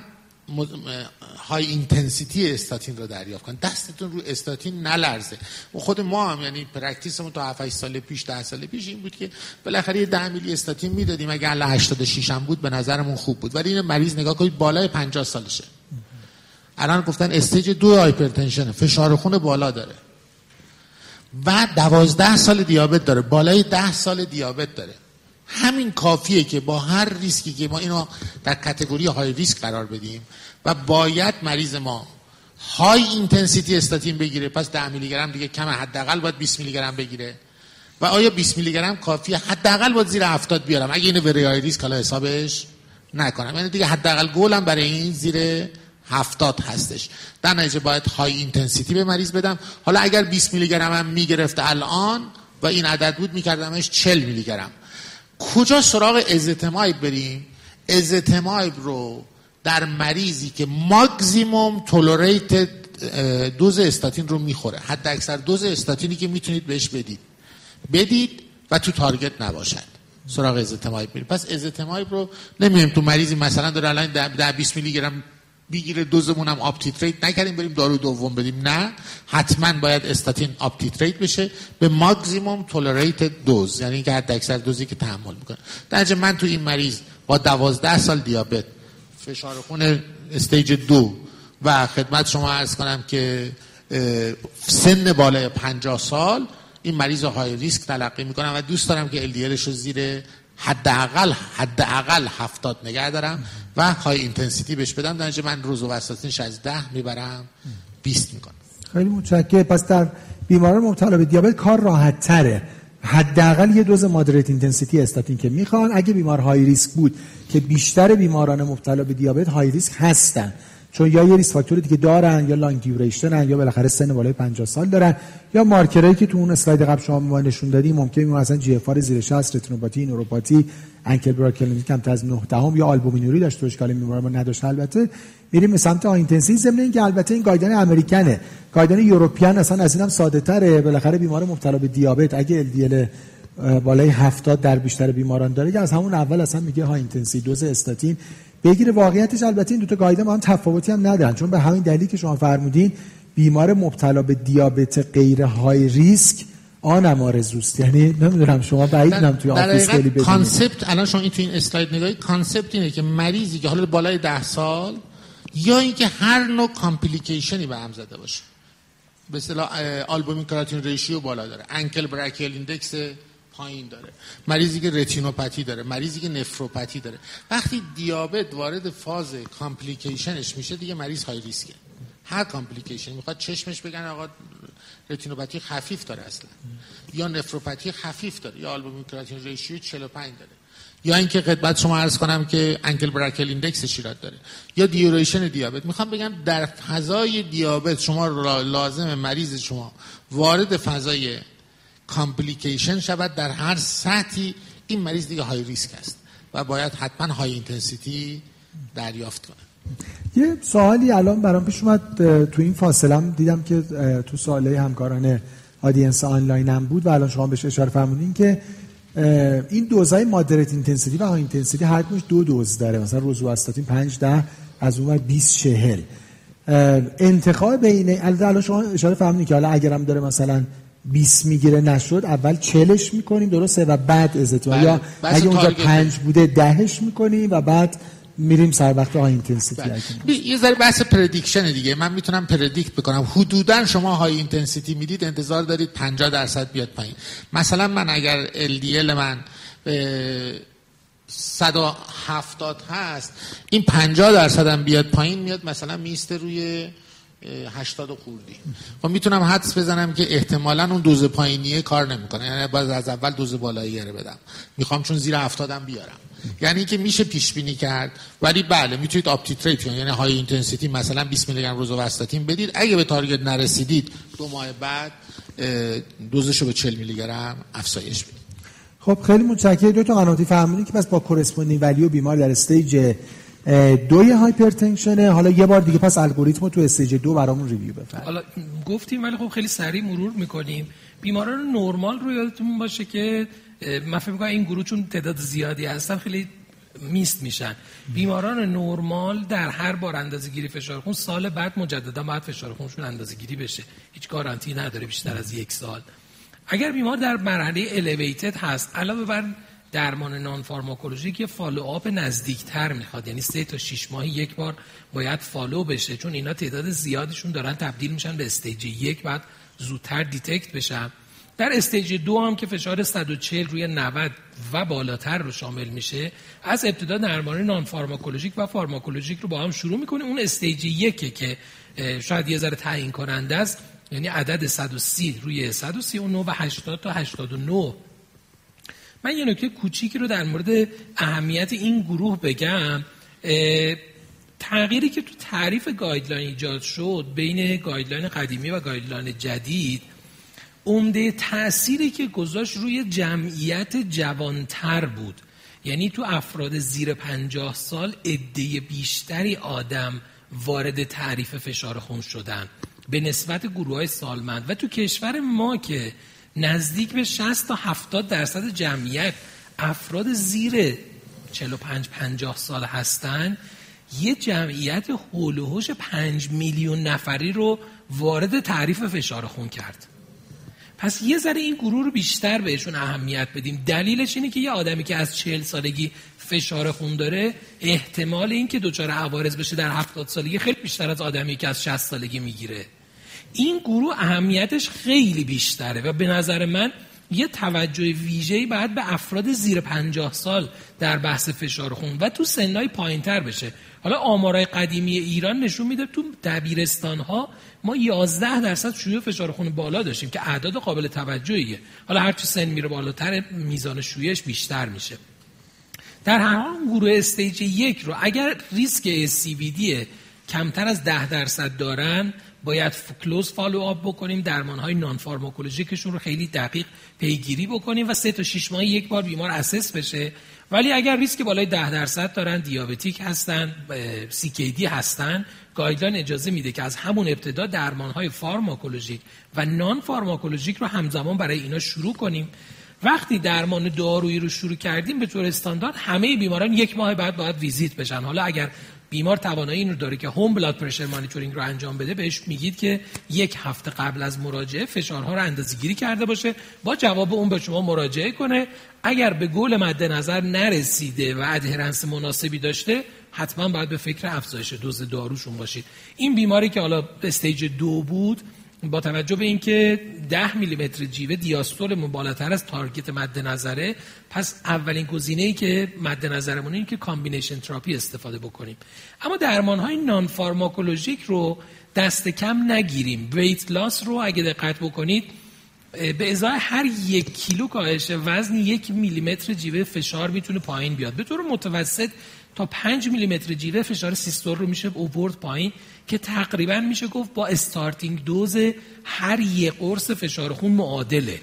high intensity statin رو دریافت کنن دستتون رو استاتین نلرزه. و خود ما هم یعنی practice مون تا 7 سال پیش 10 سال پیش این بود که بالاخره یه 10 میلی استاتین می‌دادیم. اگه الان 86 هم بود به نظرمون خوب بود. ولی این مریض نگاه کنید بالای 50 سالشه. الان گفتن stage دو hypertension فشار خون بالا داره. و دوازده سال دیابت داره. بالای ده سال دیابت داره. همین کافیه که با هر ریسکی که ما اینو در category high risk قرار بدیم و باید مریض ما high intensity statin بگیره. پس 10 میلی گرم دیگه کم حداقل باید 20 میلی گرم بگیره. و آیا 20 میلی گرم کافیه؟ حداقل باید زیر 70 بیارم. اگه اینو به high risk حالا حسابش نکنم. یعنی دیگه حداقل گولم برای این زیر هفتاد هستش. در نتیجه باید high intensity به مریض بدم. حالا اگر 20 میلی گرم هم می‌گرفت الان و این عدد بود میکردمش 40 میلی گرم کجا سراغ ازتمایب بریم؟ ازتمایب رو در مریضی که maximum tolerated dose statin رو می‌خوره. حداکثر دوز استاتینی که می‌تونید بهش بدید. بدید و تو target نباشد. سراغ ازتمایب بریم پس ازتمایب رو نمیایم تو مریضی مثلا داره الان در 20 میلی گرم بگیره دوزمون هم up-titrate. نکردیم بریم دارو دوم بدیم. نه حتما باید استاتین up-titrate بشه. به maximum tolerated dose. یعنی که حداکثر دوزی که تحمل می‌کنه. در من تو این مریض با دوازده سال دیابت فشار خون stage دو و خدمت شما عرض کنم که سن بالای 50 سال این مریض high risk تلقی می‌کنم و دوست دارم که LDL ش رو زیر حداقل حداقل 70 نگه دارم. و high intensity بهش بدم در من روزوواستاتینش از 10 می‌برم 20 می‌کنم.
خیلی متشکرم. پس در بیماران مبتلا به دیابت کار راحت تره. حداقل یه دوز moderate intensity statin که می‌خوان. اگه بیمار high risk بود که بیشتر بیماران مبتلا به دیابت high risk هستن. چون یا یه risk factor ی که دارن یا long duration ن یا بالاخره سن بالای 50 سال دارن یا مارکرایی که تو اون اسلاید قبل شما ما نشون دادیم ممکنه مثلا GFR زیر 60 رتینوپاتی نوروپاتی ankle brachial index کم از 9 دهم یا آلبومینوری داشته باشه که بیمار ما نداشت. البته میریم به سمت intensive ضمن اینکه البته این guideline American ه guideline European اصلا از اینم ساده تره. بالاخره بیمار مبتلا به دیابت اگه LDL بالای 70 در بیشتر بیماران داره که از همون اول اصلا میگه high intensity dose statin. بگیره واقعیتش البته این دو تا ما هم تفاوتی هم ندارن چون به همین دلیلی که شما فرمودین بیمار مبتلا به دیابت غیر high risk آن آرزوست. یعنی نمی‌دونم شما بعید نمی‌دونم توی آفیس خیلی
بدونید. concept الان شما این تو این اسلاید نگاهی concept اینه که مریضی که حالا بالای ده سال یا اینکه هر نوع complication ی به هم زده باشه. به اصطلاح albumin creatinine ratio بالا داره ankle brachial index پایین داره. مریضی که رتینوپاتی داره مریضی که نفروپاتی داره. وقتی دیابت وارد فاز complication ش میشه دیگه مریض high risk ه. هر کامپلیکیشن می‌خواد چشمش بگن آقا رتینوپاتی خفیف داره اصلا. یا نفروپاتی خفیف داره. یا albumin creatinine ratio 45 داره. یا اینکه خدمت شما عرض کنم که ankle brachial index شیرات داره. یا duration دیابت. می‌خوام بگم در فضای دیابت شما لازم مریض شما وارد فضای complication شود. در هر سطحی این مریض دیگه high risk است و باید حتما high intensity دریافت کنه.
یه سوالی الان برام پیش اومد تو این فاصله هم دیدم که تو سواله همکاران audience online هم بود و الان شما بهش اشاره فرمودین که این دوزای moderate intensity و high intensity هر دو دوز داره. مثلا روزواستاتین 5 ده از اون 20 40 انتخاب بین الان شما اشاره فرمودین که حالا اگرم داره مثلا 20 می‌گیره نشد اول چلش می‌کنیم درسته؟ و بعد ازتمایب بله. یا اگه اونجا پنج بوده دهش می‌کنیم و بعد میریم سر وقت high intensity
بله. یه ذره بحث prediction دیگه. من می‌تونم predict بکنم. حدودا شما high intensity می‌دید انتظار دارید 50 درصد بیاد پایین. مثلا من اگر LDL من 170 هست این 50 درصد هم بیاد پایین میاد مثلا می‌ایسته روی 80 خوردی. خب می‌تونم حدس بزنم که احتمالا اون دوز پایینیه کار نمی‌کنه. یعنی باید از اول دوز بالایی رو بدم. می‌خوام چون زیر 70 هم بیارم. یعنی که میشه پیش بینی کرد. ولی بله می‌تونید up-titrate یعنی high intensity مثلا 20 میلی گرم روزوواستاتین بدید. اگه به target نرسیدید دو ماه بعد دوزش رو به 40 میلی گرم افزایش بدید.
خب خیلی متشکرم. دو تا قناتی فهمیدین که پس با corresponding value بیمار در stage دوی hypertension ه. حالا یه بار دیگه پس الگوریتم تو stage دو برامون review بفرمایید.
حالا گفتیم ولی خب خیلی سریع مرور می‌کنیم. بیماران نرمال رو یادتون باشه که من فکر می‌کنم این گروه چون تعداد زیادی هستن خیلی missed میشن. بیماران نرمال در هر بار اندازه گیری فشار خون سال بعد مجددا باید فشار خونشون اندازه گیری بشه. هیچ guarantee نداره بیشتر از یک سال. اگر بیمار در مرحله elevated هست علاوه بر درمان non-pharmacologic یه follow up نزدیکتر می‌خواد. یعنی سه تا 6 ماهی یک بار باید follow بشه چون اینا تعداد زیادشون دارن تبدیل میشن به stage یک بعد زودتر detect بشن. در stage دو هم که فشار 140 روی 90 و بالاتر رو شامل میشه از ابتدا درمان non-pharmacologic و pharmacologic رو با هم شروع می‌کنه. اون stage یکه که شاید یه ذره تعیین کننده است یعنی عدد 130 روی 139 و 80 تا 89 من یه نکته کوچیکی رو در مورد اهمیت این گروه بگم. تغییری که تو تعریف guideline ایجاد شد بین guideline قدیمی و guideline جدید عمده تأثیری که گذاشت روی جمعیت جوانتر بود. یعنی تو افراد زیر پنجاه سال عده بیشتری آدم وارد تعریف فشار خون شدن. به نسبت گروه های سالمند. و تو کشور ما که نزدیک به 60 تا 70 درصد جمعیت افراد زیر 45 50 سال هستن یه جمعیت حول و 5 میلیون نفری رو وارد تعریف فشار خون کرد. پس یه ذره این گروه رو بیشتر بهشون اهمیت بدیم. دلیلش اینه که یه آدمی که از 40 سالگی فشار خون داره احتمال اینکه دچار عوارض بشه در 70 سالگی خیلی بیشتر از آدمی که از 60 سالگی می‌گیره. این گروه اهمیتش خیلی بیشتره و به نظر من یه توجه ویژه‌ای باید به افراد زیر 50 سال در بحث فشار خون و تو سنهای پایینتر بشه. حالا آمارای قدیمی ایران نشون میده تو دبیرستان ها ما 11 درصد شیوع فشار خون بالا داشتیم که اعداد قابل توجهیه. حالا هرچی سن میره بالاتر میزان شیوعش بیشتر میشه. در هر حال گروه stage یک رو اگر risk CVD کمتر از 10 درصد دارن باید close follow up بکنیم درمان های non-pharmacologic شون رو خیلی دقیق پیگیری بکنیم و سه تا 6 ماهی یک بار بیمار assess بشه. ولی اگر ریسک بالای 10 درصد دارن diabetic هستن دی هستن guideline اجازه میده که از همون ابتدا درمان های pharmacologic و non-pharmacologic رو همزمان برای اینا شروع کنیم. وقتی درمان دارویی رو شروع کردیم به طور استاندارد همه بیماران یک ماه بعد باید ویزیت بشن. حالا اگر بیمار توانایی این رو داره که home blood pressure monitoring رو انجام بده بهش میگید که یک هفته قبل از مراجعه فشارها رو اندازه‌گیری کرده باشه با جواب اون به شما مراجعه کنه. اگر به گل مد نظر نرسیده و adherence مناسبی داشته حتما باید به فکر افزایش دوز داروشون باشید. این بیماری که حالا stage دو بود با توجه به اینکه 10 میلیمتر جیوه diastole مون بالاتر از target مد نظره پس اولین گزینه ای که مد نظرمون این که combination therapy استفاده بکنیم. اما درمان های non-pharmacologic رو دست کم نگیریم. ویت لاس رو اگه دقت بکنید به ازای هر یک کیلو کاهش وزن یک میلیمتر جیوه فشار می‌تونه پایین بیاد. به طور متوسط تا 5 میلیمتر جیوه فشار سیستول رو میشه اوورد پایین که تقریبا میشه گفت با استارتینگ دوز هر یک قرص فشار خون معادله.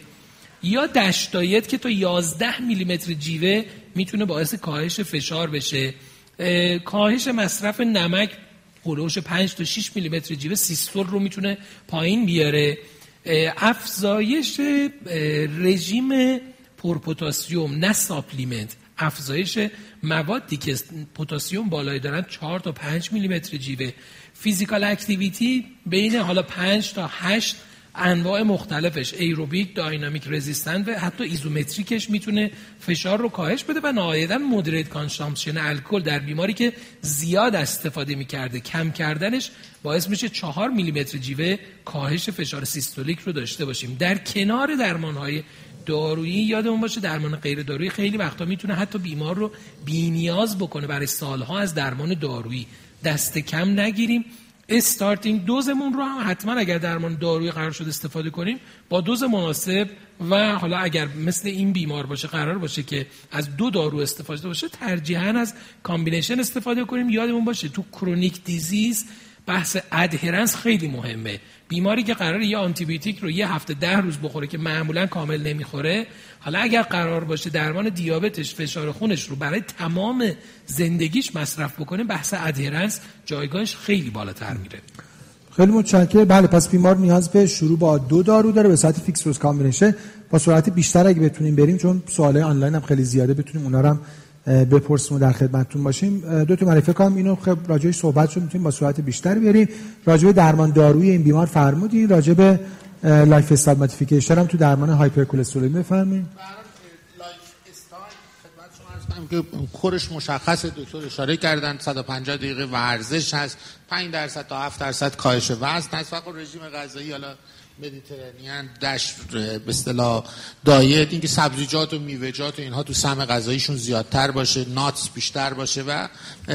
یا دشتایت که تا 11 میلیمتر جیوه می‌تونه باعث کاهش فشار بشه. کاهش مصرف نمک قلوش 5 تا 6 میلیمتر جیوه systole رو می‌تونه پایین بیاره. افزایش رژیم پرپوتاسیوم نه supplement. افزایش موادی که پوتاسیوم بالایی دارن 4 تا 5 میلیمتر جیوه. physical activity بین حالا 5 تا 8 انواع مختلفش. aerobic dynamic resistant و حتی isometric ش می‌تونه فشار رو کاهش بده و نهایتا moderate consumption الکل در بیماری که زیاد استفاده می‌کرده. کم کردنش باعث میشه چهار میلیمتر جیوه کاهش فشار systolic رو داشته باشیم. در کنار درمان های دارویی یادمون باشه درمان غیر دارویی خیلی وقتا می‌تونه حتی بیمار رو بینیاز بکنه برای سالها از درمان دارویی. دست کم نگیریم. starting dose مون رو هم حتما اگر درمان دارویی قرار شد استفاده کنیم با دوز مناسب و حالا اگر مثل این بیمار باشه قرار باشه که از دو دارو استفاده باشه ترجیحاً از combination استفاده کنیم. یادمون باشه تو chronic disease بحث adherence خیلی مهمه. بیماری که قرار یه آنتی‌بیوتیک رو یه هفته ده روز بخوره که معمولا کامل نمی‌خوره حالا اگر قرار باشه درمان دیابتش فشار خونش رو برای تمام زندگیش مصرف بکنه بحث adherence جایگاهش خیلی بالاتر میره.
خیلی متشکرم. بله پس بیمار نیاز به شروع با دو دارو داره به صورت fixed dose combination با سرعت بیشتر اگه بتونیم بریم چون سوال آنلاین هم خیلی زیاده بتونیم اونا رو هم بپرسیم و در خدمتتون باشیم. دو تا معرفی کنم. اینو خب راجعش صحبت شد می‌تونیم با سرعت بیشتر بریم. راجع درمان دارویی این بیمار فرمودین. راجع به lifestyle modification هم تو درمان hypercholesterolemia بفرمایید.
که خورش مشخص دکتر اشاره کردن 150 دقیقه ورزش هست 5 درصد تا 7 درصد کاهش وزن هست. فقط رژیم غذایی حالا مدیترانیان دش به اصطلاح دایت اینکه سبزیجات و میوه‌جات و اینها تو سم غذاییشون زیادتر باشه ناتس بیشتر باشه و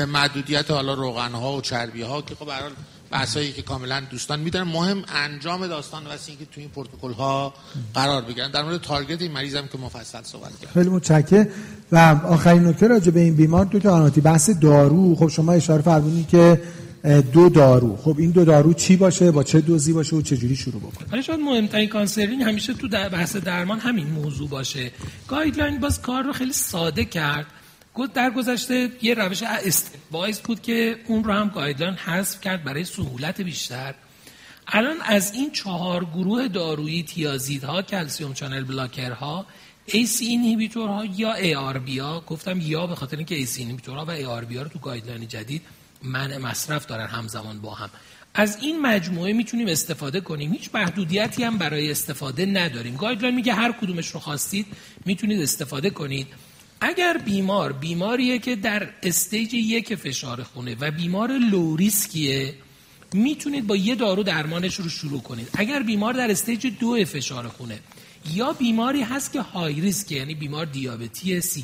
محدودیت حالا روغن ها و چربی ها که خب برای بحثایی که کاملا دوستان می‌دونن مهم انجام داستان واسه اینکه تو این پروتکل ها قرار بگیرن. در مورد تارگت این مریض هم که مفصل صحبت کردم
خیلی متشکرم. و آخرین نکته راجع به این بیمار دو تا بحث دارو. خب شما اشاره فرمودید که دو دارو. خب این دو دارو چی باشه؟ با چه دوزی باشه و چه جوری شروع بکنه؟
حالا شاید مهمترین concern همیشه تو در بحث درمان همین موضوع باشه. guideline باز کار رو خیلی ساده کرد. در گذشته یه روش stepwise بود که اون رو هم guideline حذف کرد برای سهولت بیشتر. الان از این چهار گروه دارویی تیازیدها calcium channel blocker ها ACE inhibitor ها یا ARB ها گفتم یا به خاطر اینکه ACE inhibitor ها و ARB ها رو تو guideline جدید منع مصرف دارن همزمان با هم. از این مجموعه می‌تونیم استفاده کنیم. هیچ محدودیتی هم برای استفاده نداریم. guideline میگه هر کدومش رو خواستید می‌تونید استفاده کنید. اگر بیمار بیماریه که در stage یک فشار خونه و بیمار low risk یه می‌تونید با یه دارو درمانش رو شروع کنید. اگر بیمار در stage دو فشار خونه یا بیماری هست که high risk یعنی بیمار دیابتی سی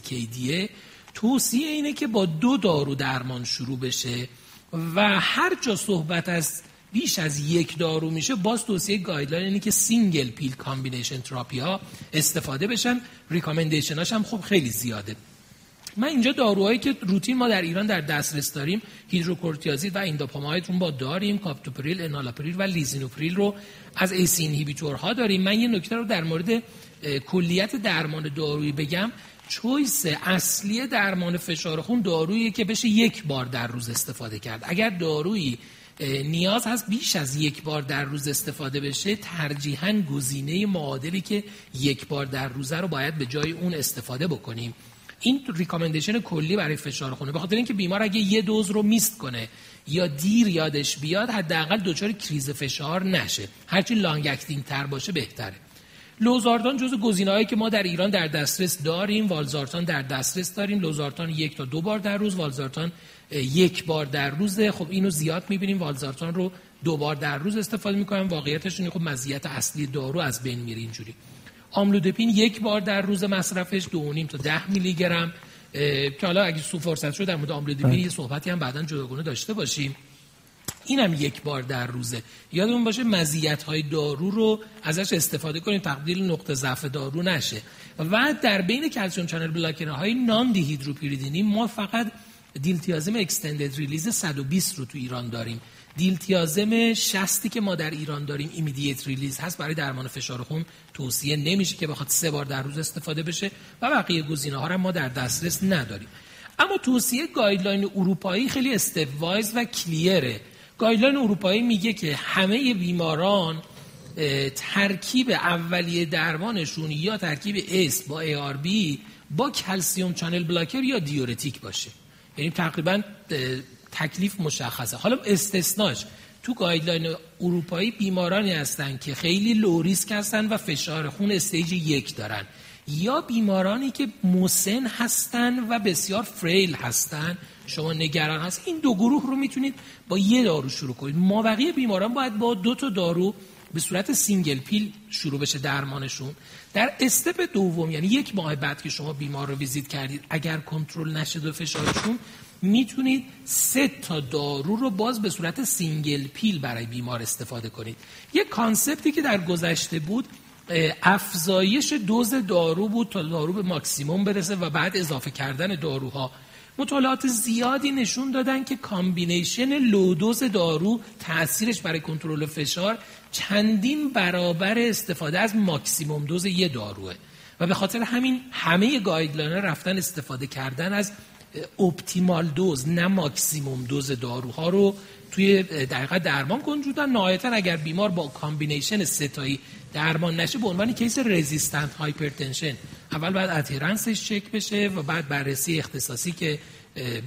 توصیه اینه که با دو دارو درمان شروع بشه و هر جا صحبت از بیش از یک دارو میشه باز توصیه guideline اینه که single pill combination therapy ها استفاده بشن. recommendation هم خب خیلی زیاده. من اینجا داروهایی که روتین ما در ایران در دسترس داریم هیدروکلروتیازید و اینداپاماید رو با داریم کاپتوپریل انالاپریل و لیزینوپریل رو از ACE این ها داریم. من یه نکته رو در مورد کلیت درمان دارویی بگم. choice اصلی درمان فشار خون دارویی که بشه یک بار در روز استفاده کرد. اگر دارویی نیاز هست بیش از یک بار در روز استفاده بشه ترجیحاً گزینه معادلی که یک بار در روزه رو باید به جای اون استفاده بکنیم. این recommendation کلی برای فشار خونه به خاطر اینکه بیمار اگه یه دوز رو missed کنه یا دیر یادش بیاد حداقل دچار crise فشار نشه. هرچی long acting تر باشه بهتره. لوزارتان جزو گزینه‌هایی که ما در ایران در دسترس داریم. والزارتان در دسترس داریم. لوزارتان یک تا دو بار در روز والزارتان یک بار در روز خب اینو زیاد می‌بینیم. والزارتان رو دو بار در روز استفاده می‌کنیم. واقعیتش اینه خب مزیت اصلی دارو از بین میره اینجوری. آملودپین یک بار در روز مصرفش دو نیم تا ده میلی گرم که حالا اگه سو فرصت شد در مورد آملودپین بله. یه صحبتی هم بعدا جداگانه داشته باشیم. اینم یک بار در روزه. یادمون باشه مزیت های دارو رو ازش استفاده کنیم تبدیل نقطه ضعف دارو نشه. و در بین calcium channel blocker های non-dihydropyridine ی ما فقط دیلتیازم extended release 120 رو تو ایران داریم. دیلتیازم شصتی که ما در ایران داریم immediate release هست. برای درمان فشار خون توصیه نمیشه که بخواد سه بار در روز استفاده بشه و بقیه گزینه ها ما در دسترس نداریم. اما توصیه guideline اروپایی خیلی stepwise و clear ه. guideline اروپایی میگه که همه بیماران ترکیب اولیه درمانشون یا ترکیب ACE یا ARB با calcium channel blocker یا diuretic باشه. یعنی تقریبا تکلیف مشخصه. حالا استثناش تو guideline اروپایی بیمارانی هستن که خیلی low risk هستن و فشار خون stage یک دارن. یا بیمارانی که مسن هستن و بسیار frail هستن شما نگران هست. این دو گروه رو می‌تونید با یه دارو شروع کنید. مابقی بیماران باید با دو تا دارو به صورت single pill شروع بشه درمانشون. در step دوم یعنی یک ماه بعد که شما بیمار رو ویزیت کردید اگر کنترل نشد و فشارشون می‌تونید سه تا دارو رو باز به صورت single pill برای بیمار استفاده کنید. یک concept ی که در گذشته بود افزایش دوز دارو بود تا دارو به ماکسیموم برسه و بعد اضافه کردن داروها مطالعات زیادی نشون دادن که combination low dose دارو تاثیرش برای کنترل فشار چندین برابر استفاده از maximum dose یه داروه. و به خاطر همین همه guideline رفتن استفاده کردن از optimal dose نه maximum dose داروها رو توی دقیقه درمان کنجودن نهایتا اگر بیمار با combination سه تایی درمان نشه به عنوان case resistant hypertension اول باید adherence ش چک بشه و بعد بررسی اختصاصی که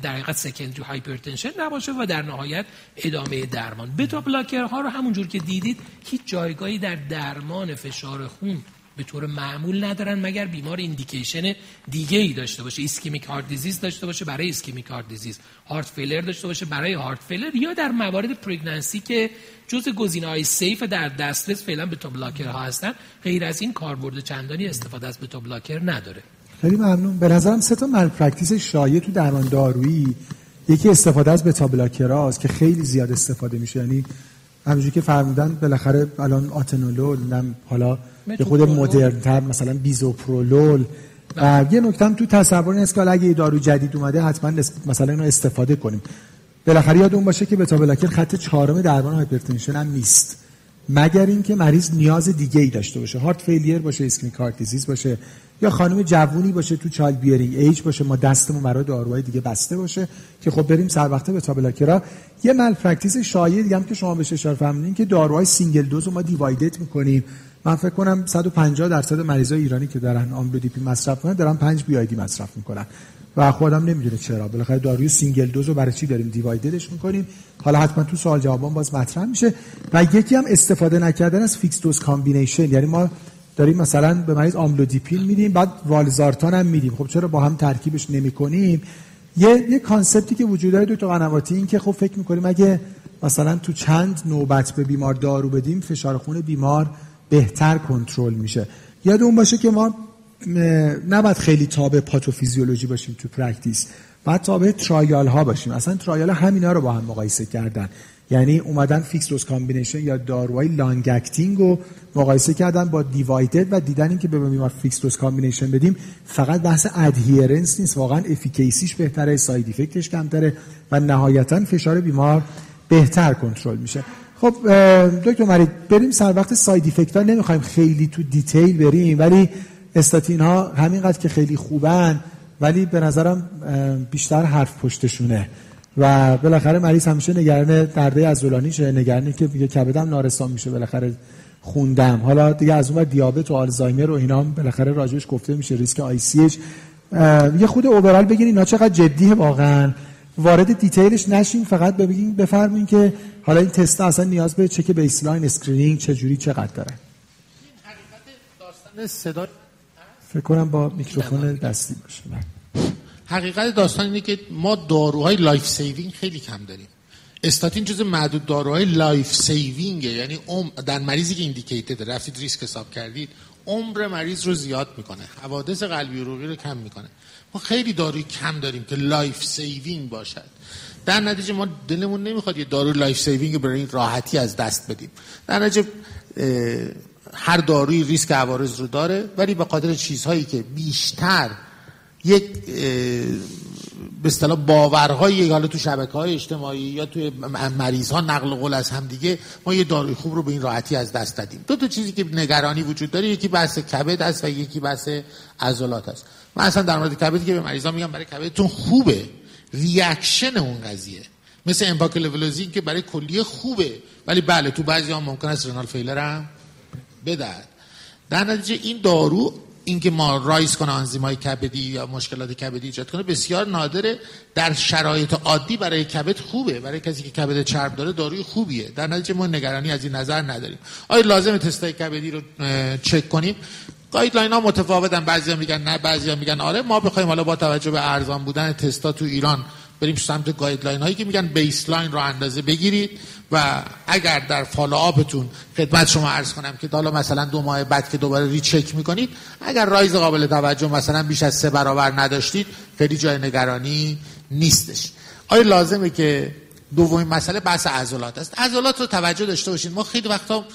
در حقیقت secondary hypertension نباشه و در نهایت ادامه درمان. بتا ها رو همونجور که دیدید هیچ جایگاهی در درمان فشار خون به طور معمول ندارن مگر بیمار indication دیگه ای داشته باشه ischemic heart disease داشته باشه برای ischemic heart disease heart failure داشته باشه برای heart failure یا در موارد pregnancy که جز گزینه های safe در دسترس فعلا beta blocker ها هستن غیر از این کاربرد چندانی استفاده از beta blocker نداره.
خیلی ممنون. به نظرم سه تا malpractice شایع تو درمان دارویی یکی استفاده از beta blocker هاست که خیلی زیاد استفاده میشه. یعنی همونجوری که فرمودن بالاخره الان آتنولول حالا یه خورده مدرن تر مثلا بیزوپرولول. و یه نکته تو تصور این است که اگه دارو جدید اومده حتما مثلا اینو استفاده کنیم. بالاخره یادمون باشه که beta blocker خط چهارم درمان hypertension هم نیست. مگر اینکه مریض نیاز دیگه ای داشته باشه. heart failure باشه ischemic heart disease باشه یا خانم جوونی باشه تو childbearing age باشه ما دستمون برای داروهای دیگه بسته باشه که خب بریم سر وقت beta blocker ها یه malpractice شایع دیگه هم که شما بهش اشاره فرمودین که داروهای single dose رو ما دیوایدت می‌کنیم. من فکر کنم 150 درصد مریضای ایرانی که دارن آملودیپین مصرف کنن دارن 5 BID مصرف می‌کنن. و خودم نمی‌دونه چرا. بالاخره داروی single dose رو برای چی داریم دیوایددش می‌کنیم؟ حالا حتما تو سوال جوابان باز مطرح میشه. و یکی هم استفاده نکردن از fixed dose combination یعنی ما داریم مثلا به مریض آملودیپین میدیم بعد والزارتان هم میدیم. خب چرا با هم ترکیبش نمی‌کنیم؟ یه یه concept ی که وجود داره دکتر قنواتی. این که خب فکر می‌کنیم اگه مثلا تو چند نوبت به بیمار دارو بدیم فشار خون بیمار بهتر کنترل میشه. یادمون باشه که ما نباید خیلی تابع پاتوفیزیولوژی باشیم تو practice. باید تابع trial ها باشیم. اصلا trial همینا رو با هم مقایسه کردن. یعنی اومدن fixed dose combination یا داروهای long acting رو مقایسه کردن با دیوایدد و دیدن اینکه به بیمار fixed dose combination بدیم. فقط بحث adherence نیست. واقعا efficacy ش بهتره side effect ش کمتره و نهایتا فشار بیمار بهتر کنترل میشه. خب دکتر مرید بریم سر وقت side effect ها. نمی‌خوایم خیلی تو detail بریم ولی استاتین ها همینقدر که خیلی خوبن ولی به نظرم بیشتر حرف پشتشونه. و بالاخره مریض همیشه نگران درده از شه نگرانی که میگه کبدم نارسا میشه بالاخره خوندم. حالا دیگه از اون دیابت و آلزایمر و اینا هم بالاخره راجعش گفته میشه ریسک ICH یه خورده overall بگین اینا چقدر جدیه واقعا. وارد detail ش نشین فقط ببینین بفرمایین که حالا این تست اصلا نیاز به چک baseline screening چه جوری چقدر داره.
داستان صدا
فکر کنم با میکروفون دستی باشه.
حقیقت داستان اینه که ما داروهای life saving خیلی کم داریم. استاتین جز معدود داروهای life saving ه. یعنی عمر در مریضی که indicated رفتید ریسک حساب کردید عمر مریض رو زیاد می‌کنه. حوادث قلبی عروقی رو کم می‌کنه. ما خیلی داروی کم داریم که life saving باشد. در نتیجه ما دلمون نمی‌خواد یه دارو life saving برای راحتی از دست بدیم. در نتیجه هر داروی ریسک عوارض رو داره ولی به قادر چیزهایی که بیشتر یک به اصطلاح باورهای حالا تو شبکه های اجتماعی یا توی مریض ها نقل قول از هم دیگه ما یه داروی خوب رو به این راحتی از دست دادیم. دو تا چیزی که نگرانی وجود داره یکی بحث کبد است و یکی بحث عضلات است من اصلا در مورد کبدی که به مریضا میگم برای کبدتون خوبه. reaction اون قضیه. مثل امپاگلیفلوزین که برای کلیه خوبه. ولی بله تو بعضی ها ممکن است renal failure هم بدهد. در نتیجه این دارو اینکه ما rise کنه آنزیمای کبدی یا مشکلات کبدی ایجاد کنه بسیار نادره. در شرایط عادی برای کبد خوبه. برای کسی که کبد چرب داره داروی خوبیه. در نتیجه ما نگرانی از این نظر نداریم. آیا لازم تستای کبدی رو چک کنیم؟ guideline ها متفاوتن. بعضیا میگن نه بعضیا میگن آره. ما بخوایم حالا با توجه به ارزان بودن تستا تو ایران بریم سمت guideline هایی که میگن baseline رو اندازه بگیرید و اگر در follow-up تون خدمت شما عرض کنم که حالا مثلا دو ماه بعد که دوباره recheck می‌کنید اگر rise قابل توجه مثلا بیش از سه برابر نداشتید خیلی جای نگرانی نیستش. آیا لازمه که دومین مسئله بحث عضلات است؟ عضلات رو توجه داشته باشید ما خیلی وقتا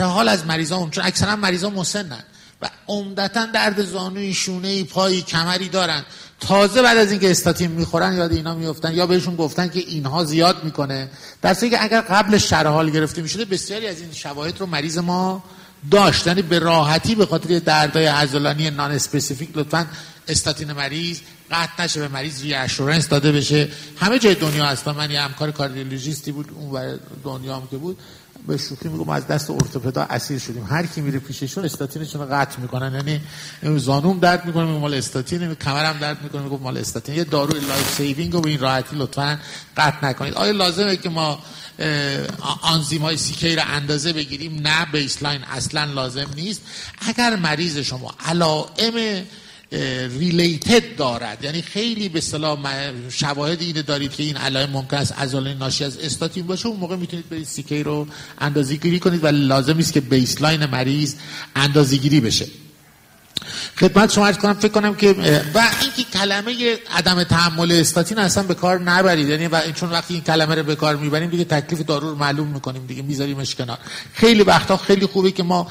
حال از مریضان چون اکثرا مریضان مسنن. و عمدتا درد زانوی شونه پایی کمری دارن. تازه بعد از اینکه استاتین می‌خورن یاد اینا میفتن یا بهشون گفتن که اینها زیاد می‌کنه. در که اگر قبل حال گرفته می‌شده بسیاری از این شواهد رو مریض ما داشت. یعنی به راحتی به خاطر دردای عضلانی nonspecific لطفا استاتین مریض قطع نشه به مریض assurance داده بشه. همه جای دنیا هست من یه همکار کاردیولوژیستی بود اون دنیا هم که بود. به شوخی میگم از دست ارتوپدا اسیر شدیم. هر کی میره پیششون استاتینشون رو قطع می‌کنن. یعنی زانوم درد می‌کنه مال استاتین کمرم درد می‌کنه میگم مال استاتین. یه داروی life-saving رو این راحتی لطفا قطع نکنید. آیا لازمه که ما آنزیم های سیکی رو اندازه بگیریم؟ نه بیسلاین اصلا لازم نیست. اگر مریض شما علائم ریلیتد دارد. یعنی خیلی به اصطلاح شواهد اینه دارید که این علائم ممکن است عضله ناشی از استاتین باشه. اون موقع می‌تونید برید سیکی رو اندازه گیری کنید و لازم است که بیسلاین مریض اندازه گیری بشه. خدمت شما عرض کنم فکر کنم که و اینکه کلمه عدم تحمل استاتین اصلا به کار نبرید. یعنی و چون وقتی این کلمه رو به کار می‌بریم دیگه تکلیف دارو رو معلوم می‌کنیم دیگه میذاریمش کنار. خیلی وقتا خیلی خوبه که ما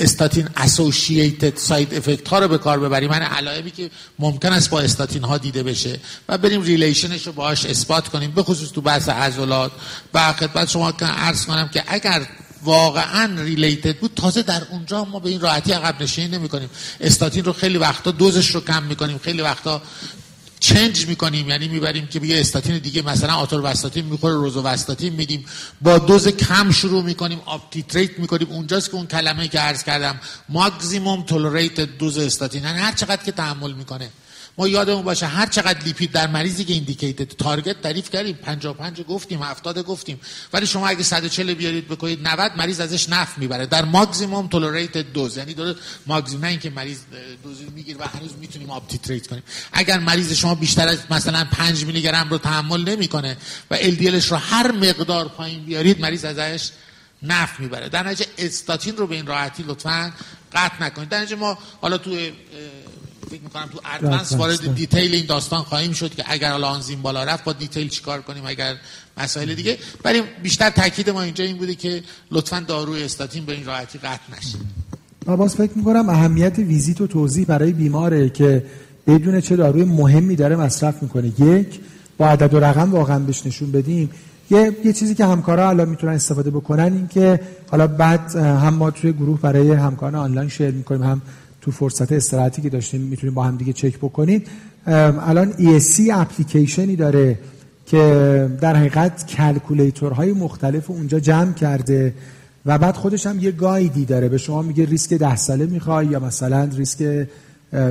statin-associated side effect ها رو به کار ببریم. من یعنی علائمی که ممکن است با استاتین ها دیده بشه. و بریم relation ش رو باهاش اثبات کنیم به خصوص تو بحث عضلات. و خدمت شما عرض کنم که اگر واقعا related بود. تازه در اونجا ما به این راحتی عقب نشینی نمی کنیم. استاتین رو خیلی وقتا دوزش رو کم می‌کنیم خیلی وقتا change می‌کنیم یعنی می‌بریم که بگه استاتین دیگه مثلا آتورواستاتین می‌خوره روزواستاتین میدیم با دوز کم شروع می‌کنیم up-titrate می‌کنیم اونجاست که اون کلمه که عرض کردم maximum tolerated dose statin. یعنی هر چقدر که تحمل می‌کنه ما یادمون باشه هر چقدر لیپید در مریضی که indicated target تعریف کردیم 55 گفتیم 70 گفتیم. ولی شما اگه 140 بیارید بکنید 90 مریض ازش نفع می‌بره. در maximum tolerated dose یعنی داره ماکسیمم نه اینکه مریض دوز می‌گیره و هنوز می‌تونیم up-titrate کنیم. اگر مریض شما بیشتر از مثلا 5 میلی گرم رو تحمل نمی‌کنه و LDL رو هر مقدار پایین بیارید مریض ازش نفع می‌بره. در نتیجه استاتین رو به این راحتی لطفا قطع نکنید. در نتیجه ما حالا تو فکر می‌کنم تو advanced وارد detail این داستان خواهیم شد که اگر حالا آنزیم بالا رفت با detail چیکار کنیم؟ اگر مسائل دیگه ولی بیشتر تاکید ما اینجا این بوده که لطفا داروی استاتین به این راحتی قطع نشه.
من باز فکر می‌کنم اهمیت ویزیت و توضیح برای بیماره که بدون چه داروی مهمی داره مصرف می‌کنه. یک با عدد و رقم واقعا بهش نشون بدیم. یه, یه چیزی که همکارا الان می‌تونن استفاده بکنن این که حالا بعد هم ما توی گروه برای همکاران آنلاین شیر می‌کنیم هم تو فرصت استراحتی که داشتیم می‌تونیم با هم دیگه چک بکنید الان ESC اپلیکیشنی داره که در حقیقت calculator های مختلف اونجا جمع کرده و بعد خودش هم یه guide ی داره. به شما میگه ریسک ده ساله می‌خوای یا مثلا ریسک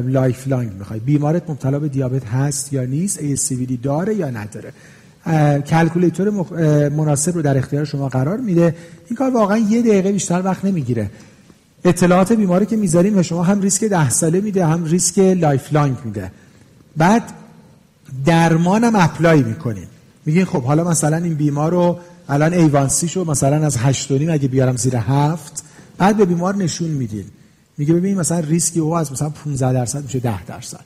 lifelong می‌خوای. بیمارت مبتلا به دیابت هست یا نیست ASCVD داره یا نداره. calculator مناسب رو در اختیار شما قرار میده. این کار واقعا یه دقیقه بیشتر وقت نمی‌گیره. اطلاعات بیماری که می‌ذاریم به شما هم ریسک ده ساله میده هم ریسک lifelong میده. بعد درمانم apply می‌کنیم. میگین خب حالا مثلا این بیمار رو الان A1C شو مثلا از هشت اگه بیارم زیر هفت بعد به بیمار نشون میدین میگه ببین مثلا ریسکی او از مثلا 15 درصد میشه 10 درصد.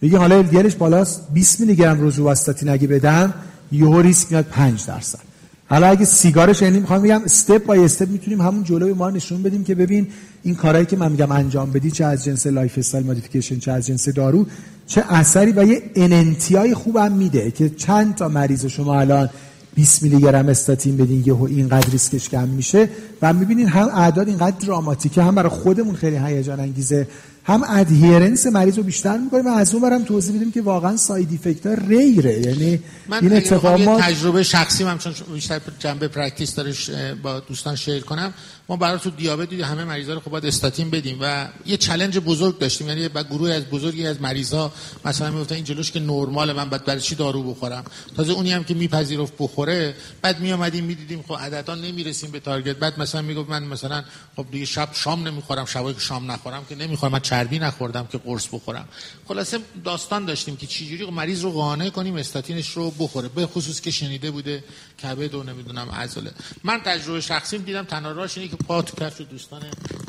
میگه حالا LDL ش بالاست 20 میلی گرم روزواستاتین اگه بدم یهو ریسک میاد 5 درصد. حالا اگه سیگارش یعنی می‌خوام بگم step by step می‌تونیم همون جلوی ما نشون بدیم که ببین این کارهایی که من میگم انجام بدی چه از جنس lifestyle modification چه از جنس دارو چه اثری و یه NNT ی خوبم میده که چند تا مریض شما الان 20 میلی گرم استاتین بدین یهو اینقدر ریسکش کم میشه و می‌بینین هم اعداد اینقدر dramatic ه هم برای خودمون خیلی هیجان انگیزه. هم adherence مریض رو بیشتر می‌کنه و از اون برم توضیح بدیم که واقعا side effect ها rare ه. یعنی
من این ما تجربه شخصی هم چون بیشتر جنبه practice داره با دوستان share کنم. ما برای تو دیابت دیدیم همه مریضا رو خب استاتین بدیم و یه challenge بزرگ داشتیم. یعنی با گروه از بزرگی از مریضا مثلا می‌گفتن این جلوش که نرمال من بعد برای چی دارو بخورم؟ تازه اونی هم که میپذیرفت بخوره بعد میآمدیم می‌دیدیم خب عددا نمی‌رسیم به تارگت. بعد مثلا می‌گفت من مثلا خب دیگه شب شام نمی‌خورم شبای که شام نخورم که نمی‌خورم من چربی نخوردم که قرص بخورم. خلاصه داستان داشتیم که چجوری مریض رو قانع کنیم استاتینش رو بخوره به خصوص که شنیده بوده کبد و نمی‌دونم عضله. من تجربه شخصی دیدم تنها راهش اینه که پا تو کفش دوستان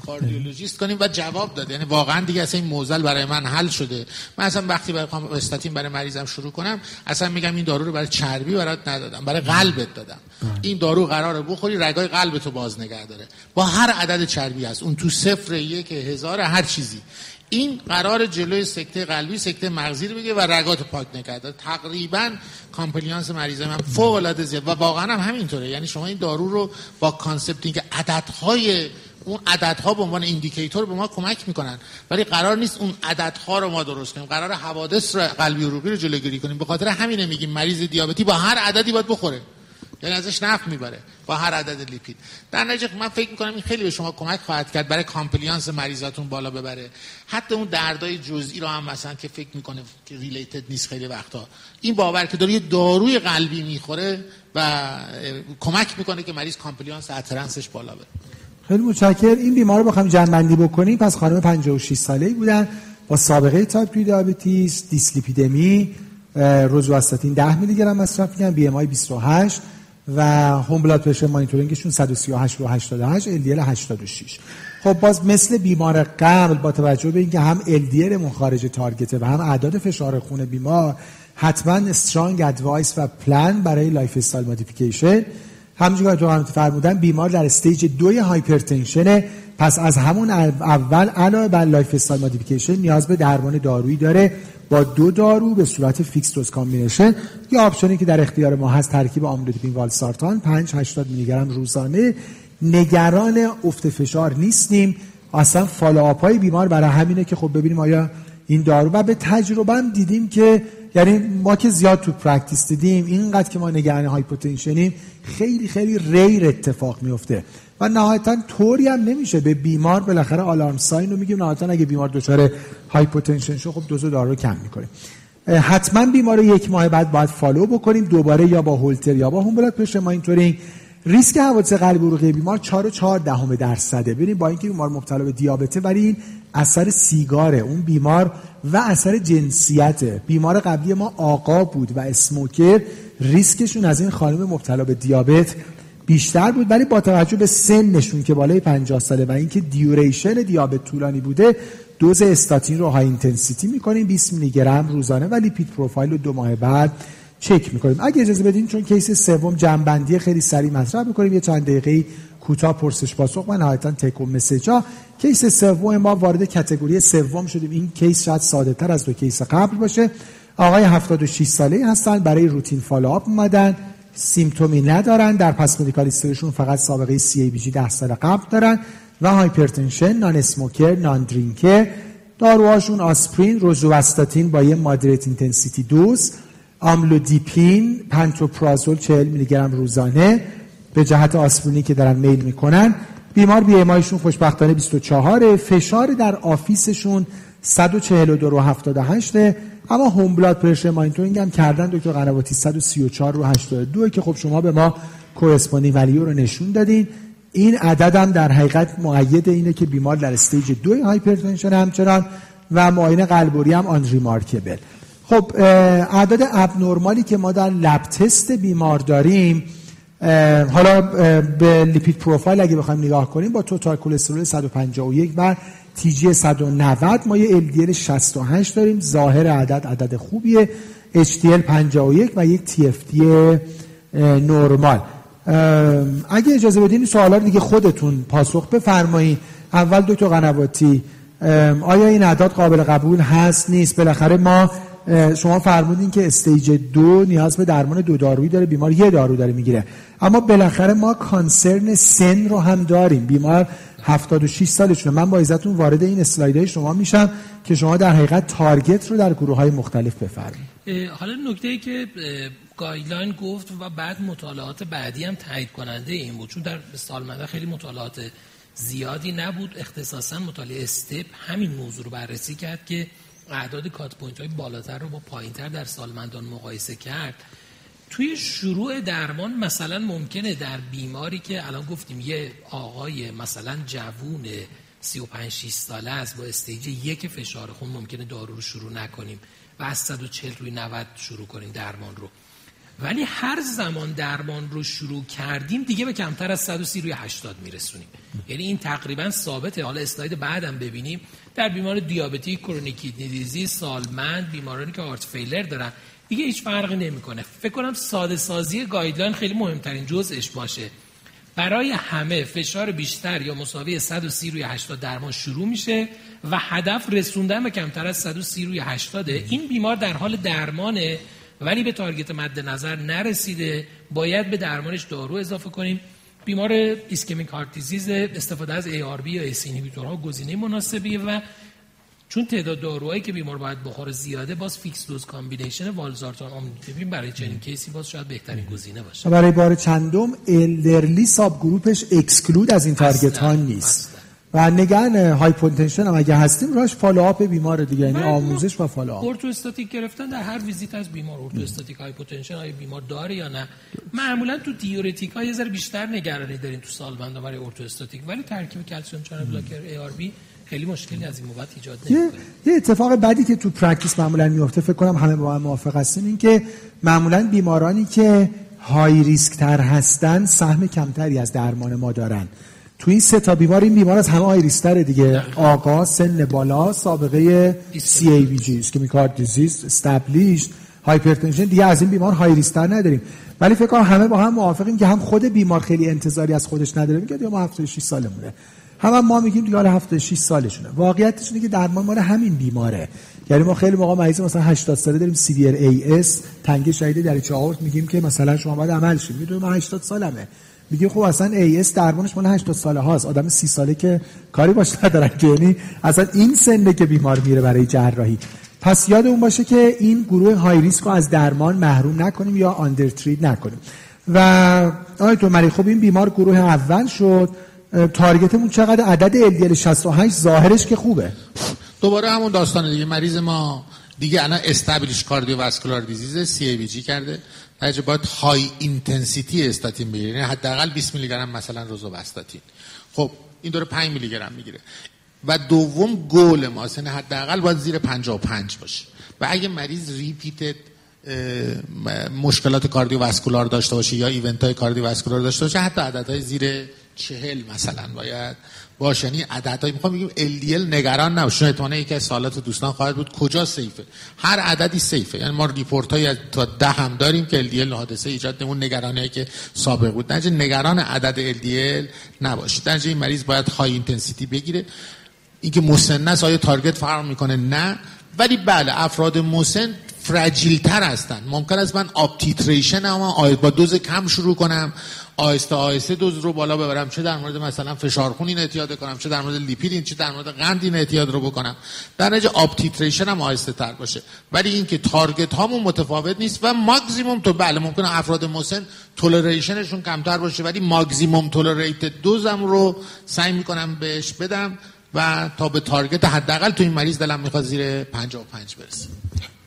کاردیولوژیست کنیم و جواب داده. یعنی واقعا دیگه اصلا این معضل برای من حل شده. من اصلا وقتی برای استاتین برای مریضم شروع کنم اصلا میگم این دارو رو برای چربی برات ندادم برای قلبت دادم. این دارو قراره بخوری رگای قلبتو باز نگه داره. با هر عدد چربی هست. اون تو صفر یک هزار هر چیزی. این قرار جلوی سکته قلبی سکته مغزی رو بگیره و رگات پاک نگه داره تقریبا compliance مریض من فوق العاده زیاد. و واقعا هم همینطوره. یعنی شما این دارو رو با concept اینکه عددهای اون عددها به عنوان indicator به ما کمک می‌کنن. ولی قرار نیست اون عددها رو ما درست کنیم. قرار حوادث رو قلبی عروقی رو جلوگیری کنیم. به خاطر همینه میگیم مریض دیابتی با هر عددی باید بخوره. یعنی ازش نفع می‌بره با هر عدد لیپید. در نتیجه من فکر می‌کنم این خیلی به شما کمک خواهد کرد برای compliance مریضاتون بالا ببره. حتی اون دردای جزئی رو هم مثلا که فکر می‌کنه که related نیست خیلی وقتا. این باور که داره یه داروی قلبی می‌خوره و کمک می‌کنه که مریض compliance adherence ش بالا بره.
خیلی متشکر این بیمار رو بخوام جمع‌بندی بکنیم. پس خانم 56 ساله ای بودن با سابقه تایپ 2 diabetes دیسلیپیدمی روزواستاتین 10 میلی گرم مصرف کردن BMI 28 و home blood pressure monitoring شون 138 رو 88 LDL 86 خب باز مثل بیمار قبل با توجه به اینکه هم LDL مون خارج target ه و هم اعداد فشار خون بیمار حتما strong advice و پلان برای lifestyle modification همونجوری که هم فرمودن بیمار در stage دوی hypertension پس از همون اول علاوه بر lifestyle modification نیاز به درمان دارویی داره. با دو دارو به صورت fixed dose combination یا option ی که در اختیار ما هست ترکیب آملودیپین والسارتان 5 80 میلی گرم روزانه. نگران افت فشار نیستیم. اصلا follow-up های بیمار برای همینه که خب ببینیم آیا این دارو و به تجربه هم دیدیم که یعنی ما که زیاد تو practice دیدیم اینقدر که ما نگران hypotension یم خیلی خیلی rare اتفاق میفته. و نهایتا طوری هم نمیشه به بیمار بالاخره alarm sign رو میگیم. نهایتا اگه بیمار دچار hypotension شد خب دوز دارو رو کم می‌کنیم حتما بیمار یک ماه بعد باید follow بکنیم. دوباره یا با هولتر یا با home blood pressure monitoring. ریسک حوادث قلبی عروقی بیمار 4 و 4 دهم درصده. ببینید با اینکه بیمار مبتلا به دیابته ولی این اثر سیگاره اون بیمار و اثر جنسیت بیمار قبلی ما آقا بود و smoker. ریسکشون از این خانم مبتلا به دیابت بیشتر بود ولی با توجه به سنشون که بالای 50 ساله و اینکه duration دیابت طولانی بوده دوز استاتین رو high intensity می‌کنیم 20 میلی گرم روزانه و lipid profile رو دو ماه بعد چک می‌کنیم. اگه اجازه بدین چون case سوم جمع‌بندی خیلی سریع مطرح می‌کنیم یه چند دقیقه کوتاه پرسش پاسخ و نهایتا take home message ها case سوم ما وارد category سوم شدیم. این case شاید ساده تر از دو case قبل باشه. آقای 76 ساله هستن برای routine follow-up اومدن. symptom ی ندارن. در past medical فقط سابقه CABG 10 سال قبل دارن و hypertension non-smoker non-drinker داروهاشون آسپرین روزوستاتین با یه moderate intensity دوز آملودیپین پنتوپرازول 40 میلی گرم روزانه. به جهت آسپرینی که دارن میل می‌کنن بیمار BMI شون خوشبختانه 24 فشار در office شون 142 رو 78 اما home blood pressure monitoring هم کردن دکتر قنواتی 134 رو 82 که خب شما به ما corresponding value رو نشون دادین. این عدد هم در حقیقت مؤید اینه که بیمار در stage دو hypertension همچنان و معاینه قلب و ریه هم unremarkable خب اعداد abnormal ی که ما در lab test بیمار داریم حالا به لیپید پروفایل اگه بخوایم نگاه کنیم با توتال کلسترول 151 و تیجی 190 ما یه LDL 68 داریم. ظاهر عدد عدد خوبیه. HDL 51 و یک TFT نرمال اگه اجازه بدین سوالا دیگه خودتون پاسخ بفرمایید اول دو تا قنواتی. آیا این اعداد قابل قبول هست؟ نیست. بالاخره ما شما فرمودین که استیج دو نیاز به درمان دو دارویی داره. بیمار یه دارو داره می‌گیره. اما بالاخره ما concern سن رو هم داریم. بیمار 76 سالشونه. من با اجازه‌تون وارد این اسلایدهای شما میشم که شما در حقیقت target رو در گروه های مختلف بفرمایید.
حالا نکته ای که guideline گفت و بعد مطالعات بعدی هم تایید کننده این بود. چون در سالمنده خیلی مطالعات زیادی نبود. اختصاصا مطالعه STEP همین موضوع رو بررسی کرد که اعداد cut point های بالاتر رو با پایینتر در سالمندان مقایسه کرد. توی شروع درمان مثلا ممکنه در بیماری که الان گفتیم یه آقای مثلا جوون 35 6 ساله است با استیج یک فشار خون ممکنه دارو رو شروع نکنیم و از 140 روی 90 شروع کنیم درمان رو. ولی هر زمان درمان رو شروع کردیم دیگه به کمتر از 130 روی 80 میرسونیم. یعنی این تقریبا ثابته. حالا اسلاید بعدم ببینیم. در بیمار دیابتی کرونیکی دیزی سالمند بیمارانی که هارت فیلر دارن دیگه هیچ فرقی نمی‌کنه. فکر کنم ساده سازی guideline خیلی مهمترین جزءش باشه. برای همه فشار بیشتر یا مساوی 130 روی 80 درمان شروع میشه و هدف رسوندن به کمتر از 130 روی 80 این بیمار در حال درمانه ولی به target مد نظر نرسیده. باید به درمانش دارو اضافه کنیم. بیمار ischemic heart استفاده از ARB یا ACE ها گزینه مناسبیه و چون تعداد داروهایی که بیمار باید بخوره زیاده باز fixed dose combination والزارتان آملودیپین برای چنین case ی باز شاید بهترین گزینه باشه.
برای بار چندم elderly subgroup ش exclude از این target ها نیست. و نگران hypotension هم اگه هستیم راش follow-up بیمار دیگه یعنی آموزش و follow-up
orthostatic گرفتن در هر ویزیت از بیمار orthostatic hypotension های بیمار داره یا نه؟ معمولا تو diuretic ها یه ذره بیشتر نگرانی داریم تو سالمند برای orthostatic ولی ترکیب calcium channel blocker ARB خیلی مشکلی از این بابت ایجاد نمی‌کنه.
یه اتفاق بعدی که تو practice معمولا میفته فکر کنم همه با هم موافق هستیم این که معمولا بیمارانی که high risk تر هستن سهم کمتری از درمان ما دارن. تو این سه تا بیمار این بیمار از همه high risk تر دیگه. آقا سن بالا سابقه CABG ischemic heart disease established hypertension دیگه از این بیمار high risk تر نداریم. ولی فکر کنم همه با هم موافقیم که هم خود بیمار خیلی انتظاری از خودش نداره. میگه یا ما 76 سالمونه. هم, ما میگیم دیگه 76 سالشونه. واقعیتش اینه که درمان مال همین بیماره. یعنی ما خیلی موقع مریض مثلا 80 ساله داریم severe AS تنگی شدید دریچه آئورت میگیم که مثلا شما باید عمل شید. می‌دونید من 80 سالمه. میگه خب اصلا AS درمانش مال 80 ساله هاست. آدم 30 ساله که کاری باش ندارن که. یعنی اصلا این سنه که بیمار میره برای جراحی. پس یاد اون باشه که این گروه high risk رو از درمان محروم نکنیم یا under نکنیم. و آقای تو خب این بیمار گروه اول شد. target مون چقدر عدد LDL 68 ظاهرش که خوبه.
دوباره همون داستان دیگه. مریض ما دیگه الان established cardiovascular disease CABG کرده. در باید high intensity استاتین بگیره. یعنی حداقل 20 میلی گرم مثلا روزوواستاتین خب این داره 5 میلی گرم می‌گیره. و دوم گل ما سن حداقل باید زیر 55 باشه. و اگه مریض repeated مشکلات cardiovascular داشته باشه یا event های cardiovascular داشته باشه حتی عددهای زیر چهل مثلا باید باشه یعنی عددهایی می‌خوام بگیم LDL نگران نباش. احتمالاً یکی از سوالات دوستان خواهد بود کجا safe ه. هر عددی safe ه. یعنی ما report های تا ده هم داریم که LDL حادثه ایجاد نمون نگرانی که سابق بود. درجه نگران عدد LDL نباشید درجه این مریض باید high intensity بگیره. اینکه مسن است آیا target فرق می‌کنه؟ نه. ولی بله افراد مسن fragile تر هستن. ممکن است من up titration اما با dose کم شروع کنم آهسته آهسته dose رو بالا ببرم چه در مورد مثلا فشار خون این احتیاط کنم چه در مورد لیپید چه در مورد قند این احتیاط رو بکنم. در نتیجه up titration هم آهسته تر باشه. ولی اینکه target هامون متفاوت نیست و ماکسیموم تو بله ممکنه افراد مسن toleration شون کمتر باشه ولی maximum tolerated dose م رو سعی می‌کنم بهش بدم و تا به target حداقل تو این مریض دلم می‌خواد زیر 55 برسه.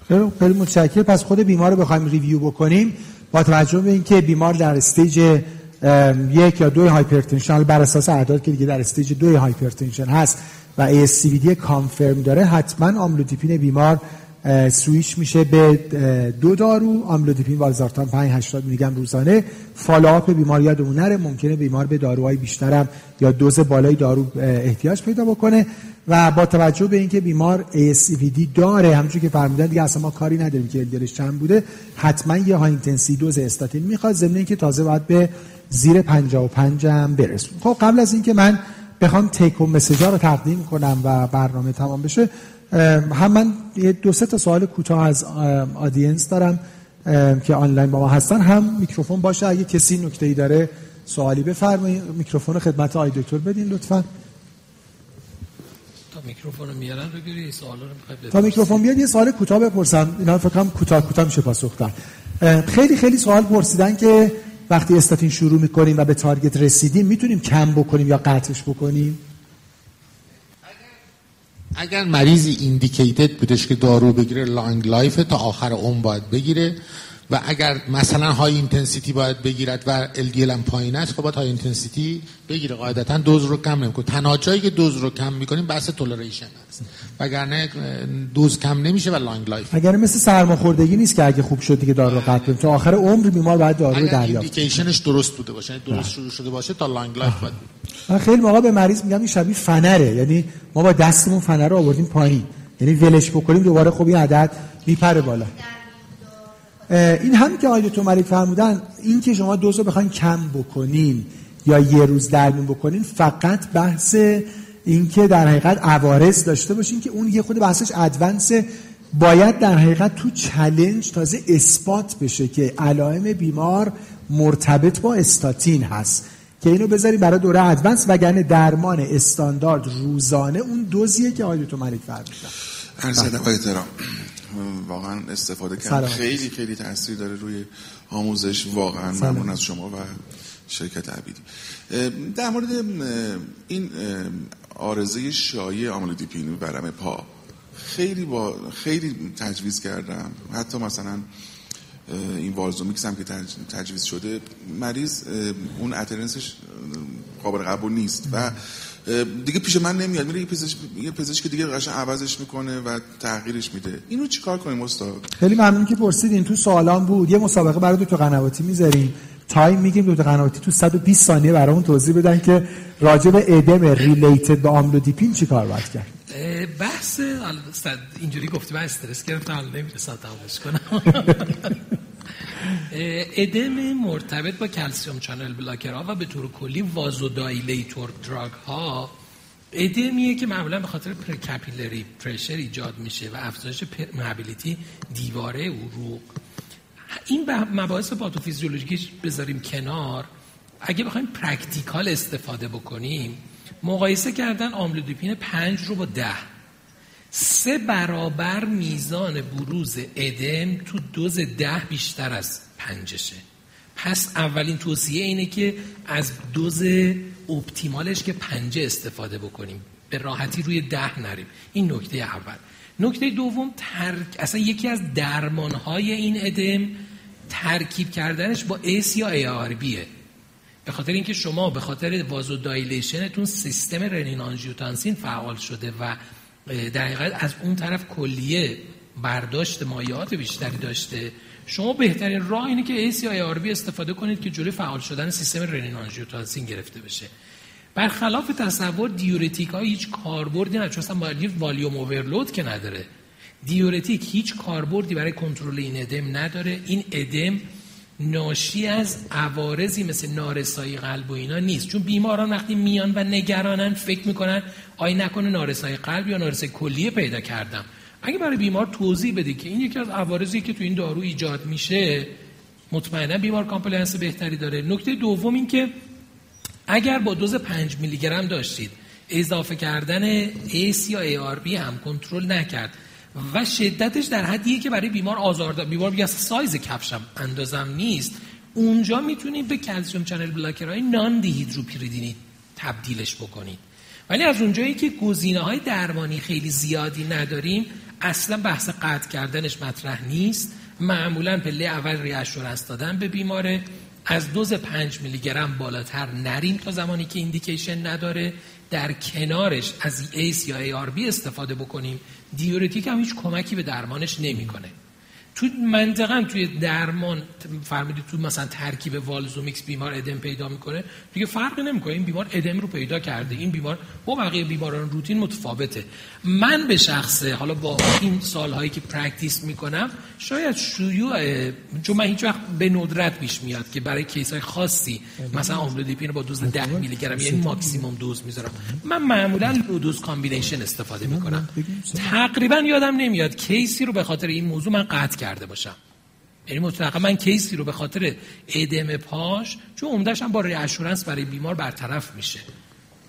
خیلی خیلی متشکرم. پس خود بیمار رو بخوایم review بکنیم. با توجه به اینکه بیمار در stage یک یا دو hypertension بر اساس اعداد که دیگه در stage دو hypertension هست و ASCVD confirmed داره حتما آملودیپین بیمار سویش میشه به دو دارو. آملودیپین والزارتان 5 80 میلی گرم روزانه. follow-up بیمار یادمون نره ممکنه بیمار به داروهای بیشترم یا دوز بالای دارو احتیاج پیدا بکنه. و با توجه به اینکه بیمار ASCVD داره همونجوری که فرمودن دیگه اصلا ما کاری نداریم که LDL ش چند بوده حتما یه high intensity dose statin می‌خواد ضمن اینکه تازه باید به زیر 55 هم برسون. خب قبل از اینکه من بخوام take-home message ها رو تقدیم کنم و برنامه تمام بشه هم من یه دو سه تا سوال کوتاه از audience دارم که آنلاین با ما هستن. هم میکروفون باشه اگه کسی نکته ای داره سوالی بفرمایید. میکروفون خدمت آقای دکتر بدین لطفا.
میکروفون میارن بگیری سوالا رو
تا میکروفون بیاد یه سوال کوتاه بپرسم. اینا فکر کنم کوتاه کوتاه میشه پاسخ داد. خیلی خیلی سوال پرسیدن که وقتی استاتین شروع می‌کنیم و به target رسیدیم می‌تونیم کم بکنیم یا قطعش بکنیم؟
اگر مریضی indicated بودش که دارو بگیره لانگ لایف تا آخر عمر باید بگیره. و اگر مثلا high intensity باید بگیرد و LDL هم پایین است خب باید high intensity بگیره قاعدتا. دوز رو کم نمی‌کنه. تنها جایی که دوز رو کم می‌کنیم بحث toleration است. وگرنه دوز کم نمیشه و لانگ لایف
اگر مثل سرماخوردگی نیست که اگه خوب شد دیگه دارو رو قطع تا آخر عمر بیمار باید دارو رو دریافت
indication ش درست بوده باشه یعنی درست شروع شده باشه تا لانگ لایف باید
من خیلی موقع به مریض میگم این شبیه فنره. یعنی ما با دستمون فنر رو آوردیم پایین. یعنی ولش بکنیم دوباره خب این عدد میپره بالا. این همین که آقای تو مریض فرمودن این که شما دوز رو بخواین کم بکنین یا یه روز درمون بکنین فقط بحث این که در حقیقت عوارض داشته باشین که اون یه خود بحثش ادوانس. باید در حقیقت تو چلنج تازه اثبات بشه که علائم بیمار مرتبط با استاتین هست. که اینو بذاری برای دوره ادوانس وگرنه درمان استاندارد روزانه اون دوزیه که آقای تو مریض فرمودن.
عرض واقعا استفاده کردن. خیلی خیلی تاثیر داره روی آموزش. واقعا ممنون از شما و شرکت عبیدی. در مورد این آرزه شایع آملودیپین ورم پا. خیلی با خیلی تجویز کردم. حتی مثلا این والزومیکس هم که تجویز شده مریض اون adherence ش قابل قبول نیست و دیگه پیش من نمیاد. میره یه پزشک یه پزشک دیگه قشنگ عوضش می‌کنه و تغییرش میده. اینو چیکار کنیم استاد؟
خیلی ممنون که پرسیدین. تو سوالا بود. یه مسابقه برای دو تا قنواتی می‌ذاریم. time میگیم دو تا قنواتی تو 120 ثانیه برامون توضیح بدن که راجع به ادم related به آملودیپین چیکار باید کرد.
بحث اینجوری گفتی من استرس گرفتم. حالا نمی‌رسم تمامش کنم. ادم مرتبط با calcium channel blocker ها و به طور کلی vasodilator drug ها ادمیه که معمولا به خاطر precapillary pressure ایجاد میشه و افزایش permeability دیواره عروق این مباحث پاتوفیزیولوژیکیش بذاریم کنار. اگه بخوایم practical استفاده بکنیم مقایسه کردن آملودیپین پنج رو با ده. سه برابر میزان بروز ادم تو دوز ده بیشتر از پنجشه. پس اولین توصیه اینه که از دوز optimal ش که پنجه استفاده بکنیم. به راحتی روی ده نریم. این نکته اول. نکته دوم ترک اصلا یکی از درمانهای این ادم ترکیب کردنش با ACE یا ARB ه به خاطر اینکه شما به خاطر vasodilation تون سیستم رنین آنژیوتانسین فعال شده و در حقیقت از اون طرف کلیه برداشت مایعات بیشتری داشته. شما بهترین راه اینه که ACE ARB استفاده کنید که جلوی فعال شدن سیستم رنین آنژیوتانسین گرفته بشه. برخلاف تصور diuretic ها هیچ کاربردی نداره چون باید volume overload که نداره. diuretic هیچ کاربردی برای کنترل این ادم نداره. این ادم ناشی از عوارضی مثل نارسایی قلب و اینا نیست. چون بیماران وقتی میان و نگرانن فکر می‌کنن آی نکنه نارسایی قلب یا نارسایی کلیه پیدا کردم. اگه برای بیمار توضیح بده که این یکی از عوارضی که تو این دارو ایجاد میشه مطمئنا بیمار compliance بهتری داره. نکته دوم این که اگر با دوز 5 میلی گرم داشتید اضافه کردن ACE یا ARB هم کنترل نکرد. و شدتش در حدیه که برای بیمار آزاردهنده بیمار بگه سایز کفشم اندازم نیست. اونجا می‌تونید به calcium channel blocker های non-dihydropyridine ی تبدیلش بکنید. ولی از اونجایی که گزینه های درمانی خیلی زیادی نداریم اصلا بحث قطع کردنش مطرح نیست. معمولا پله اول reassurance دادن به بیماره. از دوز 5 میلی گرم بالاتر نریم تا زمانی که indication نداره. در کنارش از ACE یا ARB استفاده بکنیم diuretic هم هیچ کمکی به درمانش نمی‌کنه. تو منطقا توی درمان فرمودید تو مثلا ترکیب والزومیکس بیمار ادم پیدا می‌کنه. دیگه فرقی نمی‌کنه. این بیمار ادم رو پیدا کرده. این بیمار با بقیه بیماران روتین متفاوته. من به شخصه حالا با این سالهایی که practice می‌کنم شاید شیوع چون من هیچ وقت به ندرت پیش میاد که برای case های خاصی مثلا آملودیپین با دوز 10 میلی گرم یعنی ماکسیموم دوز می‌ذارم. من معمولا low dose combination استفاده می‌کنم. تقریبا یادم نمیاد. case ی رو به خاطر این موضوع من قطع کرده باشم. یعنی مطلقا من case ی رو به خاطر ادم پاش چون عمدهش هم با reassurance برای بیمار برطرف میشه.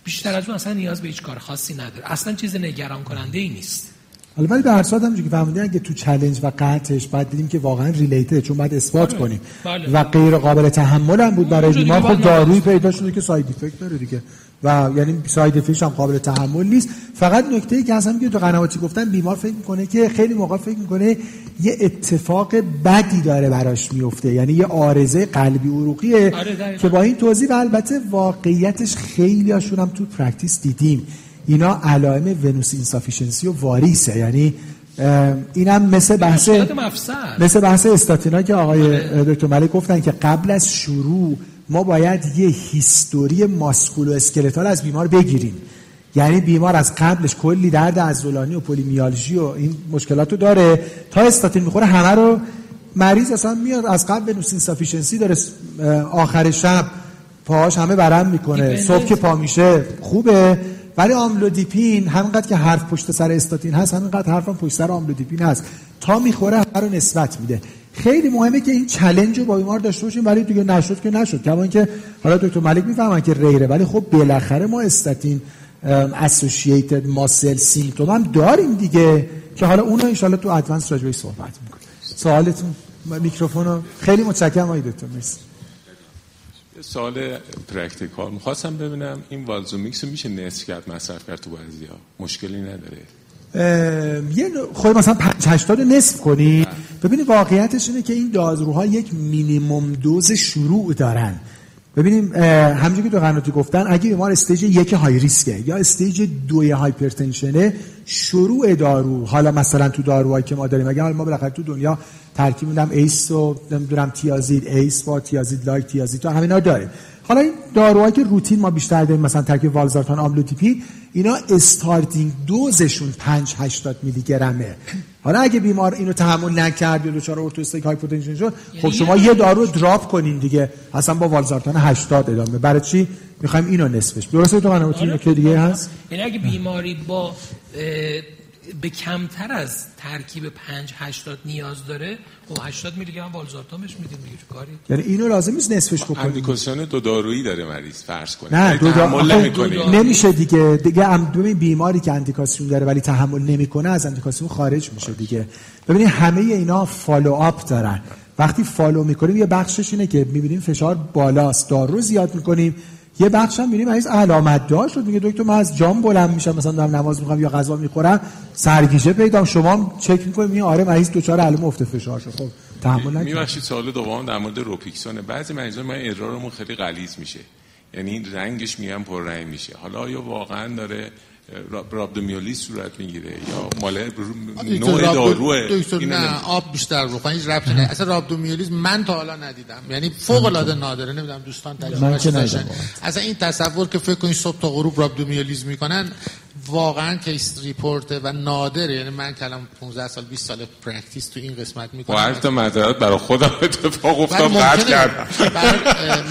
بیشتر از اون اصلا نیاز به هیچ کار خاصی نداره. اصلا چیز نگران کننده ای نیست.
حالا ولی به هر صورت هم که فهمیدین اگه تو challenge و قطعش بعد دیدیم که واقعا related چون بعد اثبات بله. کنیم. بله. و غیر قابل تحمل هم بود برای بیمار خب دارویی پیدا شده که side effect داره دیگه. و یعنی side effect ش هم قابل تحمل نیست. فقط نکته ای که اصلا که دکتر قنواتی گفتن بیمار فکر می‌کنه که خیلی موقع فکر می‌کنه یه اتفاق بدی داره براش میفته یعنی یه عارضه قلبی عروقیه آره که با این توضیح و البته واقعیتش خیلی هاشون هم تو practice دیدیم. اینا علائم venous insufficiency و واریسه. یعنی اینم مثل بحث مثل بحث استاتینا که آقای آره. دکتر ملک گفتن که قبل از شروع ما باید یه history musculoskeletal از بیمار بگیریم. یعنی بیمار از قبلش کلی درد عضلانی و polymyalgia و این مشکلات رو داره. تا استاتین می‌خوره همه رو مریض اصلا میاد از قبل venous insufficiency داره آخر شب پاهاش همه ورم می‌کنه. صبح که پا میشه خوبه. ولی آملودیپین همینقدر که حرف پشت سر استاتین هست همینقدر حرف هم پشت سر آملودیپین هست. تا می‌خوره همه رو نسبت میده. خیلی مهمه که این challenge رو با بیمار داشته باشیم ولی دیگه نشد که نشد. کما اینکه حالا دکتر ملک می‌فرمان که rare ه ولی خب بالاخره ما استاتین associated muscle symptom هم داریم دیگه که حالا اون رو تو advance راجعش صحبت می‌کنیم. سوالتون میکروفون خیلی متشکرم آقای دکتر مرسی.
سوال practical. می‌خواستم ببینم این والزومیکس میشه نصف کرد مصرف کرد تو بعضی ها مشکلی نداره.
یه خود مثلا 5 80 نصف کنی. ببینید واقعیتش اینه که این داروها یک minimum dose شروع دارن. ببینیم همونجوری که دکتر قنواتی گفتن اگه بیمار stage یک high risk ه یا stage دوی hypertension ه شروع دارو حالا مثلا تو داروهایی که ما داریم اگه ما بالاخره تو دنیا ترکیب میدم ACE و نمی‌دونم تیازید ACE با تیازید like تیازید تو همینا داریم. حالا این داروهایی که روتین ما بیشتر داریم مثلا ترکیب والزارتان آملودیپین اینا starting dose شون 5 80 میلی گرمه. حالا اگه بیمار اینو تحمل نکرد یا دچار orthostatic hypotension شد خب یعنی شما یه دارو drop کنین دیگه. اصلا با والزارتان 80 ادامه. برای چی؟ می‌خوایم اینو نصفش. درسته دکتر قنواتی که دیگه هست؟
یعنی اگه بیماری با به کمتر از ترکیب 5 80 نیاز داره و 80 میلی گرم والزارتانش میدیم دیگه کاری؟
یعنی اینو لازم نیست نصفش بکنیم.
fr: indication دو دارویی داره مریض فرض کنید.
نه دو دارو نمیشه دیگه. دیگه هم ببین بیماری که اندیکاسیون داره ولی تحمل نمی‌کنه از اندیکاسیون خارج میشه دیگه. ببینید همه اینا follow up دارن. وقتی follow می‌کنیم یه بخشش اینه که می‌بینیم فشار بالاست. دارو زیاد می‌کنیم. یه بخش هم می‌بینیم مریض علامت دار شد. میگه دکتر من از جام بلند میشم مثلا دارم نماز می‌خونم یا غذا می‌خورم سرگیجه پیدا شما چک می‌کنید میگه آره مریض دچار علائم افت فشار شد. خب تحمل نکنید
میبخشید سوال دوم در مورد روپیکسونه. بعضی مریضا ما ادرارمون خیلی غلیظ میشه. یعنی رنگش میگن پر رنگ میشه. حالا آیا واقعا داره rhabdomyolysis صورت می‌گیره یا مال نوع داروه.
دکتر نه آب بیشتر بخواه هیچ ربطی نه. اصلا rhabdomyolysis من تا حالا ندیدم. یعنی فوق العاده نادره نمی‌دونم دوستان تجربه داشتن اصلا این تصور که فکر کنید صبح تا غروب rhabdomyolysis می‌کنن واقعا case report و نادره یعنی من کلام 15 سال 20 سال practice تو این قسمت می‌کنم.
با تا مدارات برای خودم اتفاق افتاد قطع کردم.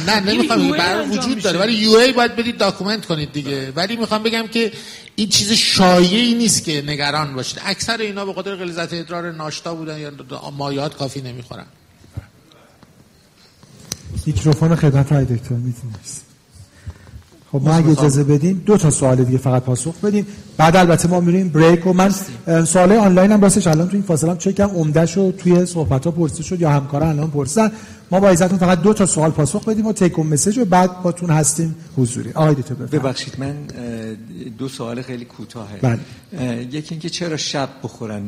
نه نمی‌خوام برای وجود داره. ولی UA باید بدید document کنید دیگه. ولی می‌خوام بگم که این چیز شایعی نیست که نگران باشید. اکثر اینا به قدر غلظت ادرار ناشتا بودن یا مایعات کافی نمی‌خورن.
میکروفون خدمت آقای دکتر می‌تونید خب ما اگه اجازه بدیم دو تا سوال دیگه فقط پاسخ بدیم. بعد البته ما میریم break و من سوال آنلاین هم راستش الان تو این فاصله هم چکم عمده شو توی صحبت ها پرسیده شد یا همکارا الان پرسیدن. ما با عزتون فقط دو تا سوال پاسخ بدیم و تیک مسیج و بعد باتون هستیم حضوری. آقای تو
ببخشید من دو سوال خیلی کوتاهه. بله. یکی اینکه چرا شب بخورن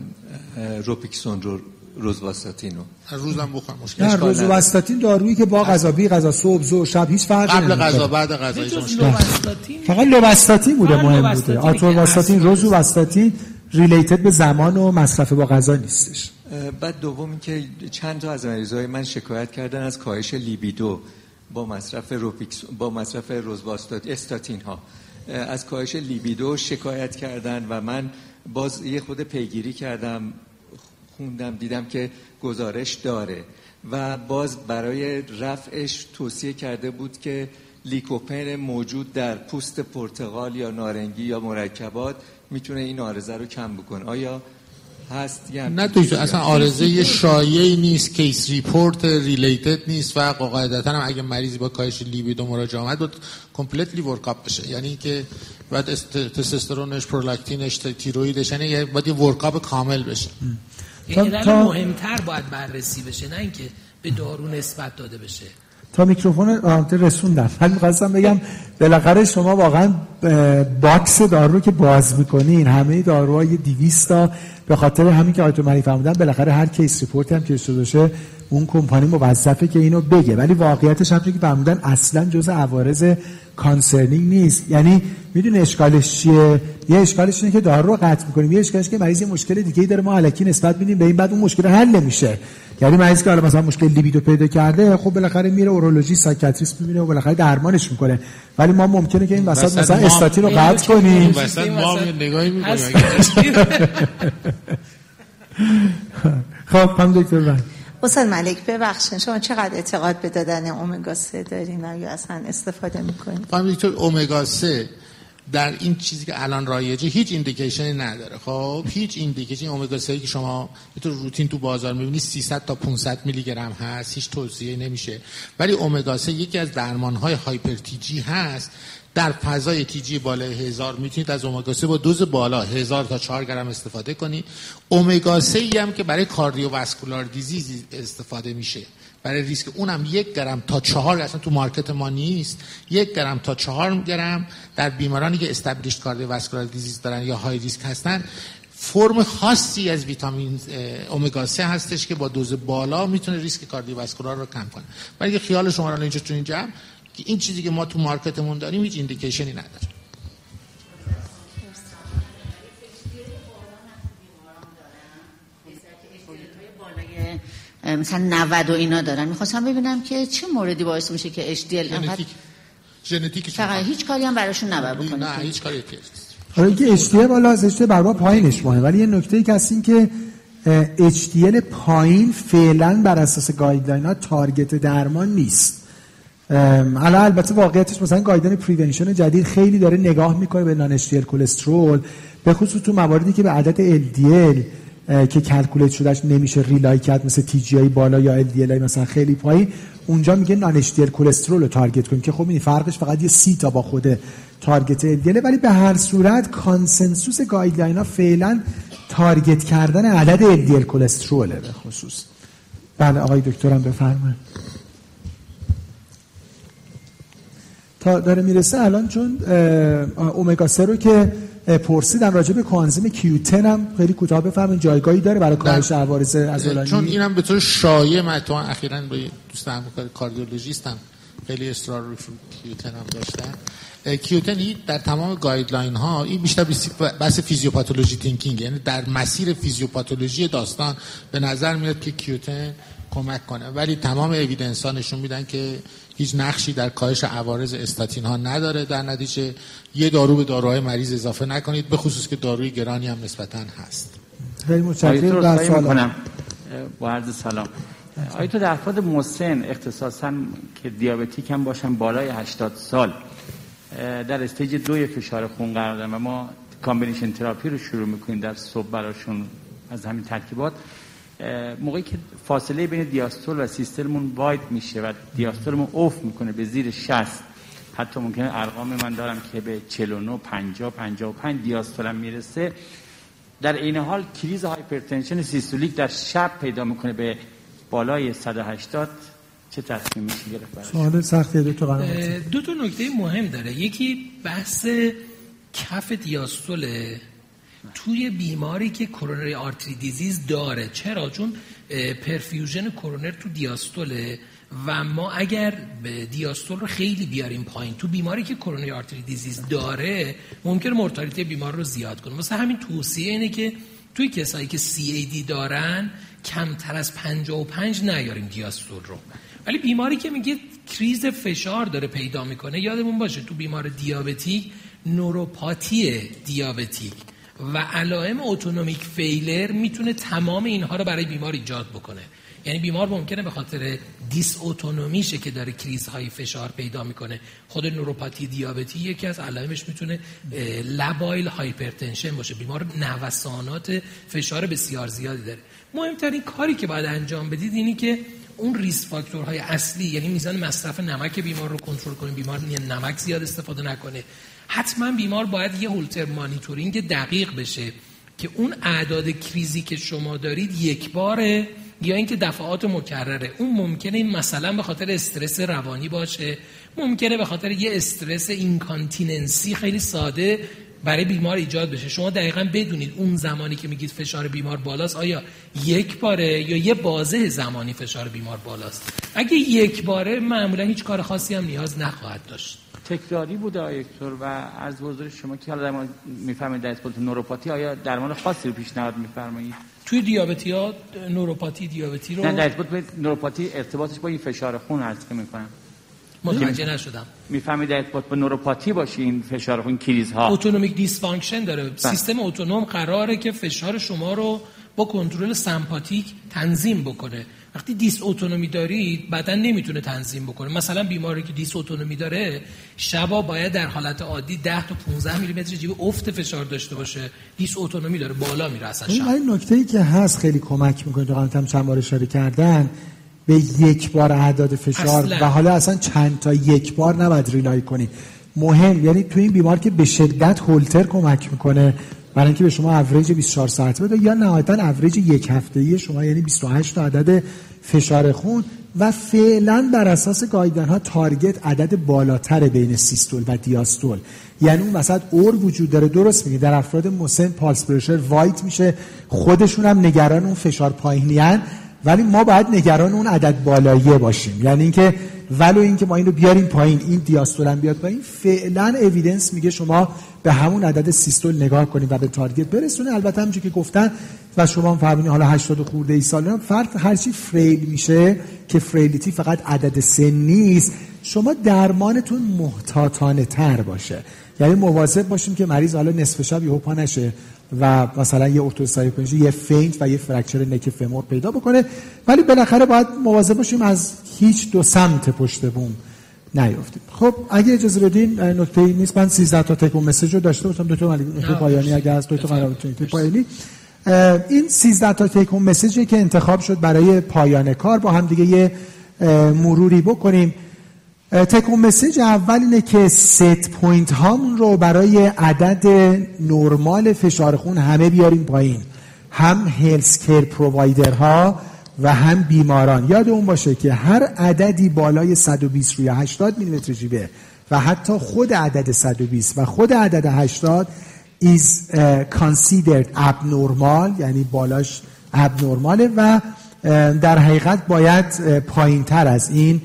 روپیکسون رو روزواستاتین رو
روزم بخورم مشکل
نه روزواستاتین دارویی که با غذا بی غذا صبح ظهر شب هیچ فرقی
قبل غذا بعد غذا
فقط لوواستاتین بوده مهم بوده. آتورواستاتین روزواستاتین ریلیتد به زمان و مصرف با غذا نیستش.
بعد دوم که چند تا از مریضای من شکایت کردن از کاهش لیبیدو با مصرف روپیکس با مصرف روزواستات استاتین ها از کاهش لیبیدو شکایت کردن و من باز یه خود پیگیری کردم. خوندم دیدم که گزارش داره و باز برای رفعش توصیه کرده بود که لیکوپن موجود در پوست پرتغال یا نارنگی یا مرکبات می‌تونه این عارضه رو کم بکنه. آیا هست
یا نه دوست اصلا عارضه یه شایعی نیست case report related نیست و قاعدتا هم اگه مریضی با کاهش libido مراجعه آمد بود completely workup بشه. یعنی که بعد تستوسترونش پرولاکتینش تیرویدش یعنی باید یه workup کامل بشه.
تا مهمتر باید بررسی بشه نه اینکه به دارو نسبت داده بشه.
تا میکروفون رسوندم من می‌خواستم بگم بالاخره شما واقعا box دارو که باز می‌کنین همه داروهای دیویستا به خاطر همین که آیتو مری فرمودن بالاخره هر case report هم که شده اون کمپانی موظفه که اینو بگه. ولی واقعیتش هم که فرمودن اصلا جزء عوارض concerning نیست. یعنی می‌دونه اشکالش چیه؟ یه اشکالش اینه که دارو رو قطع می‌کنیم. یه اشکالش که مریض مشکل دیگه ای داره. ما الکی نسبت میدیم به این بعد اون مشکل حل نمیشه. یعنی مریض که حالا مثلا مشکل libido پیدا کرده خب بالاخره میره اورولوژی psychiatrist می‌بینه و بالاخره درمانش می‌کنه. ولی ما ممکنه که این وسط مثلا استاتین رو قطع کنیم.
وسط ما نگاهی می‌کنیم.
خب هم دکتر
استاد ملک ببخشید. شما چقدر اعتقاد به دادن اومگا 3 دارین؟ یا اصلا استفاده می‌کنین؟
خانم دکتر اومگا 3 در این چیزی که الان رایجه هیچ indication ی نداره. خب هیچ indication اومگا 3 که شما تو روتین تو بازار می‌بینید 300 تا 500 میلی گرم هست هیچ توصیه نمیشه. ولی اومگا 3 یکی از درمانهای hyper TG هست در فضای TG بالای هزار می‌تونید از اومگا 3 با دوز بالا هزار تا 4 گرم استفاده کنید. اومگا 3 هم که برای cardiovascular disease استفاده میشه. برای ریسک اونم یک گرم تا چهار اصلا تو market ما نیست. یک گرم تا چهار گرم در بیمارانی که established cardiovascular disease دارن یا high risk هستن فرم خاصی از ویتامین امگا 3 هستش که با دوز بالا می‌تونه ریسک کاردیوواسکولار رو کم کنه. ولی خیال شما رو اینجا تو اینجا که این چیزی که ما تو مارکتمون داریم هیچ ایندیکیشنی نداره.
مثلا 90 و اینا دارن. می‌خواستم ببینم که چه موردی باعث میشه که HDL انقدر
ژنتیک.
فقط هیچ کاری هم براشون نباید بکنید
نه هیچ کاری
حالا اینکه HDL بالا از HDL بر پایینش مهمه ولی یه نکته ای که هست این که HDL پایین فعلا بر اساس guideline ها target درمان نیست. حالا البته واقعیتش مثلا guideline prevention جدید خیلی داره نگاه می‌کنه به non کلسترول به خصوص تو مواردی که به عدد LDL که calculate شدهش نمیشه rely کرد مثل TG بالا یا LDL مثلا خیلی پایین اونجا میگه non کلسترول رو target کنیم که خب این فرقش فقط یه سی تا با خود target LDL ولی به هر صورت consensus guideline ها فعلا target کردن عدد LDL کلستروله به خصوص. بله آقای دکترم بفرمایید. تا داره می‌رسه الان چون اومگا 3 رو که پرسیدم راجع به coenzyme Q10 هم خیلی کوتاه بفهمین جایگاهی داره برای کاهش عوارض عضلانی.
چون اینم به طور شایع من اخیرا با دوستم کاردیولوژیستم خیلی اصرار رو Q10 هم داشتن Q10 در تمام guideline ها این بیشتر بحث فیزیوپاتولوژی thinking یعنی در مسیر فیزیوپاتولوژی داستان به نظر میاد که Q10 کمک کنه. ولی تمام evidence ها نشون میدن که هیچ نقشی در کاهش عوارض استاتین ها نداره. در نتیجه یه دارو به داروهای مریض اضافه نکنید به خصوص که داروی گرانی هم نسبتا هست.
خیلی متشکرم. در سوال
با عرض سلام. آیا تو در افراد مسن اختصاصا که diabetic هم باشن بالای 80 سال در stage دوی فشار خون قرار دارن و ما combination therapy رو شروع می‌کنیم در صبح براشون از همین ترکیبات. موقعی که فاصله بین دیاستول و سیستممون wide میشه و دیاستولمون افت می‌کنه به زیر 60 حتی ممکنه ارقام من دارم که به 49 50 55 دیاستولم می‌رسه. در این حال crisis hypertension سیستولیک در شب پیدا می‌کنه به بالای 180 چه تصمیمی میشه گرفت
سوال سختی دو
دو تا نکته مهم داره. یکی بحث کف دیاستوله توی بیماری که coronary artery disease داره. چرا؟ چون perfusion کرونر تو دیاستوله و ما اگر دیاستول رو خیلی بیاریم پایین تو بیماری که coronary artery disease داره ممکن مرتالیته بیمار رو زیاد کنه. مثلا همین توصیه اینه که توی کسایی که CAD دارن کمتر از 55 نیاریم دیاستول رو. ولی بیماری که میگه کریز فشار داره پیدا می‌کنه یادمون باشه تو بیمار دیابتیک نوروپاتی دیابتیک. و علائم اتونومیک فیلر می‌تونه تمام اینها رو برای بیمار ایجاد بکنه. یعنی بیمار ممکنه به خاطر دیس اتونومیشه که داره کریزهای فشار پیدا می‌کنه. خود نوروپاتی دیابتی یکی از علائمش می‌تونه labile hypertension باشه. بیمار نوسانات فشار بسیار زیادی داره. مهمترین کاری که باید انجام بدید اینی که اون risk factor های اصلی یعنی میزان مصرف نمک بیمار رو کنترل کنیم بیمار نمک زیاد استفاده نکنه. حتما بیمار باید یه Holter monitoring دقیق بشه که اون اعداد crisis ی که شما دارید یک باره یا اینکه دفعات مکرره. اون ممکنه این مثلا به خاطر استرس روانی باشه ممکنه به خاطر یه استرس اینکانتیننسی خیلی ساده برای بیمار ایجاد بشه. شما دقیقا بدونید اون زمانی که میگید فشار بیمار بالاست آیا یک باره یا یه بازه زمانی فشار بیمار بالاست؟ اگه یک باره معمولا هیچ کار خاصی هم نیاز نخواهد داشت.
تکراری بوده آیکتور و از حضور شما که حالا در می‌فهمید در نوروپاتی آیا درمان خاصی رو پیشنهاد میفرمایید؟
توی دیابتی ها نوروپاتی دیابتی رو
نه در به نوروپاتی ارتباطش با این فشار خون هست که می‌کنم
متوجه نشدم.
می‌فهمید ارتباط با نوروپاتی باشه این فشار خون crisis ها
autonomic dysfunction داره. بله. سیستم اتونوم قراره که فشار شما رو با کنترل سمپاتیک تنظیم بکنه. وقتی دیس اتونومی دارید بدن نمی‌تونه تنظیم بکنه. مثلا بیماری که دیس اتونومی داره شبا باید در حالت عادی 10 تا 15 میلی متر جیوه افت فشار داشته باشه. دیس اتونومی داره بالا میره اصلا شب.
این نکته ای که هست خیلی کمک می‌کنه دقیقاً هم چند بار اشاره کردن به یک بار اعداد فشار اصلا. و حالا اصلا چند تا یک بار نباید rely کنید مهم یعنی تو این بیمار که به شدت هولتر کمک می‌کنه برای اینکه به شما اوریج 24 ساعت بده یا نهایتا اوریج یک هفته شما یعنی 28 تا عدد فشار خون و فعلا بر اساس guideline ها target عدد بالاتر بین سیستول و دیاستول. یعنی اون وسط over وجود داره درست میگه در افراد مسن pulse pressure wide میشه خودشون هم نگران اون فشار پایینیان ولی ما باید نگران اون عدد بالاییه باشیم. یعنی اینکه ولو اینکه ما اینو بیاریم پایین این دیاستول هم بیاد پایین فعلا evidence میگه شما به همون عدد سیستول نگاه کنید و به target برسونه البته همونجوری که گفتن و شما هم فهمیدین حالا 80 خرده ای سال فرد هرچی frail میشه که frailty فقط عدد سن نیست. شما درمانتون محتاطانه تر باشه. یعنی مواظب باشیم که مریض حالا نصف شب یهو پا نشه. و مثلا یه orthostatic یه faint و یه fracture neck femur پیدا بکنه. ولی بالاخره باید مواظب باشیم از هیچ دو سمت پشت بوم نیافتیم خب اگه اجازه بدین نکته ای نیست. من 13 تا take home message رو داشته باشم. تا نکته پایانی اگه از دو تا قرار پایانی. این 13 تا take home message ی که انتخاب شد برای پایان کار با هم دیگه یه مروری بکنیم. take home message اول اینه که set point هامون رو برای عدد نرمال فشار خون همه بیاریم پایین. هم health care provider ها و هم بیماران. یاد اون باشه که هر عددی بالای 120 روی 80 میلیمتر جیوه و حتی خود عدد 120 و خود عدد 80 is considered abnormal یعنی بالاش abnormal و در حقیقت باید پایین تر از این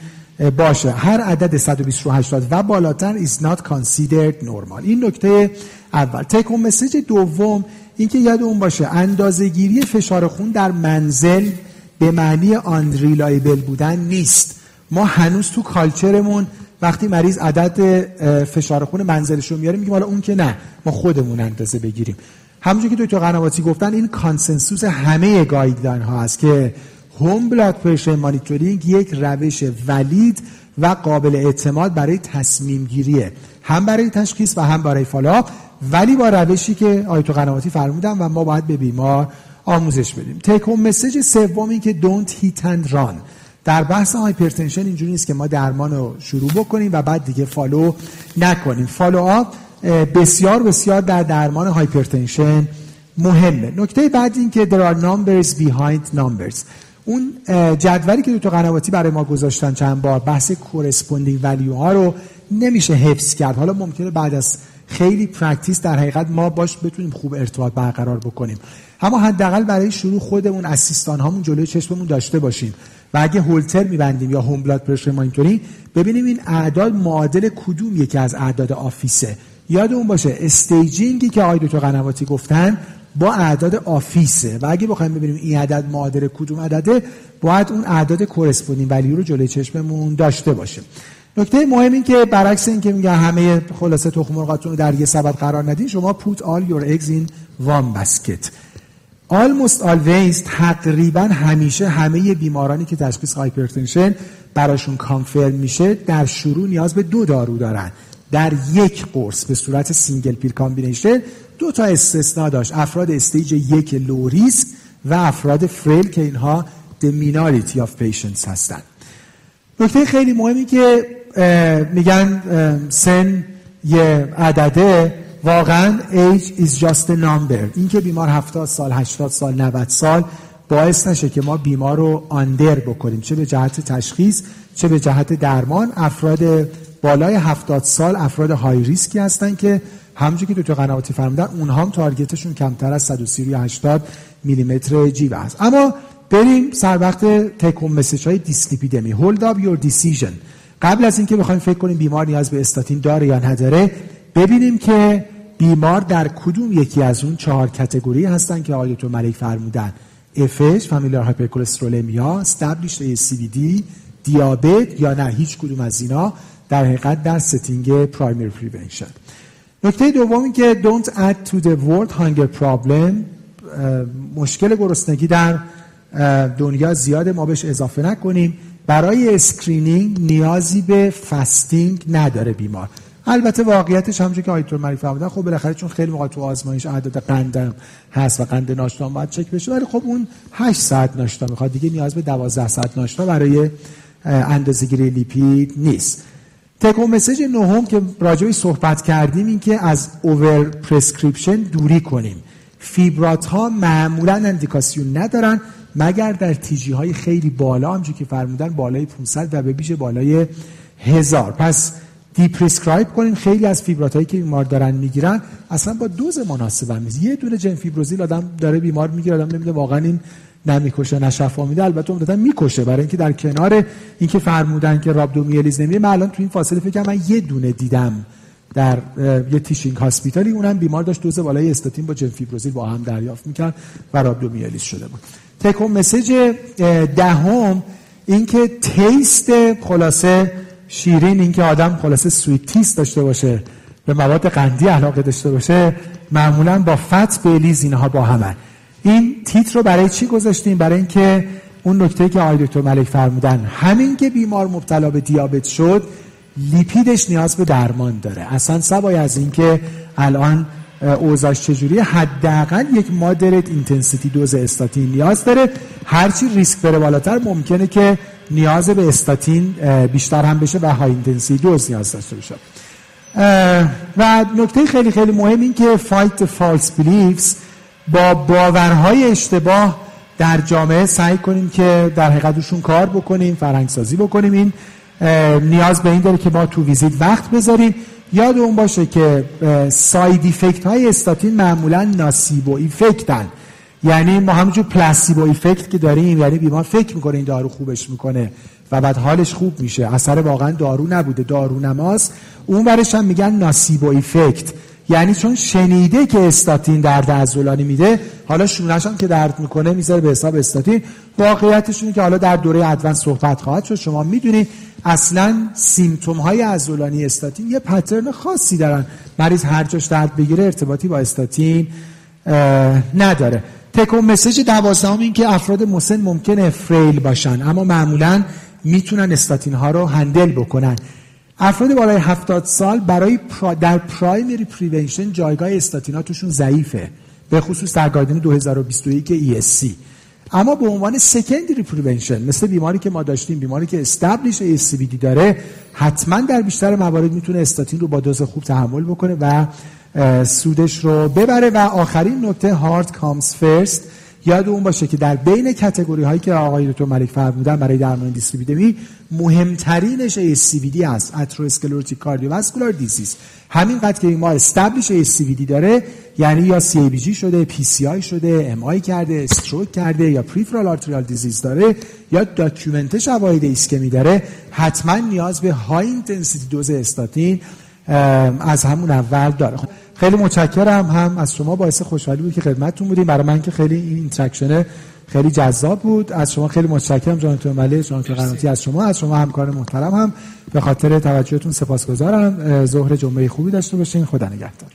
باشه. هر عدد 120 رو 80 و بالاتر is not considered normal. این نکته اول. تکون مسیج دوم اینکه یاد اون باشه اندازه گیری فشار خون در منزل به معنی آن ریلایبل بودن نیست. ما هنوز تو کالچرمون وقتی مریض عدد فشار خون منزلش رو میاره میگیم حالا اون که نه ما خودمون اندازه بگیریم. همونجور که دکتر قنواتی گفتن این consensus همه guideline ها هست که home blood pressure monitoring یک روش valid و قابل اعتماد برای تصمیم گیریه. هم برای تشخیص و هم برای follow-up ولی با روشی که آیت قنواتی فرمودن و ما باید به بیمار آموزش بدیم. take-home message سومی که don't hit and run در بحث hypertension اینجوری نیست که ما درمان رو شروع بکنیم و بعد دیگه follow نکنیم. follow-up بسیار بسیار در درمان hypertension مهمه. نکته بعد این که there are numbers behind numbers. اون جدولی که دکتر قنواتی برای ما گذاشتن چند بار بحث corresponding value ها رو نمیشه حفظ کرد. حالا ممکنه بعد از خیلی practice در حقیقت ما باش بتونیم خوب ارتباط برقرار بکنیم. اما حداقل برای شروع خودمون assistant هامون جلوی چشممون داشته باشیم. و اگه هولتر میبندیم یا home blood pressure monitoring ببینیم این اعداد معادل کدوم یکی از اعداد office ه. یادمون باشه staging ی که آقای دکتر قنواتی گفتن با اعداد office ه. و اگه بخوایم ببینیم این عدد معادل کدوم عدده باید اون اعداد corresponding value رو جلوی چشممون داشته باشه نکته مهم این که برعکس این که میگن همه خلاصه تخم مرغاتون رو در یه سبد قرار ندین شما put all your eggs in one basket. Almost always تقریبا همیشه همه بیمارانی که تشخیص hypertension براشون confirm میشه در شروع نیاز به دو دارو دارن. در یک قرص به صورت single pill combination دو تا استثنا داشت. افراد stage یک low risk و افراد frail که اینها the minority of patients هستن نکته خیلی مهمی که میگن سن یه عدده واقعا age is just a number. این که بیمار 70 سال 80 سال 90 سال باعث نشه که ما بیمار رو آندر بکنیم. چه به جهت تشخیص چه به جهت درمان. افراد بالای 70 سال افراد های ریسکی هستن که همونجور که دکتر قنواتی فرمودن اونها هم تارگتشون کمتر از 130 روی 80 میلیمتر جیوه است. اما بریم سر وقت تکون مسیج های دیسلیپیدمی. Hold up your decision. قبل از اینکه بخوایم فکر کنیم بیمار نیاز به استاتین داره یا نداره ببینیم که بیمار در کدوم یکی از اون چهار کتگوری هستن که آقای ملک فرمودن. FH familial hypercholesterolemia established دی دیابت یا نه هیچ کدوم از اینا. در حقیقت در setting primary prevention. نکته دومی که don't add to the world hunger problem مشکل گرسنگی در دنیا زیاد ما بهش اضافه نکنیم. برای screening نیازی به fasting نداره بیمار. البته واقعیتش همونجوری که آقای دکتر ملک فرمودن خب بالاخره چون خیلی موقع تو آزمایش اعداد قندم هست و قند ناشتا باید چک بشه ولی خب اون 8 ساعت ناشتا می‌خواد. دیگه نیاز به 12 ساعت ناشتا برای اندازه‌گیری لیپید نیست. take-home message نهم که راجع بهش صحبت کردیم این که از over prescription دوری کنیم. فیبرات ها معمولا اندیکاسیون ندارن مگر در TG های خیلی بالا همچون که فرمودن بالای 500 و به بیش بالای هزار. پس deprescribe کنیم خیلی از فیبرات هایی که بیمار دارن می‌گیرن اصلا با دوز مناسب هم یه دونه جن فیبروزیل آدم داره بیمار می‌گیره آدم نمیده واقعا این نمی‌کشه نه شفا میده. البته عمدتا می‌کشه. برای اینکه در کنار اینکه فرمودن که رابدومیلیز نمیره من الان تو این فاصله فکر من یه دونه دیدم در یه تیشینگ هاسپیتالی. اونم بیمار داشت دوز بالای استاتین با جنفیبروزیل با هم دریافت می‌کرد و رابدومیلیز شده بود. تکون مسیج دهم اینکه تیست خلاصه شیرین اینکه آدم خلاصه sweet taste داشته باشه به مواد قندی علاقه داشته باشه معمولا با fat بلیز اینها با همه. این تیتر رو برای چی گذاشتیم؟ برای اینکه اون نکته که آقای دکتر ملک فرمودن همین که بیمار مبتلا به دیابت شد لیپیدش نیاز به درمان داره. اصلا سوای از اینکه الان اوضاعش چجوری حداقل یک moderate intensity دوز استاتین نیاز داره. هرچی ریسک بره بالاتر ممکنه که نیاز به استاتین بیشتر هم بشه و high intensity دوز نیاز داشته باشه. و نکته خیلی خیلی مهم این که fight false beliefs با باورهای اشتباه در جامعه سعی کنیم که در حقیقتشون کار بکنیم فرهنگسازی بکنیم. این نیاز به این داره که ما تو ویزیت وقت بذاریم. یادمون باشه که side effect های استاتین معمولا nocebo effect ن یعنی ما همونجور پلاسیبو ایفکت که داریم یعنی بیمار فکر می‌کنه این دارو خوبش می‌کنه و بعد حالش خوب میشه. اثر واقعا دارو نبوده دارو نماست اون برش هم میگن ناسیبو ایفکت. یعنی چون شنیده که استاتین درد عضلانی میده حالا شونش که درد می‌کنه می‌ذاره به حساب استاتین. واقعیتش که حالا در دوره ادوانس صحبت خواهد شد. شما می‌دونید اصلا سیمتوم های عضلانی استاتین یه پترن خاصی دارن. مریض هر جاش درد بگیره ارتباطی با استاتین نداره. take-home message دوازدهم این که افراد مسن ممکنه frail باشن اما معمولا می‌تونن استاتین ها رو handle بکنن. افراد بالای 70 سال برای در primary prevention جایگاه استاتینا توشون ضعیفه به خصوص در guideline 2021 ESC اما به عنوان secondary prevention مثل بیماری که ما داشتیم بیماری که established ASCVD داره حتما در بیشتر موارد می‌تونه استاتین رو با دوز خوب تحمل بکنه و سودش رو ببره. و آخرین نکته heart comes first یادمون باشه که در بین category هایی که آقای دکتر ملک فرمودن برای درمان دیسلیپیدمی مهمترینش ASCVD است atherosclerotic cardiovascular disease همینقدر که ما established ASCVD داره یعنی یا CABG شده PCI شده MI کرده stroke کرده یا peripheral arterial disease داره یا document شواهد ایسکمی داره حتما نیاز به high intensity دوز استاتین از همون اول داره. خیلی متشکرم. هم از شما باعث خوشحالی بود که خدمتتون بودیم. برای من که خیلی این interaction خیلی جذاب بود. از شما خیلی متشکرم. جناب دکتر ملک جناب دکتر قنواتی از شما. از شما همکار محترم هم. به خاطر توجهتون سپاسگزارم. ظهر جمعه خوبی داشته باشین. خدا نگهدار.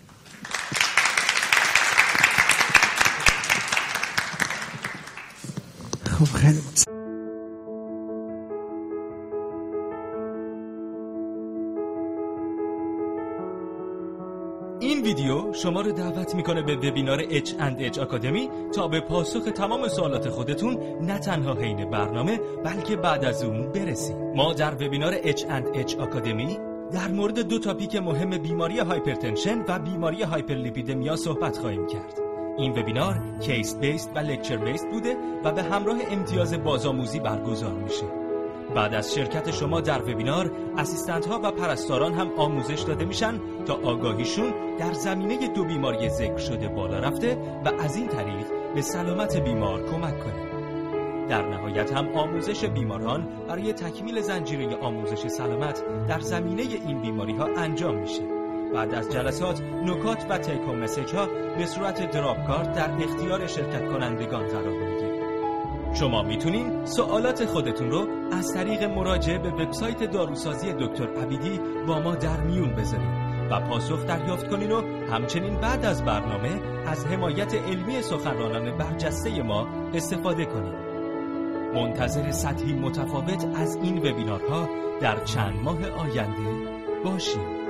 خب خیلی
شما رو دعوت می‌کنه به وبینار H&H آکادمی تا به پاسخ تمام سوالات خودتون نه تنها حین برنامه بلکه بعد از اون برسید ما در وبینار H&H آکادمی در مورد دو topic مهم بیماری hypertension و بیماری hyperlipidemia صحبت خواهیم کرد. این وبینار کیس بیست و لکچر بیست بوده و به همراه امتیاز بازآموزی برگزار میشه. بعد از شرکت شما در وبینار اسیستنت ها و پرستاران هم آموزش داده میشن تا آگاهیشون در زمینه دو بیماری ذکر شده بالا رفته و از این طریق به سلامت بیمار کمک کنه. در نهایت هم آموزش بیماران برای تکمیل زنجیره آموزش سلامت در زمینه این بیماری ها انجام میشه. بعد از جلسات نکات و تیکو مسیج ها به صورت دراپ کارت در اختیار شرکت کنندگان قرار می‌گیره شما می‌تونین سوالات خودتون رو از طریق مراجعه به وبسایت داروسازی دکتر عبیدی با ما در میون بذارید و پاسخ دریافت کنین و همچنین بعد از برنامه از حمایت علمی سخنرانان برجسته ما استفاده کنید. منتظر سطحی متفاوت از این وبینارها در چند ماه آینده باشید.